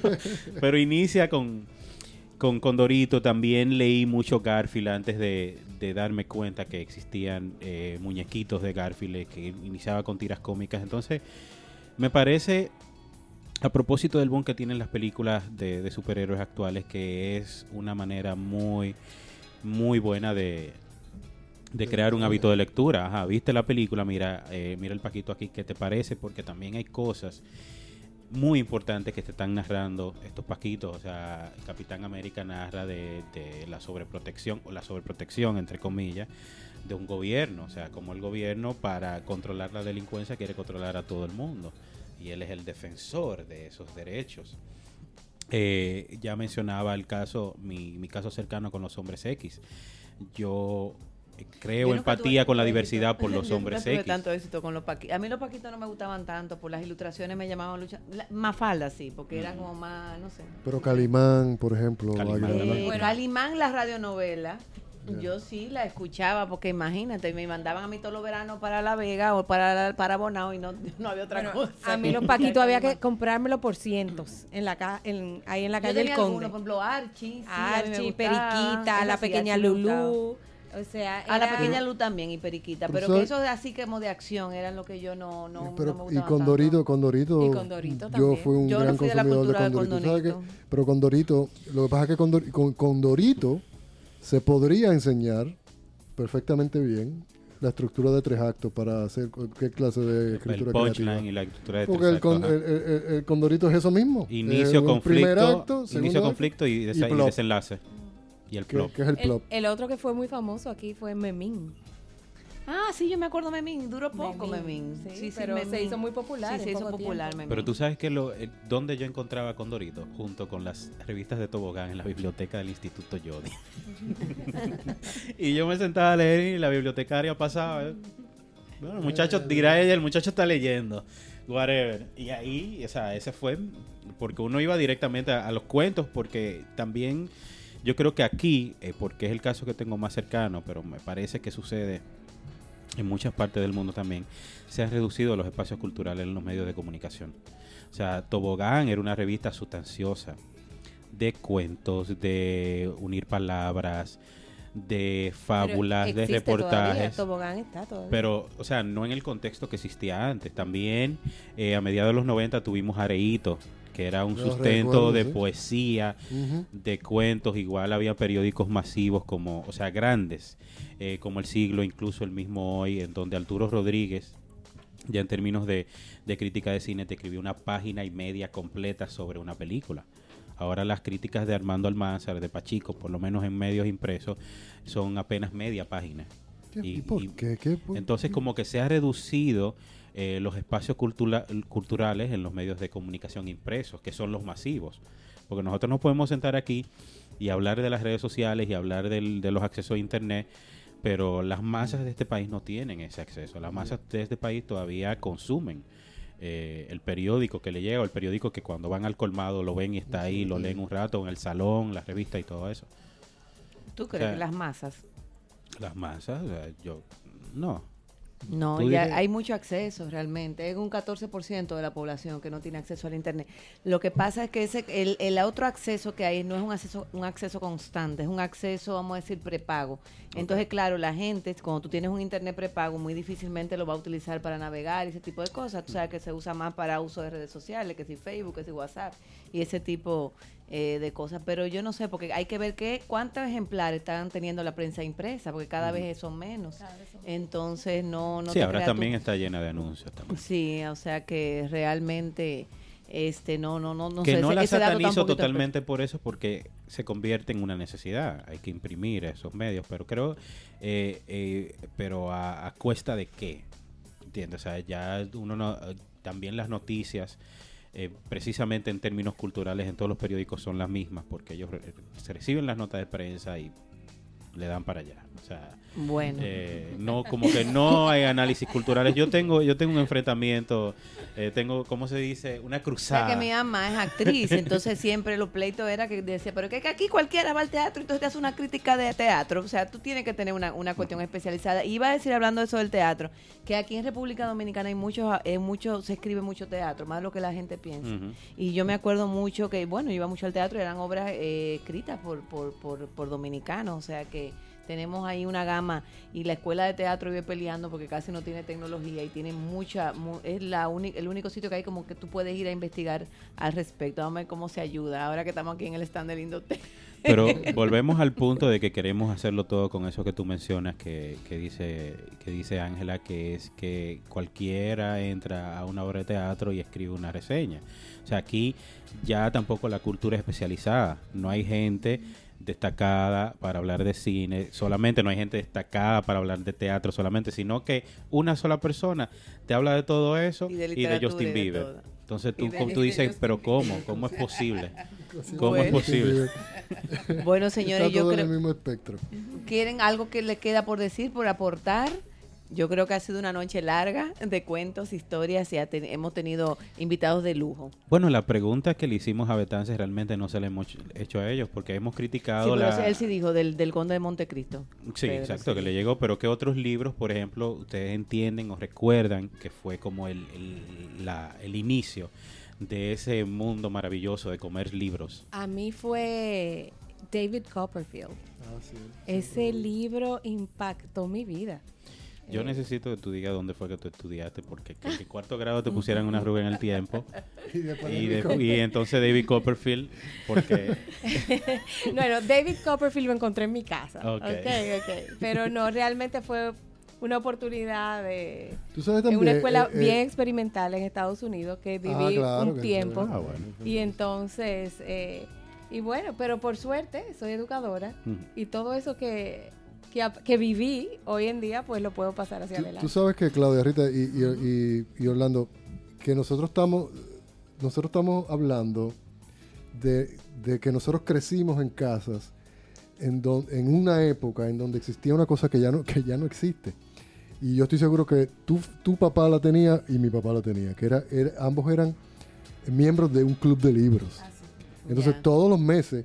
pero inicia con, con Condorito. También leí mucho Garfield antes de, de darme cuenta que existían eh, muñequitos de Garfield eh, que iniciaba con tiras cómicas. Entonces, me parece, a propósito del boom que tienen las películas de, de superhéroes actuales, que es una manera muy, muy buena de, de crear un hábito de lectura. Ajá, viste la película, mira, eh, mira el paquito aquí, ¿qué te parece? Porque también hay cosas muy importantes que te están narrando estos paquitos. O sea, Capitán América narra de, de la sobreprotección, o la sobreprotección, entre comillas, de un gobierno. O sea, como el gobierno para controlar la delincuencia quiere controlar a todo el mundo. Y él es el defensor de esos derechos. Eh, ya mencionaba el caso, mi, mi caso cercano con los hombres X. Yo eh, creo Yo empatía tuve con la diversidad éxito. por los Yo hombres nunca tuve X. tanto éxito con los paquitos. A mí los paquitos no me gustaban tanto, por las ilustraciones me llamaban lucha. la- más falda, sí, porque eran como más, no sé. Pero Calimán, por ejemplo. Calimán. Eh, Calimán, la radionovela. Yo sí la escuchaba porque imagínate, me mandaban a mí todos los veranos para La Vega o para, para Bonao y no, no había otra Bueno, cosa. a mí los paquitos había que comprármelo por cientos en la ca en, ahí en la Yo calle tenía del algunos, Conde. por ejemplo, Archie. sí, Archie, gustaba. Periquita, la sí, pequeña gustaba. Lulú. O sea, A la era- pequeña Lu también y Periquita, Pero pero que eso de así como de acción eran lo que yo no, no, Pero- no me y gustaba con tanto. Dorito, con Dorito, Y con Dorito yo también. fui un Yo no gran fui de la consumidor de cultura de Condorito. ¿sabes qué? Condorito. Pero con Dorito, lo que pasa es que con, Dor- con- con Dorito se podría enseñar perfectamente bien la estructura de tres actos para hacer qué clase de El escritura punchline creativa. y la escritura de Porque tres el, con- actos, el- el- el- el Condorito es eso mismo. Inicio, Eh, conflicto, primer acto, inicio, conflicto y, desa- y desenlace. Y el que, plop. que es el el, plop. el otro que fue muy famoso aquí fue Memín. Ah, sí, yo me acuerdo Memín, duró poco Memín, Memín. sí, pero se hizo muy popular Sí, se hizo popular tiempo. Memín. Pero tú sabes que lo, eh, donde yo encontraba con Dorito, junto con las revistas de Tobogán en la biblioteca del Instituto Yodi. y yo me sentaba a leer y la bibliotecaria pasaba. eh, Bueno, muchacho, dirá ella, el muchacho está leyendo. Whatever. Y ahí, o sea, ese fue porque uno iba directamente a, a los cuentos, porque también yo creo que aquí, eh, porque es el caso que tengo más cercano, pero me parece que sucede en muchas partes del mundo también, se han reducido los espacios culturales en los medios de comunicación. O sea, Tobogán era una revista sustanciosa de cuentos, de unir palabras, de fábulas, de todavía, reportajes. Tobogán está todavía. Pero, o sea, no en el contexto que existía antes. También eh, a mediados de los 90 tuvimos Areíto, que era un sustento de sí. poesía, de cuentos. Igual había periódicos masivos como, o sea, grandes, eh, como El Siglo, incluso el mismo Hoy, en donde Arturo Rodríguez, ya en términos de, de crítica de cine, te escribió una página y media completa sobre una película. Ahora las críticas de Armando Almanzar, de Pachico, por lo menos en medios impresos, son apenas media página. ¿Y, por y- qué? ¿Qué? por- entonces como que se ha reducido eh, los espacios cultura- culturales en los medios de comunicación impresos, que son los masivos. Porque nosotros no podemos sentar aquí y hablar de las redes sociales y hablar del- de los accesos a Internet, pero las masas de este país no tienen ese acceso. Las masas de este país todavía consumen eh, el periódico que le llega, o el periódico que cuando van al colmado lo ven y está ahí, lo leen un rato en el salón, la revista y todo eso. ¿Tú crees o sea, que las masas? Las masas, o sea, yo no. No, ya dices- hay mucho acceso realmente. Es un 14% de la población que no tiene acceso al Internet. Lo que pasa es que ese, el, el otro acceso que hay no es un acceso, un acceso constante, es un acceso, vamos a decir, prepago. Entonces, claro, la gente, cuando tú tienes un Internet prepago, muy difícilmente lo va a utilizar para navegar y ese tipo de cosas. Tú sabes que se usa más para uso de redes sociales, que si Facebook, que si WhatsApp y ese tipo eh, de cosas. Pero yo no sé, porque hay que ver qué, cuántos ejemplares están teniendo la prensa impresa, porque cada vez son menos. Entonces, no, no sí, te ahora también está llena de anuncios. también. Sí, o sea que realmente este no no no no que sé, no ese- la satanizo totalmente por eso, porque se convierte en una necesidad. Hay que imprimir esos medios, pero creo, eh, eh, pero a, a cuesta de qué, ¿entiendes? O sea, ya uno no, eh, también las noticias, eh, precisamente en términos culturales, en todos los periódicos son las mismas, porque ellos se reciben las notas de prensa y le dan para allá. O sea, Bueno. eh, no, como que no hay análisis culturales. Yo tengo, yo tengo un enfrentamiento, eh, tengo, ¿cómo se dice? Una O sea, cruzada. que mi mamá es actriz, entonces siempre los pleitos era que decía, pero que, que aquí cualquiera va al teatro, entonces te hace una crítica de teatro. O sea, tú tienes que tener una, una cuestión especializada. Iba a decir, hablando de eso del teatro, que aquí en República Dominicana hay mucho, eh, mucho se escribe mucho teatro, más de lo que la gente piensa. Y yo me acuerdo mucho que, bueno, iba mucho al teatro y eran obras eh, escritas por, por, por, por dominicanos, o sea que tenemos ahí una gama y la escuela de teatro vive peleando porque casi no tiene tecnología y tiene mucha, mu- es la el único sitio que hay como que tú puedes ir a investigar al respecto, vamos a ver cómo se ayuda, ahora que estamos aquí en el stand del Indotel. Pero volvemos al punto de que queremos hacerlo todo con eso que tú mencionas, que, que dice que dice Ángela, que es que cualquiera entra a una obra de teatro y escribe una reseña. O sea, aquí ya tampoco la cultura es especializada. No hay gente destacada para hablar de cine, solamente no hay gente destacada para hablar de teatro solamente, sino que una sola persona te habla de todo eso Y y de Justin y de Bieber. todo. Entonces tú, de- como tú dices, Justin pero ¿cómo? ¿Cómo es posible? ¿Cómo Bueno. es posible? Bueno, señores, Está yo en creo- el mismo espectro. ¿Quieren algo que le queda por decir, por aportar? Yo creo que ha sido una noche larga de cuentos, historias y ten- hemos tenido invitados de lujo. Bueno, la pregunta que le hicimos a Betances realmente no se la hemos hecho a ellos porque hemos criticado Sí, la... él sí dijo del, del Conde de Montecristo. Sí, Pedro, exacto, sí. que le llegó, pero ¿qué otros libros, por ejemplo, ustedes entienden o recuerdan que fue como el, el, la- el inicio de ese mundo maravilloso de comer libros? A mí fue David Copperfield. Ah, sí. Ese libro impactó mi vida. Yo Eh, necesito que tú digas dónde fue que tú estudiaste, porque que en cuarto grado te pusieran una arruga en el tiempo. Y de- entonces David Copperfield, porque... bueno, David Copperfield lo encontré en mi casa. Ok. ok, ok. Pero no, realmente fue una oportunidad de... Tú sabes en una también, escuela eh, eh, bien experimental en Estados Unidos que viví Ah, claro, un que- tiempo. Ah, bueno. Y entonces, eh, y bueno, pero por suerte soy educadora y todo eso que, que, viví hoy en día, pues lo puedo pasar hacia adelante. tú sabes que Claudia Rita y, y- y- y Orlando, que nosotros estamos, nosotros estamos hablando de, de que nosotros crecimos en casas en, don- en una época en donde existía una cosa que ya no, que ya no existe. Y yo estoy seguro que tu, tu papá la tenía y mi papá la tenía, que era, era- ambos eran miembros de un club de libros. Entonces Ya. todos los meses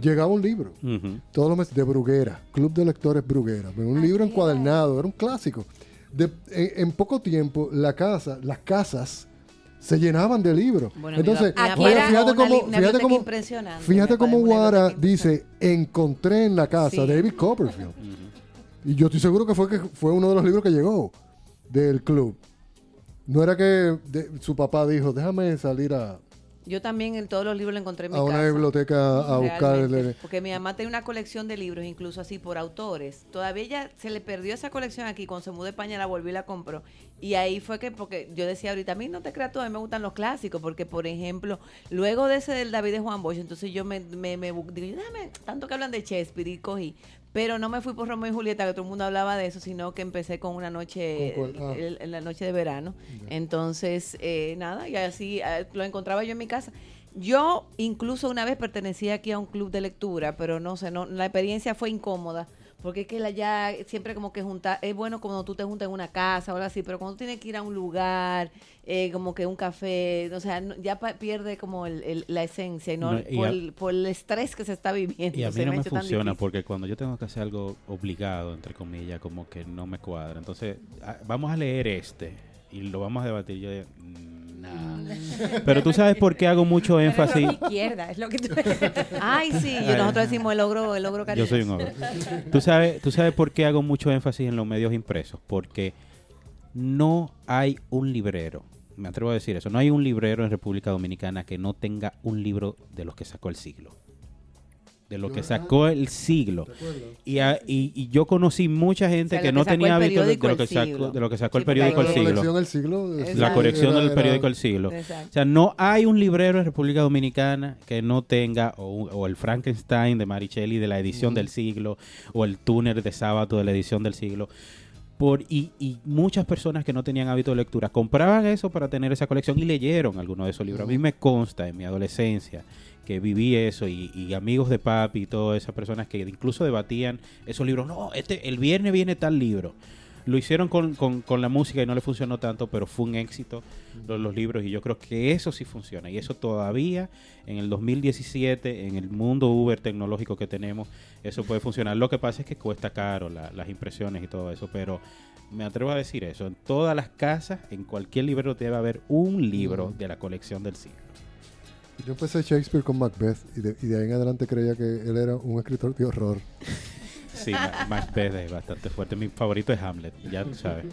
llegaba un libro. Todos los meses de Bruguera, Club de Lectores Bruguera. Un libro encuadernado, era un clásico. De- en, en poco tiempo, la casa, las casas se llenaban de libros. Bueno, Entonces, era fíjate cómo, fíjate cómo, impresionante, fíjate cómo Guara dice, encontré en la casa Sí. David Copperfield. Y yo estoy seguro que fue, que fue uno de los libros que llegó del club. No era que de- su papá dijo, déjame salir a, Yo también en todos los libros lo encontré en mi a una casa. biblioteca a buscar porque mi mamá tenía una colección de libros, incluso así por autores. Todavía ella se le perdió esa colección aquí, cuando se mudó de España la volvió y la compró. Y ahí fue que, porque yo decía ahorita, a mí no te creas tú, a mí me gustan los clásicos, porque por ejemplo, luego de ese del David de Juan Bosch, entonces yo me, me, me digo, déjame, tanto que hablan de Shakespeare y cogí. Pero no me fui por Romeo y Julieta, que todo el mundo hablaba de eso, sino que empecé con una noche, ¿Con? Ah. el- la noche de verano. Entonces, eh, nada, y así eh, lo encontraba yo en mi casa. Yo incluso una vez pertenecía aquí a un club de lectura, pero no sé, no, la experiencia fue incómoda porque es que la ya siempre como que juntar, es bueno cuando tú te juntas en una casa o algo así, pero cuando tú tienes que ir a un lugar, eh, como que un café, o sea, no- ya pa- pierde como el- el- la esencia y no, No, y por, a- el, por el estrés que se está viviendo. Y a mí no me me funciona porque cuando yo tengo que hacer algo obligado, entre comillas, como que no me cuadra. Entonces, ah, vamos a leer este y lo vamos a debatir. Yo, mm, nah. Pero tú sabes por qué hago mucho énfasis. izquierda, es lo que tú Ay, sí, y nosotros decimos el logro, el logro Yo soy un ogro. ¿Tú sabes, ¿Tú sabes por qué hago mucho énfasis en los medios impresos? Porque no hay un librero, me atrevo a decir eso, no hay un librero en República Dominicana que no tenga un libro de los que sacó el siglo. De lo que sacó el siglo. Y, a- y- y yo conocí mucha gente O sea, que no tenía hábito de, de lo que sacó, de lo que sacó Sí, el periódico El La Siglo. colección El Siglo, La colección era- del era- periódico El Siglo. Exacto. O sea, no hay un librero en República Dominicana que no tenga o, o el Frankenstein de Maricelli de la edición del siglo o el Tuner de Sábado de la edición del siglo. Por, y, y muchas personas que no tenían hábito de lectura compraban eso para tener esa colección y leyeron algunos de esos libros. A mí me consta en mi adolescencia que viví eso y, y amigos de papi y todas esas personas que incluso debatían esos libros. No, este el viernes viene tal libro. Lo hicieron con, con- con la música y no le funcionó tanto, pero fue un éxito los, los libros y yo creo que eso sí funciona y eso todavía en el 2017, en el mundo Uber tecnológico que tenemos, eso puede funcionar. Lo que pasa es que cuesta caro la- las impresiones y todo eso, pero me atrevo a decir eso, en todas las casas, en cualquier libro debe haber un libro de la colección del siglo. Yo empecé Shakespeare con Macbeth y de, y de ahí en adelante creía que él era un escritor de horror. Sí, Ma- Macbeth es bastante fuerte. Mi favorito es Hamlet, ya tú sabes.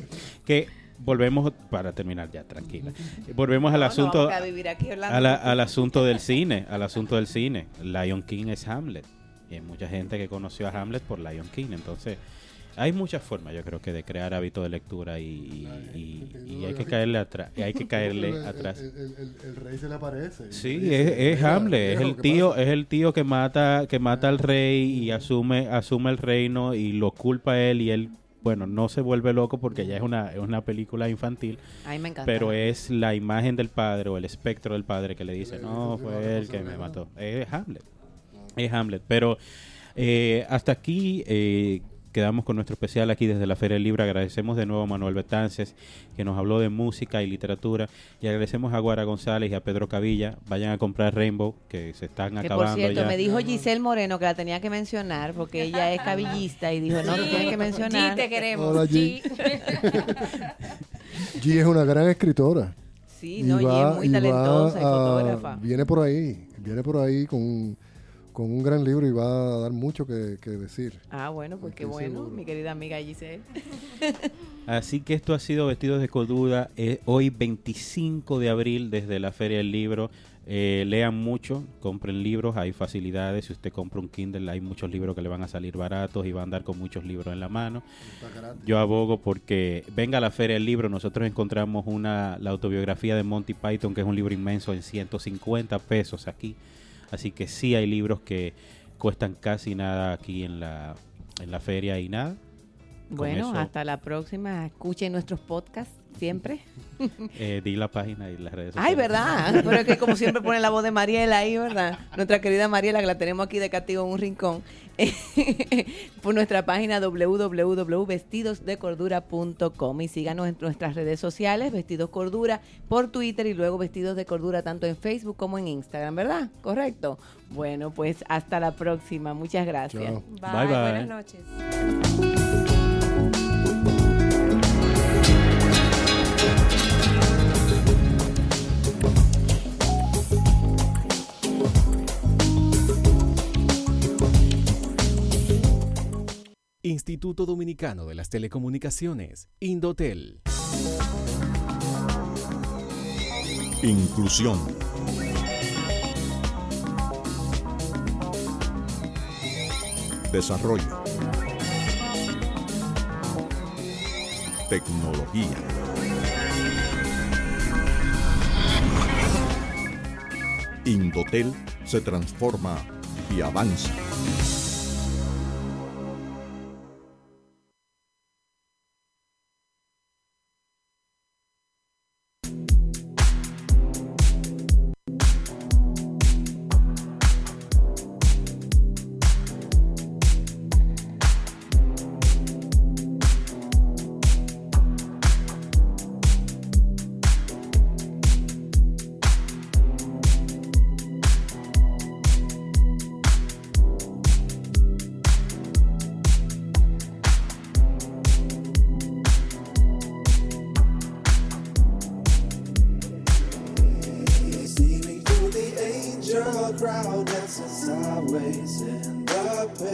Que volvemos, para terminar ya, tranquila. Volvemos al No, asunto, vamos a vivir aquí hablando. a la- al asunto del cine, al asunto del cine. Lion King es Hamlet. Y hay mucha gente que conoció a Hamlet por Lion King. Entonces, hay muchas formas, yo creo que de crear hábito de lectura y, y- y- y hay que caerle atrás. Y hay que caerle El- atrás. El, el- el- el rey se le aparece. Sí, es, es "Mira, Hamlet, es el ¿qué tío, pasa?". es el tío que mata, que mata al rey y asume, asume el reino y lo culpa a él y él, bueno, no se vuelve loco porque ya es una, es una película infantil, Ay, me encanta. pero es la imagen del padre o el espectro del padre que le dice, no, fue él que me mató. Es Hamlet, es Hamlet, pero eh, hasta aquí eh, quedamos con nuestro especial aquí desde la Feria del Libro. Agradecemos de nuevo a Manuel Betances, que nos habló de música y literatura. Y agradecemos a Guara González y a Pedro Cavilla. Vayan a comprar Rainbow, que se están Que acabando por cierto, ya. me dijo Giselle Moreno que la tenía que mencionar porque ella es cabillista y dijo, no, lo tienen que mencionar. G, te queremos. Hola, G. G. G es una gran escritora. Sí, no, y es muy talentosa y a- fotógrafa. Viene por ahí, viene por ahí con, con un gran libro y va a dar mucho que, que decir. Ah, bueno, pues qué bueno, seguro. mi querida amiga Giselle. Así que esto ha sido Vestidos de Cordura. eh, hoy 25 de abril desde la Feria del Libro. Eh, lean mucho, compren libros, hay facilidades. Si usted compra un Kindle, hay muchos libros que le van a salir baratos y va a andar con muchos libros en la mano. Yo abogo porque venga a la Feria del Libro. Nosotros encontramos una la autobiografía de Monty Python, que es un libro inmenso, en 150 pesos aquí. Así que sí hay libros que cuestan casi nada aquí en la, en la feria y nada. Bueno, hasta la próxima. Escuchen nuestros podcasts siempre. eh, di la página y las redes Ay, sociales. ¿verdad? Pero es que como siempre pone la voz de Mariela ahí, ¿verdad? Nuestra querida Mariela, que la tenemos aquí de castigo en un rincón. por nuestra página www.vestidosdecordura.com y síganos en nuestras redes sociales, Vestidos Cordura, por Twitter y luego Vestidos de Cordura tanto en Facebook como en Instagram, ¿verdad? ¿Correcto? Bueno, pues hasta la próxima. Muchas gracias. Bye, bye. buenas noches. Instituto Dominicano de las Telecomunicaciones, Indotel. Inclusión. Desarrollo. Tecnología. Indotel se transforma y avanza.